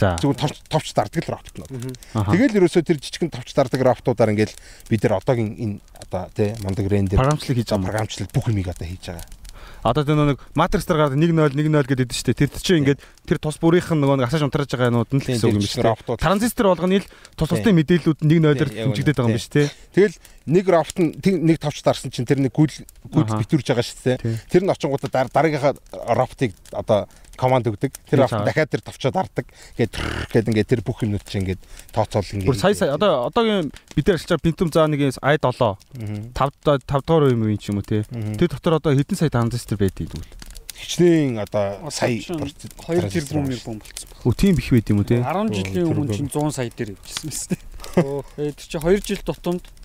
За. Зүгээр товч товч дардаг л роботнууд. Тэгэл ерөөсөө тэр жижигхэн товч дардаг роботуудаар ингээл бид нар одоогийн энэ одоо тий мундаг рендер програмчлал хийж байгаа програмчлал бүх юмыг одоо хийж байгаа. Одоо тэр нэг матрикс дээр гараад 1 0 1 0 гэдэг шүү дээ. Тэр чинь ингээд тэр тус бүрийнх нь нөгөө нэг асааж унтрааж байгаа юмуд нь л гэсэн үг юм шүү дээ. Транзистор болгоны л тус тусдын мэдээллүүд 1 0-оор Тийм, яг хэмжигдээд байгаа юм биш тий. Тэгэл нэг робот нь нэг товч дарсан чинь тэр нэг гүйл Аха. битүүрж байгаа шүү дээ. Тэр нь очингуудаа дар- дараагийнхаа роботыг одоо команд өгдөг. Тэр цаавал. дахиад тэр товчоо дардаг. Тэгээд гээд ингээд тэр бүх юмнууд чинь ингээд тооцоол ингээд. Бүр сая сая одоо одоогийн бид нар ажиллаж байгаа Pentium заа нэг i7 Мгм. 5 5 дугаар юм юм ч юм уу тий. Тэр дотор одоо хэдэн сая транзистор байдгийг тэгвэл. хичнээн одоо Одоо сая чинь процент 2 транзистор тэрбум байна. мэрбум болцсон. Өө тийм их байд юм уу тий. 10 жилийн өмнө тэрбум. чинь 100 сая дээр явжсэн юм шүү дээ. Тэгээд тэр чинь 2 жил тутамд 2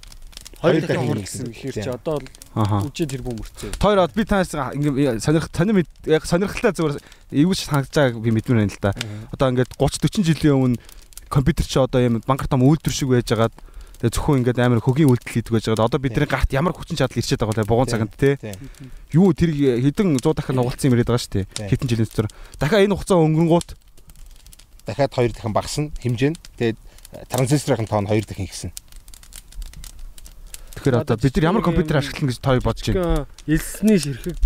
Хоёр дахин хийсэн. гэсэн ихэр чи Тийм. одоо л Аха. үжи тэрбум мөрцөө. Хоёр од би танаас ингээ сонирх сонир яг сонирхолтой зүгээр эвгүйч хангаж байгааг би мэдмээр байна л да. Одоо ингээд 30 40 жилийн өмнө компьютер чи одоо юм банкар том үйлдвэр шиг байж байгаад тэгээ зөвхөн ингээд амар хөгийн үйлдэл хийдэг байж байгаад одоо бидний гарт ямар хүчин чадал ирчээд байгаа вэ бугуун цагт те юу тэр хэдэн 100 дахин нугалцсан юм яриад байгаа шүү дээ хэдэн жилийн дотор дахиад энэ хугацаа өнгөрөнгүүт дахиад хоёр дахин багасна хэмжээ нь. Тэгээд транзисторын тоо нь хоёр дахин ихсэн. Тэгэхээр одоо бид нар ямар компьютер ашиглана гэж тоо бодож байна Элсний ширхэг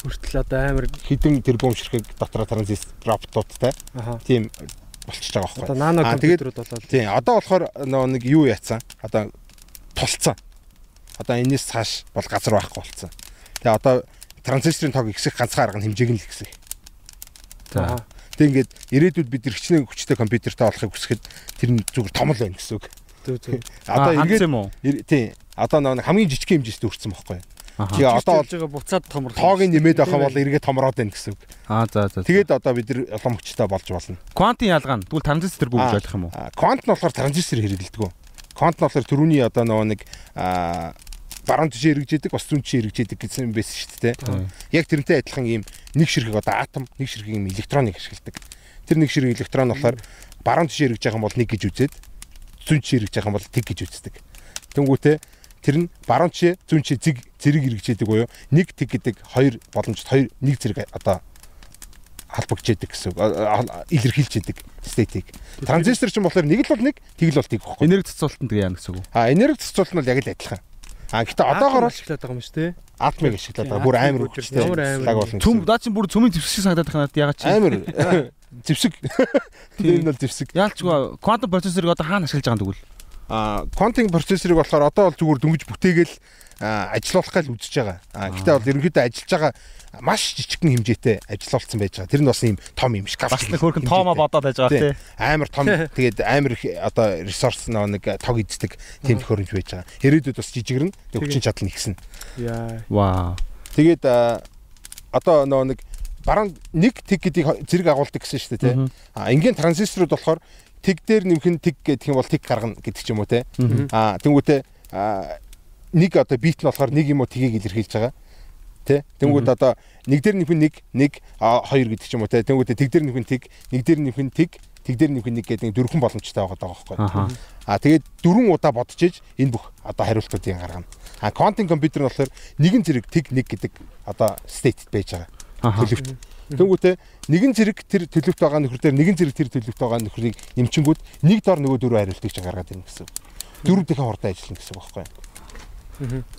хүртэл одоо амар Хідэн тэрбум ширхэг дотор транзистор роботуудтай тийм болчихж байгаа байхгүй. Одоо нано компьютерүүд болоод Тийм. Одоо болохоор нөгөө нэг юу яатсан? Одоо тулцсан. Одоо энэс цааш бол газар байхгүй болцсон. Тэгээ одоо транзисторын тоог ихсэх ганцхан арга нь хэмжээг нь л ихсэх. за. Тэгээ ингээд ирээдүйд бид нар хичнээн хүчтэй компьютертэй болохыг хүсэхэд тэр нь зүгээр том л байна гэсэн үг. Зүг зүг. Одоо ингээд юм уу тийм. Одоо нэг хамгийн жижиг хэмжээст өрцсөн байхгүй. аха Тэгээ одоо бол байгаа буцаад томрлоо. тоог нэмээд авах бол эргээ томроод байна гэсэн үг. аа за за Тэгээд одоо бид нар улам хүчтэй болж болно. квантын ялгаа нь тэгвэл транзистор бүү гэж ойлгох юм уу Квант нь болохоор транзистор хэрэглэдэг. Квант нь болохоор түрүүний одоо нөгөө нэг баруун тишээ хэрэгжээдэг, бас зүүн тишээ хэрэгжээдэг гэсэн юм байсан шүү дээ. Яг тэрнтэй адилхан ийм нэг ширхэг одоо атом, нэг ширхэг ийм электроныг ашигладаг. Тэр нэг ширхэг электрон болохоор баруун тишээ хэрэгж байгаа юм бол нэг гэж үзээд зүүн тишээ хэрэгж байгаа юм бол тэг гэж үздэг. Тэнгүүтээ тэр нь баруун тишээ, зүүн тишээ зэг зэрэг хэрэгжээдэг буюу нэг тэг гэдэг хоёр боломжтой хоёр нэг зэрэг одоо халбагчээдэг гэсэн а- илэрхийлж яадаг стейтийг. Транзистор ч юм болохоор нэг л бол нэг, тэг л бол тэг гэхгүй. энерги цэцүүлэлтэнд яана гэсэн үг А энерги цэцүүлэлт нь бол яг л адилхан. А гэхдээ одоогоор бол ашиглаад байгаа юм шүү дээ. атмыг ашиглаад байгаа. Бүр амар өдөр хүчтэй. ямар амар гэсэн. даа чин бүр цөмийн зэвсэг санагдаад байна надад ягаад чи амар зэвсэг. Тэр нь бол зэвсэг. яалчгүй квантум процессорыг одоо хаана ашиглаж байгаа юм тэгвэл А квантинг процессорыг болохоор одоо бол зүгээр дөнгөж бүтээгээл а, ажилуулах гал үзэж байгаа. Гэхдээ бол ерөнхийдөө ажиллаж байгаа маш жижигхэн хэмжээтэй ажилуулсан байж байгаа. Тэр нь бас ийм том юм шиг. бас нэг хөрхэн тоомоо бодоод байж байгаа тий амар том тэгээд амар их одоо ресурс нэг тог эздэг тийм төхөөрөмж байж байгаа. Ирээдүйд бас жижигэрнэ. Тэгээд хүчин чадал нь ихсэн. Яа. вау Тэгээд одоо нөө нэг баруун нэг тэг гэдгийг зэрэг агуулдаг гэсэн шүү дээ тий. Мгм. А энгийн транзисторууд болохоор тэг дээр нэмэх нь тэг гэдэг юм бол тэг гаргана гэдэг ч юм уу те. Мгм. А тэнгуүтэ нэг одоо бит нь болохоор нэг юм уу тгийг илэрхийлж байгаа. Тэ. Тэнгуүт одоо нэг дээр нэмэх нэг нэг хоёр гэдэг ч юм уу те. Тэнгуүтэ тэг дээр нэмэх тэг, нэг дээр нэмэх тэг, тэг дээр нэмэх нэг гэдэг дөрвөн боломжтой байгаа байхгүй. аха А тэгээд дөрвөн удаа бодож иж энэ бүх одоо хариултуудыг гаргана. А квантинг компьютер нь болохоор нэгэн зэрэг тэг нэг гэдэг одоо стейт байж байгаа. төлөвт. Тэнгүүтээ нэгэн зэрэг тэр төлөвт байгаа нөхөр дээр нэгэн зэрэг тэр төлөвт байгаа нөхрийг нэмчингүүд нэг дор нөгөө дөрөв хариултыг ч гаргаад ирнэ гэсэн. Дөрөв дахин хурдан ажиллана гэсэн үг байхгүй.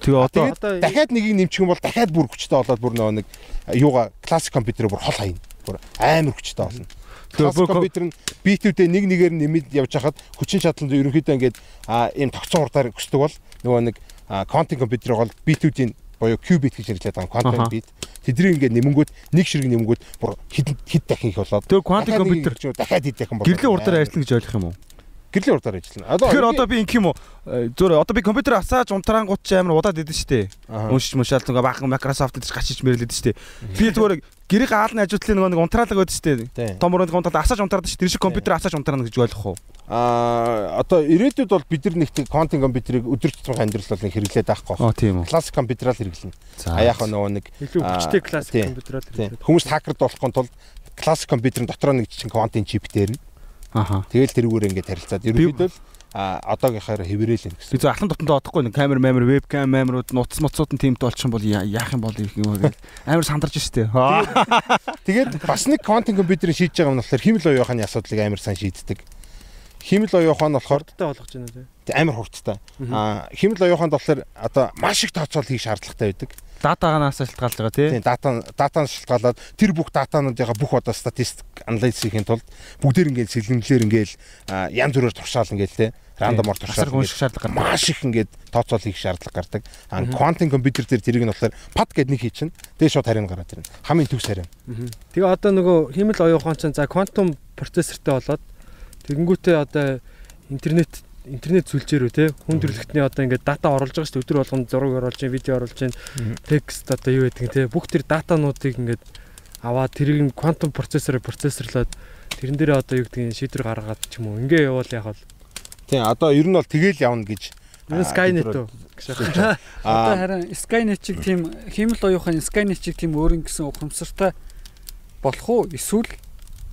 тэгээ одоо дахиад нэгийг нэмчих юм бол дахиад бүр хүчтэй болоод бүр нөгөө нэг юугаа классик компьютерээр бүр хол хаяна. Бүр амар хүчтэй болно. Тэгээ бүр ко- компьютер нь битүүдээ нэг нэгээр нэмэд явж хахад хүчин чадал нь ерөнхийдөө ингээд а ийм тогтсон хурдаар өсдөг бол нөгөө нэг квантинг компьютер бол битүүдийн буюу qubit гэж нэрлэдэг байгаа квантинг бит. Тэднийг ингээд нэмэнгүүт нэг ширэг нэмэнгүүт бүр хэд хэд дахин их болоод тэгээ компьютер ирж, дахиад хэд дахин болоод гэрлийн урдаар ажиллана гэж ойлгох юм уу гэрлийн урдаар ажиллана. Одоо Тэгэхээр одоо би ингэх юм уу? Э, Зүгээр одоо би компьютер асааж унтраангууд ч амар удаад идэв штэ. Уншиж мушаал нэг баахан Microsoft гэж гачиж мэрэлээд штэ. Би зүгээр гэрийн хаалны ажуудлын нөгөө нэг унтраалаг байдаг штэ. Тийм. Том өрөөнд унтраад асааж унтраад штэ. Тэр шиг компьютер асааж унтраана гэж ойлгох уу? Аа одоо ирээдүйд бол бид нар нэг тэг квантын компьютерийг өдөр тутмын амьдрал бол нэг хэрэглээд байхгүй байна. Тийм. Классик компьютераар хэрэглэнэ. А яг нөгөө нэг илүү хүчтэй классик тийм, компьютераар тийм. хэрэглэдэг. Хүмүүс хакерд болохын тулд классик компьютерын дотроо нэг жижиг квантын чип дээрнэ. Аха. Тэгэл тэрүүгээр ингээд харилцаад ерөнхийдөө л а одоогийнхаар хэврээл Би юм гэсэн. зөв ахлан дотондоо одохгүй нэг камер мамер вебкам мамерууд нуц муцууд нь тиймд болчих юм бол яах юм бол их юм гээд амар сандарч штэ. Тэгээд бас нэг квантын компьютерийг шийдэж байгаа нь болохоор химэл оюуханы асуудлыг амар сайн шийддэг. Химэл оюухан нь болохоор Хурдтай болгож байна тий. амар хурдтай. А химэл оюуханд болохоор одоо маш их тооцоол хийх шаардлагатай байдаг. Датаганаас шалтгаалж байгаа тий. Тийм дата датанаас шалтгаалаад тэр бүх датануудынхаа бүх одоо статистик анализ хийхин тулд бүгдээр ингээд сэлгэнлэр ингээд янз бүрээр туршаал ингээд те рандомор туршаал гүнших шаардлага гардаг. маш их ингээд тооцоол хийх шаардлага гардаг. А квантын компьютер дээр тэрийг нь болохоор пад гэд нэг хий чинь тэгээ шууд харин гараад ирнэ. Хамгийн төгс харин. Тэгээ одоо нөгөө химэл оюухан чинь за квантум процессортэй болоод тэгэнгүүтээ одоо интернет интернет сүлжээрөө те? Хүн төрөлхтний одоо ингээд дата оруулж байгаа шүү дээ. Өдөр болгоно зураг оруулж чинь видео оруулж чинь текст одоо юу гэдэг те? Бүх тэр датануудыг ингээд аваад тэрийг нь квантум процессороор процессорлоод тэрэн дээрээ одоо юу гэдгийг шийдвэр гаргаад ч юм уу ингээ явуул яг бол Тийм одоо ер нь бол тэгэл явна гэж. Энэ Аа, Skynet үү? Одоо харин Skynet чиг тийм химэл оюухан Skynet чиг тийм өөр ингэсэн ухамсартай болох уу? Эсвэл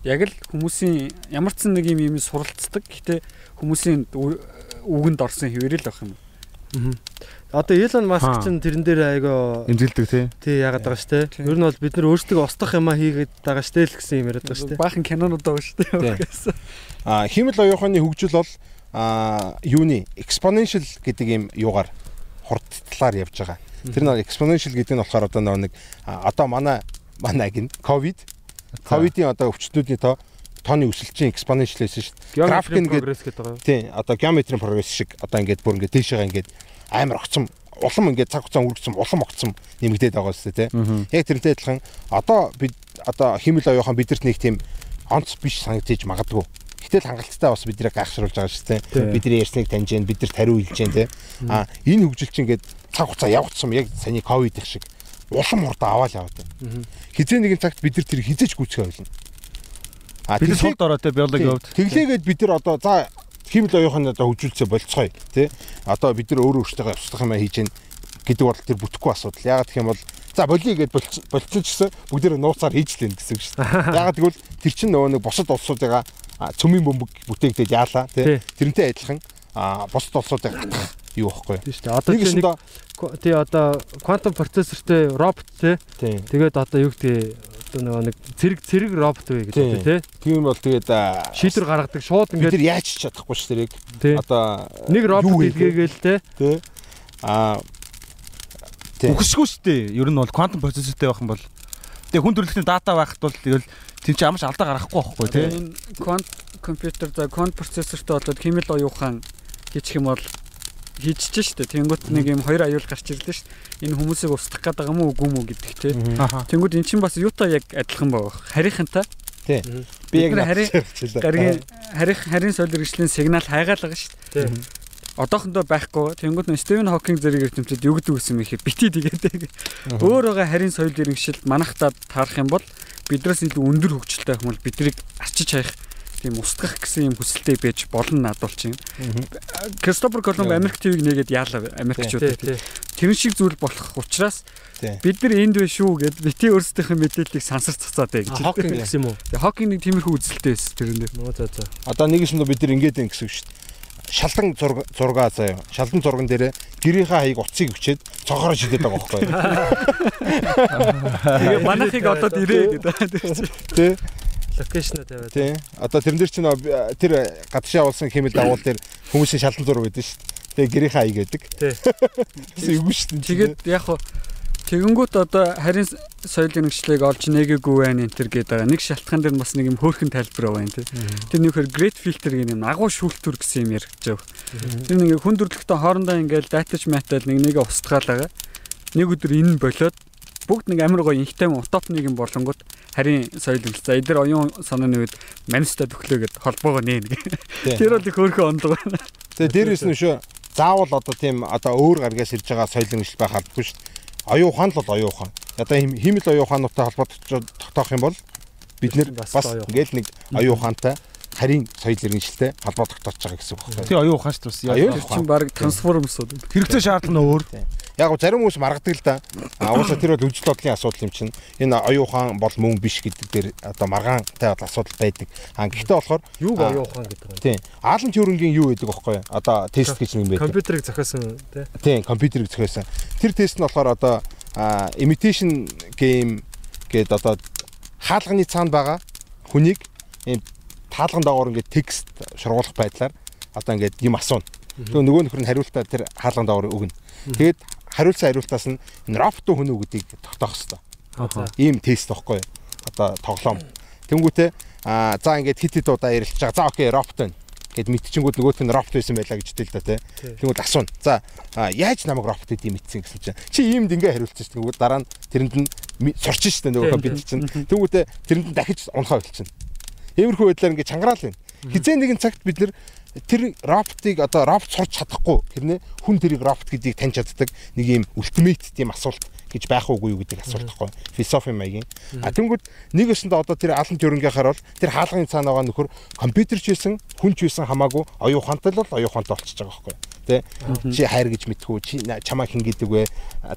яг л хүмүүсийн ямар ч нэг юм юм суралцдаг. Гэтэ хүмүүсийн үгэнд орсон хэвээрэл байх юм. Мгм. Одоо Elon Musk чинь тэрэн дээр айгаа Имзэлдэг тий. тий яагаад байгаа штэ. Ер нь бол бид нар өөрсдөө устгах юмаа хийгээд байгаа штэ л гэсэн юм яриад байгаа штэ. Баахан кинонууд байгаа шүү дээ. Тийм. а химэл оюуханы хөгжил бол а юуны exponential гэдэг юм юугаар хурдтлаар явж байгаа. Тэр нэг exponential гэдэг нь болохоор одоо нэг а, одоо манай манай гин ковид ковидын одоо өвчтнүүдийн тоо тооны өсөлтийн exponential байсан шүү дээ. График График ингээд- прогресс гэдэг байгаа. Тийм одоо геометрийн прогресс шиг одоо ингээд бүр ингээд дээшээгээ ингээд амар огцом улам ингээд цаг хугацаа өнгөрцөн улам огцом нэмэгдээд байгаа шүү дээ тийм. Яг тэрнтэй адилхан одоо бид одоо химэл оюухан бидэрт нэг тийм онц биш санагдаж магадгүй. Гэтэл хангалттай бас бидрийг гайхшруулж байгаа шүү дээ. Тийм. Бидний ярьсныг таньж जैन бидэрт хариу хэлж जैन тийм. А энэ хөгжил чинь ингээд цаг хугацаа явагдсан яг саний ковид их шиг улам хурдан аваад яваад байна. Хизээ нэгэн цагт бид нар тэр хизээч гүйцэхэ байлна. А Бид тэглээ- сул дорой тий биологи хөвд. Тэглээгээд бид нар одоо за химэл оюухан одоо хөгжүүлцээ болцгоё тий. Одоо бид нар өөрөө өөртөө устгах юм хийж гин гэдэг бол тэр бүтэхгүй асуудал. Ягаад гэх юм бол за болиё гэд болцсон ч гэсэн бүгдээ нууцаар хийж лэн гэсэн шүү дээ. Ягаад гэвэл тэр чинь нөгөө нэг бусад улсуудыгаа цөмийн бөмбөг бүтээгдээд яалаа Тий. Тэрнтэй адилхан бусад улсуудыг хатгах юу байхгүй. Тийм шүү дээ. Одоо Нэг чи нэг тий одоо квантум процессортэй робот тий. Тэгээд одоо юу гэдэг одоо нөгөө нэг цэрэг цэрэг робот вэ гэж Тийм. үү тий. Тийм бол тэгээд Шийдвэр гаргадаг шууд бид ингээд нар яаж ч чадахгүй ш тэрийг. Одоо Нэг робот илгээгээл тий. тий. А Тийм. Үхсгүй шүү дээ. Ер нь бол квантум процессортэй байх юм бол тэгээ хүн төрөлхтний дата байхад бол тэгэл тийм чи амарч алдаа гаргахгүй байхгүй тий. Энэ квант компьютер за квант процессортой болоод химэл оюухан хийчих юм бол хийчихэж штэ. Тэнгүүт нэг юм хоёр аюул гарч ирлээ штэ. Энэ хүмүүсийг устгах гээд байгаа мó үгүй мүү гэдэг те. Аха. Тэнгүүд эн чинь бас юутай яг адилхан байгаа. Харийнхантай би яг харин- харин гаргийн харих харийн соёл иргэшлийн сигнал хайгаалгаа штэ. Тий. Одоохондоо байхгүй. Тэнгүүд нь Стивен Хокинг зэрэг эрдэмтэд юу гэдэг үсэн мэхэ бити тэгээд өөр байгаа харийн соёл иргэшил манахтаад таарах юм бол биднээс илүү өндөр хөгжилтэй юм бол бидрийг арчиж хаях тийм устгах гэсэн юм хүсэлтэй байж болно надад чинь. Кристофер Колумб. Америк ТV-г нэгээд яалаа тий. Тэрэн шиг зүйл болох учраас бид нар энд байна шүү гэд бити өөрсдийнхөө мэдээллийг сансар цацаад бай гэж. Хокинг гэсэн юм уу? Хокинг нэг тиймэрхүү үзэлтэй байсан. Нөө за за. Одоо нэг юм бид нар ингэж юм гэсэн үг шүү дээ. Зураг зургаа заяа. Шалдан зурган дээрээ гэрийнхээ хаяг утсыг өчөөд цогоороо шидэт байгаа байхгүй? Тэгээ манайхыг одоод ирээ гэдэг. Тэ? Локейшноо тавиад. Тэ. Одоо тэрэн дээр чинь тэр гадшаа явуулсан хэмэл дагуул дээр хүмүүсийн шалдан зураг байдаг шүү дээ. Тэгээ гэрийнхээ хаяг гэдэг. Тий. Гэсэн үг шүү дээ. Тэгээд яг хуу тэгэнгүүт одоо харин соёлын нэгшлийг олж нэгээгүй байна энэ төр гэдэг байгаа. Нэг шалтгаан дээр бас нэг юм хөөрхөн тайлбар байна тий. Тэр нөхөр great filter гэх юм агуу шүүлтүр гэсэн юм яригдж байгаа. Тэр нэг хүн төрөлхтөө хоорондоо ингээл датач матал нэг нэгэ устгаал байгаа. Нэг өдөр энэ болоод бүгд нэг амар гоё инхтэй утопник юм болонгууд харин соёл юм. За эдгээр оюун санааны үед маниста төглөөгээд холбоогоо нээн гэ. Тэр бол их хөөрхөн ондог. Тэгээ дээрээс нь шүү заавал одоо тийм одоо өөр гаргаас ирж байгаа соёл иргэншил байх албагүй шүү. Оюун ухаан л бол оюун ухаан. Одоо хим- химэл оюун ухаануудтай холбоотой тогтоох юм бол бид нэр Бас ингээл нэг оюун ухаантай харин соёл иргэншилтэй холбоо тогтоож байгаа гэсэн үг байна. Тий оюун ухаан шүү дээ. Оюун Тэр чинь баг трансформсууд. Хэрэгцээ шаардлага нь өөр. Яг зарим хүмүүс маргадаг л да. А уусаа тэр бол үжил бодлын асуудал юм чинь. Энэ оюун ухаан бол мөн биш гэдэг дээр одоо маргаантай бол асуудал байдаг. А гэхдээ болохоор оюун ухаан гэдэг юм. тийм Аалан Тьюрингийн юу гэдэг вэ? Одоо тест гэж нэг юм байдаг. Компьютерыг зохиосон тий. Тийм, компьютерийг зохиосон. Тэр тест нь болохоор одоо imitation game гэдэг одоо хаалганы цаана байгаа хүнийг ийм таалган доогоор ингээд текст шургуулах байдлаар одоо ингээд юм асууна. Тэгээ нөгөө нөхөр нь хариултаа тэр хаалган доогоор өгнө. Тэгээд хариулсан хариултаас нь робот хүн үү гэдгийг тогтоох. Аа. Ийм тест юу? Одоо тоглоом. Тэнгүүтээ а за ингээд хит хит удаа ярилж байгаа. За окей, робот байна. Гэт мэдчихэнгүүд нөгөөх нь робот байсан байлаа гэж хэлдэг л да тий. Тэнгүүд асууна. За яаж намайг робот гэдэг юм итсэн гэсэн чинь чи иймд ингээ хариулчих чинь тэгвэл дараа нь тэрэнд нь ми- сурч штэ нөгөө Тийм, компьютер чинь. Тэнгүүтээ тэрэнд нь дахиж унхаа болчихно. Иймэрхүү байдлаар ингээ чангараал байна. Хизээ нэгэн цагт бид нэр тэр роботыг одоо робот сурч чадахгүй хэрнээ хүн тэрийг робот гэдгийг таньж чаддаг нэг юм ультимейт тийм асуулт гэж байх уугүй юу гэдэг асуулт байхгүй. Философи маягийн. А тэнгууд нэг өсөндө одоо тэр алан төрөнгийнхаар бол тэр хаалганы цаана байгаа нөхөр компьютер ч байсан хүн ч байсан хамаагүй оюун ухаантай л ухаантай болчихж байгаа байхгүй. Тэ? Чи хайр гэж мэдхүү чи чамаа хин гэдэг вэ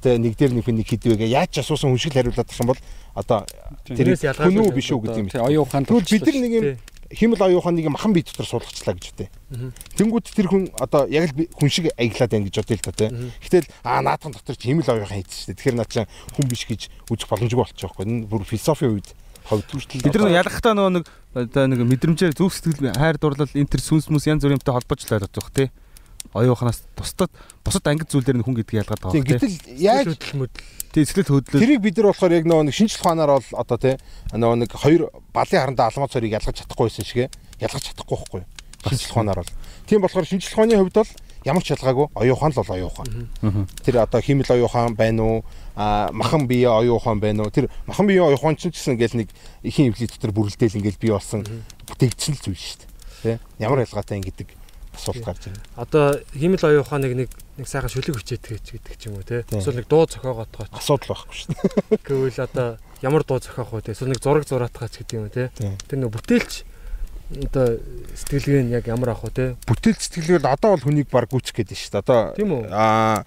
тэ нэг дээр нэг нэг хийдэг вэ яаж ч асуусан хүн шиг л хариулаад тах юм бол одоо тэр хүн үү биш үү гэдэг юм. ухаан Тэгвэл бид нар нэг юм. Химэл оюун ухааныг махан бие дотор суулгачлаа гэж үтэй. Тэнгүүд тэр хүн одоо яг л хүн шиг аяглаад байна гэж бодъё л та тий. Гэтэл аа наадхан дотор чи химэл оюун ухаан хийсэн шүү дээ. Тэгэхээр наад чинь хүн биш гэж үзэх боломжгүй болчих жоохгүй. Энэ бүр философийн үед ховд хүртэл Бид нар ялгахтаа нөгөө нэг одоо нэг мэдрэмжээр зүг сэтгэл хайр дурлал интер сүнс мүс янз бүрийнтэй холбож л байдаг тий. Оюун ухаанаас тусдад бусад ангид зүйлээр нь хүн гэдгийг ялгаад байгаа тий. гэтэл яаж. Тий сэтгэл хөдлөл тэрийг бид нар болохоор яг нөгөө нэг шинжлэх ухаанаар бол одоо тий нөгөө нэг хоёр балын харандаа алмаз цорыг ялгаж чадахгүй байсан шигэ ялгаж чадахгүй байхгүй юу? шинжлэх ухаанаар бол. Тийм болохоор шинжлэх ухааны хувьд бол ямар ч ялгаагүй оюун ухаан л бол оюун ухаан. Тэр одоо химэл оюун ухаан байна уу? А махан бие оюун ухаан байна уу? Тэр махан бие оюун ухаан ч гэсэн ингээл нэг ихэн эвлий дотор бүрэлдээл ингээл бий болсон бүтээгдсэн л зүйл шүү дээ. Тэ? Ямар ялгаатай юм гэдэг асуулт гарч байна. Одоо химэл оюун ухааныг нэг нэг сайхан шүлэг хүчээтгэж гэдэг ч юм уу. Тийм. Эсвэл нэг дуу зохиогоотгооч Асуудал байхгүй шүү дээ. гэвэл одоо ямар дуу зохиох вэ. Эсвэл нэг зураг зураатгаач гэдэг юм уу. Тийм. Тэр нэг бүтээлч одоо сэтгэлгээ нь яг ямар ах вэ тий. Бүтээл сэтгэлгээр одоо бол хүнийг баг гүйцэх гээд шүү дээ. Одоо аа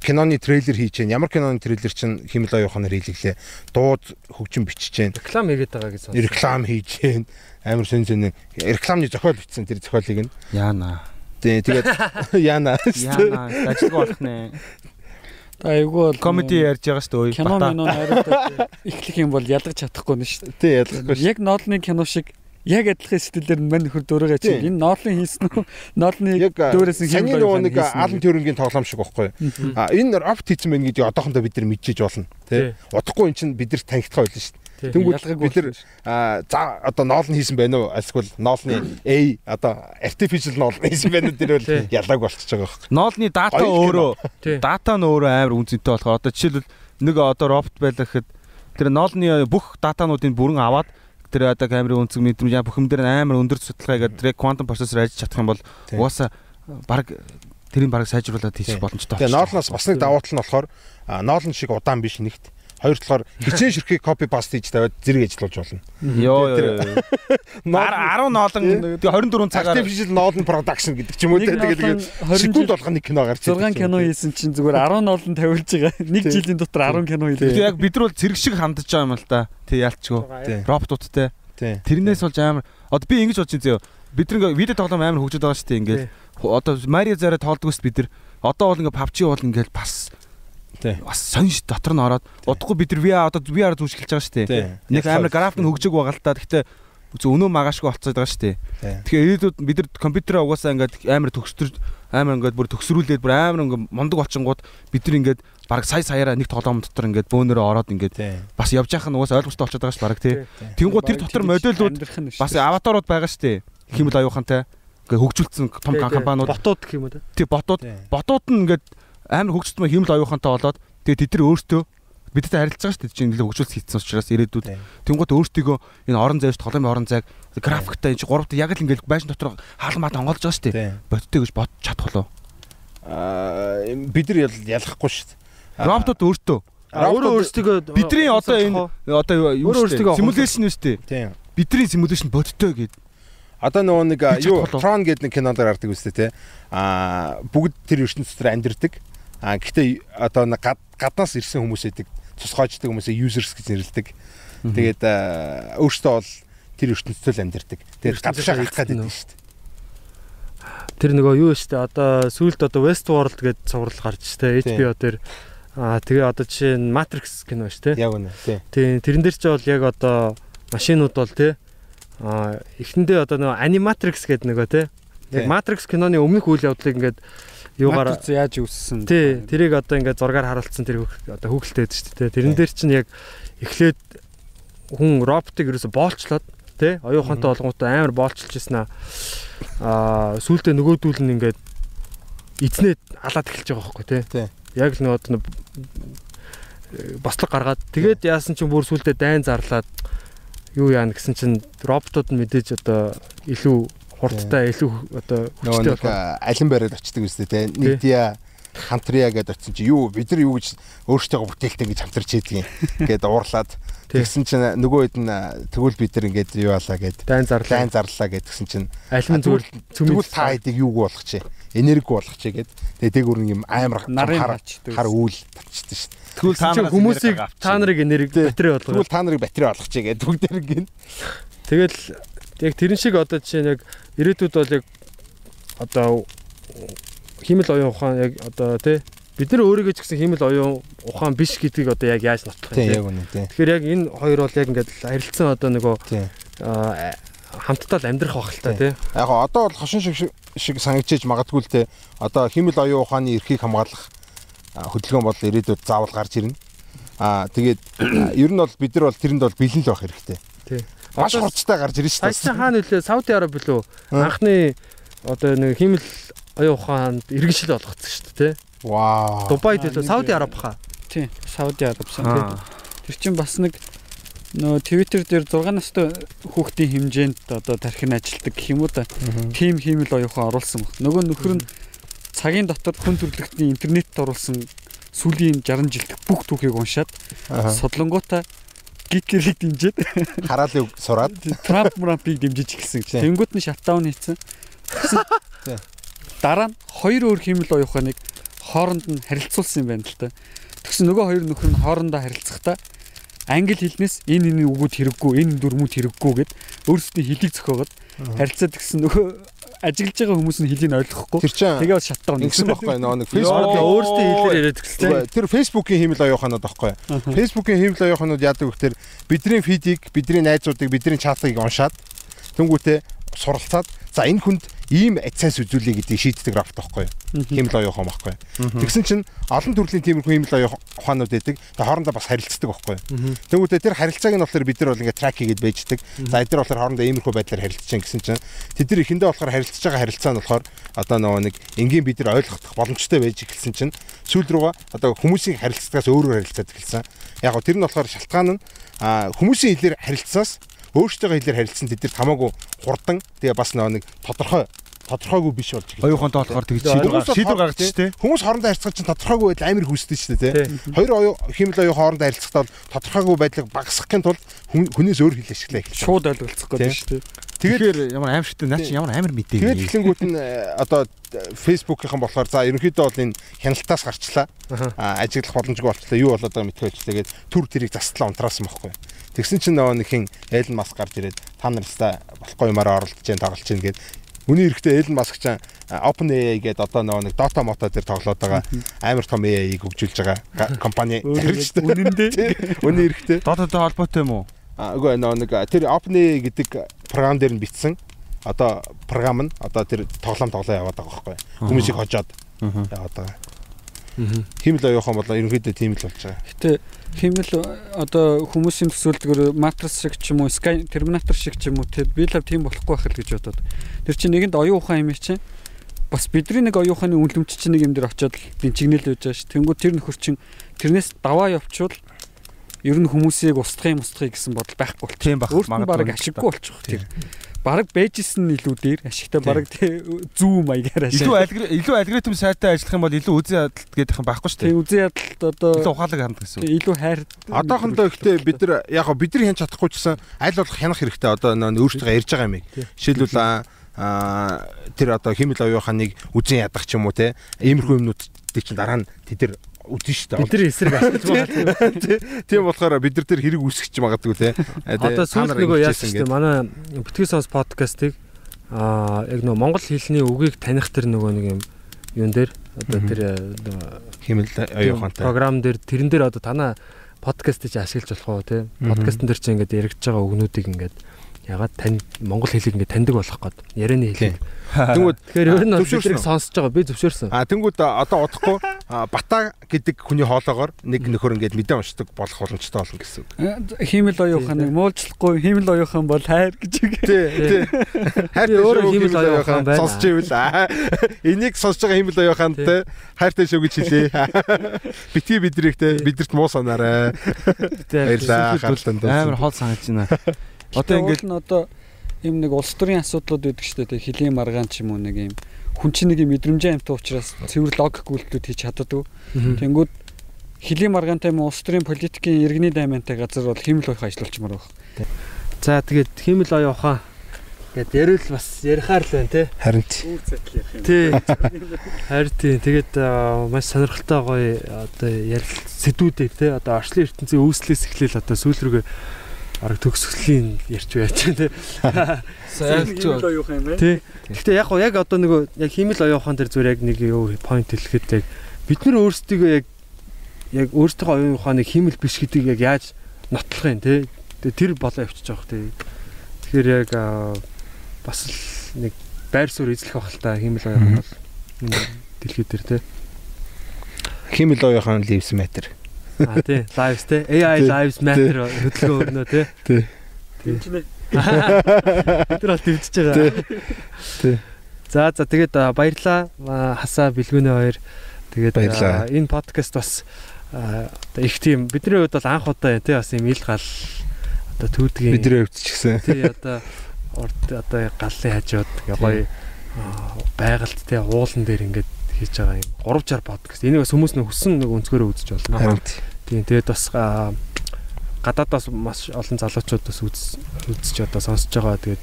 киноны трейлер хийж гэн ямар киноны трейлер чинь химэл оюун ухаанаар хийлгэлээ. Дууд хөгжин бичиж гэн. Реклам хийгээд байгаа гэж сонсон. Реклам хийж гэн. Амар сэн сэн рекламны зохиол бичсэн тэр зохиолыг нь. яана. Тий, тэгээд яана. Яана ажиг болох нэ. айгүй бол Комеди ярьж байгаа шүү дээ. кино минь найруулдаг эхлэх юм бол ялгаж чадахгүй нь шүү Тий, ялахгүй дээ. шүү. Яг ноолны кино шиг яг адилхан стилээр нь мань нөхөр дөрөөгөө чи Тийм. энэ ноолны хийсэн үү? Ноолны дөрөөс нь хим нөгөө нэг Алан Тёрингийн тоглоом шиг байхгүй. А энэ робот хийсэн байх гэдгийг одоохондоо бид нар мэдчихэж болно. Тий. Тий. Удахгүй эн чинь бид нар танигдах байлаа шүү. Тэнгүүд Ялгаагүй бид нар а за одоо ноолн хийсэн байна уу? Эсвэл ноолны A одоо artificial ноолн хийсэн байна уу? Тэр бол Тий. ялгааг болчихж байгаа байхгүй. Ноолны дата өөрөө дата нь өөрөө амар үнцэнтэй болохоор одоо жишээлбэл нэг одоо робот байлаа гэхэд тэр ноолны бүх датануудыг бүрэн аваад тэр одоо камерын үнцэг мэдрэмж бүхэн дээр амар өндөр судалгаа хийгээд тэр квантум процессор ажиллаж чадах юм бол угаасаа баг тэрийг баг сайжруулад Тий. хийх боломжтой. Тэгээ ноолноос бас нэг давуу тал нь болохоор ноолн шиг удаан биш нэгт. Хоёр талаар хичээн ширхгийг копи паст хийж тавиад зэрэг ажиллуулж болно. Йоо ёо. 10 ноолон тэгээ 24 цагаар Artificial ноолн production гэдэг ч юм уу Нэг тэгээ ноолн тэгээ 20 секунд болгоно нэг кино гарч 6 кино хийсэн чинь зүгээр 10 ноолн тавилж байгаа. Нэг жилийн дотор 10 кино хийлээ. яг бид нар бол зэрэг шиг хандж байгаа юм л да. Тэг ялчгүй. Роботуудтай. Тий. Тэрнээс болж амар одоо би ингэж бодчих зөө. Бид нэг видео тоглоом амар хөгжөд байгаа шүү дээ ингээд. Одоо Марио зараа тоолдог ус бид нар одоо бол ингээд PUBG бол ингээд бас. Бас сонь дотор нь ороод удахгүй бид нар VR одоо VR зүүж эхэлж байгаа шүү дээ. Тий. Нэг амар график нь хөгжөг байгаа л та. Гэхдээ зөв өнөө магаашгүй болцоод байгаа шүү дээ. Тий. Тэгэхээр ирээдүйд бид нар компьютераа угаасаа ингээд амар төгсдөр амар ингээд бүр төгсрүүлээд бүр амар ингээд мундаг болчингууд бид нар ингээд баг сая саяараа нэг тоглоом дотор ингээд бөөнөрөө ороод ингээд Тий. бас явж яхах нь угаасаа ойлгомжтой болчиход байгаа ш баг тий. Тэнгууд тэр дотор модулууд бас аватарууд байгаа шүү дээ. Химэл аюухантай ингээ хөгжүүлсэн том Тий, тий. компаниуд ботууд гэх юм уу те. тий ботууд Тий. ботууд нь ингээд амар хөгжөлтмө химэл аюухантай болоод тэгээ тэд нар өөртөө бидтэй харилцаж байгаа шүү дээ. Чинь нэлээд хөгжүүлс хийсэн учраас ирээдүйд тэнгууд өөртөө энэ орон зайш толгойн орон зайг графиктай энэ гуравт яг л ингээл байшин дотор хаалмаа онгоолж байгаа шүү дээ. Бодтой гэж бодож чадах болов. Аа бид нар ял- ялахгүй шүү дээ. Роботууд өөртөө өөрөө өөрсдөө бидний одоо энэ одоо юу шүү дээ. Симуляшн үү шүү дээ. Тийм. Бидний симуляшн бодтой гэдэг. Одоо нөгөө нэг юу? Tron гэдэг нэг кинонд гардаг үстэй те. Аа бүгд тэр ертөнцийн дотор амьдэрдэг. Аа гэхдээ одоо нэг гад- гаднаас ирсэн хүмүүс эдэг цусгааждаг хүмүүсээ users гэж нэрлэдэг. Тэгээд аа, өөртөө бол тэр ертөнцийн л амьдэрдэг. Тэгээд гадшаа гарах гэдэг нөө. шүү дээ. Тэр нөгөө юу штэ одоо сүүлд одоо Westworld гэдэг цуврал гарч штэ Тийм. HBO дээр аа тэгээ одоо жишээ нь Matrix кино штэ. Яг үнэ. Тийм. Тэрэн дээр ч бол яг одоо машинууд бол тий а эхэндээ одоо нөгөө Animatrix гэдэг нөгөө тий яг. Matrix киноны өмнөх үйл явдлыг ингээд юугаар яаж үүссэн? тий тэрийг одоо ингээд зургаар харуулсан тэр одоо хүүхэлтэй байдаг шүү дээ. Тэрэн дээр чинь яг эхлээд хүн роботыг ерөөсө боолчлоод тий оюухантай болгонготой амар боолчилж ирсэн аа сүултээ нөгөөдүүл нь ингээд эзнээ алаад эхэлж байгаа байхгүй тий. Яг л нөгөө нэг бослог гаргаад тэгээд яасан чинь бүр сүултээ дайн зарлаад юу яана гэсэн чинь роботууд нь мэдээж одоо илүү хурдтай илүү одоо хүчтэй болох алин бариад очдөг үстэй те. Нэгдия хамтрия гэдээ очсон чи юу бид нар юу гэж өөрсдөө бүтээлтэй гэж хамтарч хийдэг юм гээд уурлаад тэгсэн чинь нөгөө хэд нь тэгвэл бид нар ингээд юу болоо гээд дайн зарлаа. Лайн зарлаа гэдгсэн чинь. Нь зүгээр тэгвэл та хэдийг юуг болгох чи? Энерги болгох чи гээд тэгээ дэг өрн юм амар хар хар үйл татчихсан шүү дээ. Тэгвэл та нараас хүмүүсийг та нарыг энерги батарей болгоо. Тэгвэл та нарыг батарей болгох чи гээд бүгдээр ингээд Тэгэл яг тэрэн шиг одоо жишээ нь яг ирээдүйд бол яг одоо химэл оюун ухаан яг одоо тий бид нар өөрийгөө ч гэсэн химэл оюун ухаан биш гэдгийг одоо яг яаж нотлох юм тий. яг үнэ тийм Тэгэхээр яг энэ хоёр бол яг ингээд харилцсан одоо нөгөө хамтдаа л амьдрах байх л та тий. яг одоо бол хошин шиг шиг санагдчихэж магадгүй л те одоо химэл оюун ухааны эрхийг хамгаалах хөдөлгөөн бол ирээдүйд заавал гарч ирнэ. Аа тэгээд ер нь бол бид нар бол тэрэнд бол бэлэн л байх хэрэгтэй. Тий. Маш хурцтай гарч ирнэ шүү саяхан хаана нөлөө Сауди Араб билүү анхны одоо нэг химэл оюун ухаанд иргэншил болгоцсон шүү дээ тий. Вау. Дубайд билүү Сауди Араб хаа. Тийм. Сауди Араб сан. Аа. Тэр чинь бас нэг нөө Twitter дээр 6 настай хүүхдийн хэмжээнд одоо тархин ажилтдаг гэх юм уу та. Тим хиймэл оюухан оруулсан баг. Нөгөө нөхөр нь цагийн дотор хүн төрөлхтний интернетд оруулсан сүүлийн 60 жилдх бүх түүхийг уншаад судлангуудаа гикерийг дэмжиж. Хараалыг сураад. Трамп Мрампыг дэмжиж эхэлсэн гэж. Тэнгүүд нь шатдаун хийсэн. Дараа нь хоёр өөр химэл оюуханыг хооронд нь харилцуулсан юм байна л та. Тэгсэн нөгөө хоёр нөхөр нь хоорондоо харилцахдаа англи хэлнээс энэ энэ үгүүд хэрэггүй, энэ дүрмүүд хэрэггүй гэд өөрсдийн хэлийг зохиогоод харилцаад тэгсэн нөгөө ажиглаж байгаа хүмүүс нь хэлийг ойлгохгүй. тэр чинь Тэгээ бас шатдаун ингэсэн байхгүй нөгөө нэг Facebook өөрсдийн хэлээр яриад. Үгүй, Тэр Facebook-ийн химэл оюуханууд байхгүй. Facebook-ийн химэл оюуханууд яадаг гэхээр бидний фидийг, бидний найзуудыг, бидний чатыг уншаад тэнгуүтээ суралцаад за энэ хүнд ийм ацаас үзүүлээ гэдгийг шийддэг рафт байхгүй. Химэл оюухан байхгүй. Тэгсэн чинь олон төрлийн тиймэрхүү химэл оюуханууд байдаг. Тэгээ хоорондоо бас харилцдаг байхгүй. Тэнгуүтээ тэр харилцааг нь болохоор бид нар бол ингээд трак хийгээд байждаг. За эдгээр болохоор хоорондоо иймэрхүү байдлаар харилцаж чинь гэсэн чинь тэд нар ихэндээ болохоор харилцаж байгаа харилцаа нь болохоор одоо нөгөө нэг энгийн бид нар ойлгох боломжтой байж эхэлсэн чинь сүүл рүүгээ одоо хүмүүсийн харилцагаас өөрөөр харилцаад эхэлсэн. Яг гоо тэр нь болохоор шалтгаан нь хүмүүсийн хэлээр харилцаас өөрсдөө хэлээр харилцсан тэд нар хамаагүй хурдан тэгээ бас нэг тодорхой тодорхойгүй биш болж эхэлсэн. Оюухантай болохоор тэгж Тэгээ, шийдвэр гаргаж штэ. Хүмүүс хоорондоо харилцах чинь тодорхойгүй байдал амар хүсдэг шүү дээ тий. Хоёр оюу химэл оюу хоорондоо харилцахдаа бол тодорхойгүй байдлыг багасгахын тулд хүн- хүнээс өөр хэл ашиглаа эхэлсэн. шууд ойлголцох гэдэг шүү дээ. Тэгэхээр ямар аимшигтай наа чи ямар амар мэдээ. Тэгээд эхлэнгүүт нь э, одоо фэйсбүүкийнхэн болохоор за ерөнхийдөө бол энэ хяналтаас гарчлаа. Ажиглах боломжгүй болчлаа. Юу болоод байгааг мэдгүй болчлаа гээд түр тэрийг застлаа унтраасан байхгүй. Тэгсэн чинь нөгөө нэг хин Элен Маск гарч ирээд та нартай болохгүй юмараа оролцож जैन тоглолч чинь гээд Үний эрэхтэй Элен Маск ч OpenAI гэдэг одоо нөгөө нэг Dota Mota дээр тоглоод байгаа амар том AI-г хөгжүүлж байгаа компани хэрэгжтэй. Үнэндээ үний эрэхтэй Dota-тай холбоотой юм уу? А үгүй нөгөө нэг тэр OpenAI гэдэг програм дээр нь битсэн. Одоо програм нь одоо тэр тоглоом тоглоо яваад байгаа байхгүй. Хүмүүсийг хожоод яваад байгаа. Химэл оюухан болоо ерөнхийдөө тийм л болж байгаа. Гэтэ химэл одоо хүмүүсийн төсөөлдгөр матрас шиг ч юм уу, Sky Terminator шиг ч юм уу тэр би л тийм болохгүй байх л гэж бодоод. Тэр чинь нэгэнд оюун ухаан юм чинь бас бидний нэг оюун ухааны үнэлэмж чинь нэг юм дээр очиод бинчигнэл байж байгаа ш. Тэнгүү тэр нөхөр чинь тэрнээс даваа явчвал ер нь хүмүүсийг устгахын устгахыг гэсэн бодол байхгүй болчих. Тийм баг. Баг ашиггүй болчих тэр. Бараг бэжсэн илүү дээр ашигтай бараг зүү маягаар ашиг. Илүү алгор илүү алгоритм сайтай ажиллах юм бол илүү үзэн ядалт гэдэг юм байхгүй шүү дээ. үзэн ядалт одоо Илүү ухаалаг ханддаг гэсэн. илүү хайр. Одоохондоо ихтэй бид нар яг бид нар хянч чадахгүй ч гэсэн аль болох хянах хэрэгтэй одоо нөө өөрсдөө ярьж байгаа юм. Жишээлбэл аа тэр одоо химэл оюуханыг үзэн ядах ч юм уу те иймэрхүү юмнуудыг чинь дараа нь тэд нар үзэн шүү дээ. Бидний эсрэг ашиглаж байгаа тийм. Тийм болохоор бид нар тэр хэрэг үүсгэж магадгүй те. Одоо сүүлд нөгөө яасан дээ. Манай битгий сонс подкастыг аа яг нөгөө монгол хэлний үгийг таних тэр нөгөө нэг юм юун дээр одоо тэр э, нөгөө химэл оюухантай. програм дээр тэрэн дээр одоо танаа подкаст чи ашиглаж болох уу те подкастн дээр чи ингээд яригдж байгаа үгнүүдийг ингээд ягаад тань монгол хэлийг ингээд таньдаг болох гээд ярианы хэлийг Тэнгүүд тэгэхээр ер нь Зөвшөөрсөн сонсож байгаа би зөвшөөрсөн А тэнгууд одоо одохгүй а, бата гэдэг хүний хоолоогоор нэг нөхөр ингээд мэдээ уншдаг болох боломжтой болно гэсэн үг. Хиймэл оюуханыг муулчлахгүй хиймэл оюухан бол хайр гэж үг. Тий, тий. Хайртай өөрөө химэл оюухан оюухан байна. сонсч ивэл энийг сонсож байгаа химэл оюухантай хайртай шүү гэж хэлээ. Битгий бидрийг те бидэрт муу санаарай. Баярлаа хартанд. Амар хоол санаж байна. Одоо ингээд нь одоо юм нэг улс төрийн асуудлууд байдаг шүү дээ. Хилийн маргаан ч юм уу нэг юм хүн чинь нэг юм мэдрэмжийн амт учраас цэвэр логик үйлдэлүүд хийж чаддаг. Тэнгүүд хилийн маргаантай юм улс төрийн политикийн иргэний даймантай газар бол химэл байх ажиллуулчмаар байна. за тэгээд химэл оюухан гэд ярил бас ярихаар л байна те Харин ч. Тий харин тий тэгээд маш сонирхолтой гоё одоо ярил сэдвүүдээ те одоо орчлын ертөнцийн үүслээс эхлээл одоо сүүл рүүгээ арга төгсгөлийн ярьж байж те Химэл оюухан юм байна. Тий. Гэхдээ яг гоо яг одоо нөгөө яг химэл оюухан дээр зүгээр яг нэг юу point хэлэхэд яг бид нар өөрсдөө яг яг өөрсдөө оюуханыг химэл биш гэдгийг яг яаж нотлох юм. Тэгээ тэр болоо явчихж байгаа те. Тэгэхээр яг аа, бас л нэг байр суурь эзлэх байх л та химэл оюухан бол дэлхий дээр те. Химэл оюухан lives matter. А тий lives те. AI lives matter хөдөлгөөн өрнөө те. Тэмчнэ. Тэр бол төвчж байгаа. Тий. За за тэгээд баярлаа хасаа бэлгүүнээ хоёр. Тэгээд энэ подкаст бас одоо их тийм бидний хувьд бол анх удаа тий бас юм ил гал одоо түүдгийн Бидний хувьд ч гэсэн. тий одоо урд одоо галлын хажууд гоё байгальд тий уулан дээр ингээд хийж байгаа юм 360 подкаст. Энийг бас хүмүүс нэг хүссэн нэг өнцгөрөө үзэж болно. Харин. Тийм тэгээд бас гадаадаас маш олон залуучууд бас үз үзэж одоо сонсож байгаа. Тэгээд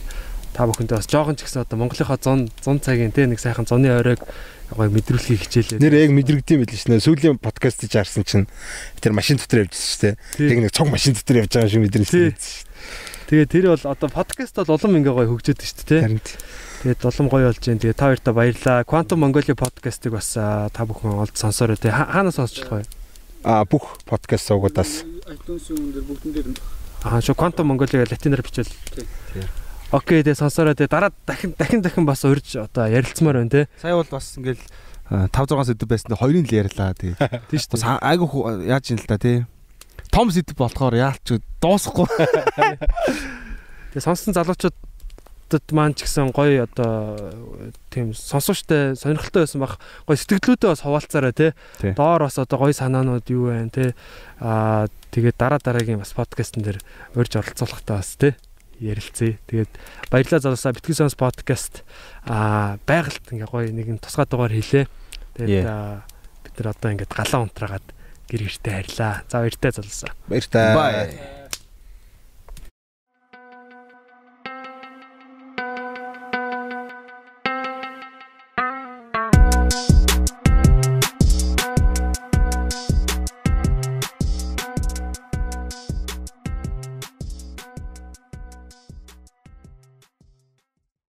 та бүхэндээ бас жоохон ч гэсэн одоо Монголынхаа 100 100 цагийн тий нэг сайхан зуны оройг гоё мэдрүүлэхийг хичээлээ. Нэр яг мэдрэгдэм байл ш нь. Сүүлийн подкаст хийж харсан чинь тэр машин дотор явжсэн шүү дээ. Яг нэг цог машин дотор явж байгаа шиг мэдрэлсэн. Тэгээ тэр бол одоо подкаст бол улам ингээ гоё хөгжөөд шүү дээ тий. Харин. Тэгээд улам гоё болж байна. Тэгээ та хоёртаа баярлаа. Quantum Mongolia podcast-ыг бас та бүхэн олд сонсороо. Ха- Хаанаас сонсч болох вэ? А бүх подкаст суугуудаас iTunes-ын дээр бүгдэн дээр Аа шүү Quantum Mongolia латинаар бичвэл. Тий. Окей тэгээ сонсороо тэгээ дараа дахин дахин дахин бас урьж одоо ярилцмаар байна тий. сая бол бас ингээл 5 6 сэдв байсан хоёрын л ярьлаа тий. Тийм шүү Бас айгу яаж юм л та тий. Том сэдв болохоор яалч дуусахгүй. Тэгээ сонсон залуучуудад маань ч гэсэн гоё одоо тийм сонсоочтой сонирхолтой байсан бах гоё сэтгэлдүүдээ бас хуваалцаарай те. Тий. Доор бас одоо гоё санаанууд юу байна те. Аа тэгээд дараа дараагийн бас подкастн дээр урьж оролцуулахтаа бас те ярилцъя. Тэгээд баярлалаа залуусаа битгий сонс подкаст аа байгальд ингээ гоё нэгэн тусгай дугаар хийлээ. Тэгээд бид нар одоо ингээд галаа унтраагаад гэр гэртээ харьлаа. За баяртай залуусаа. баяртай. Bye.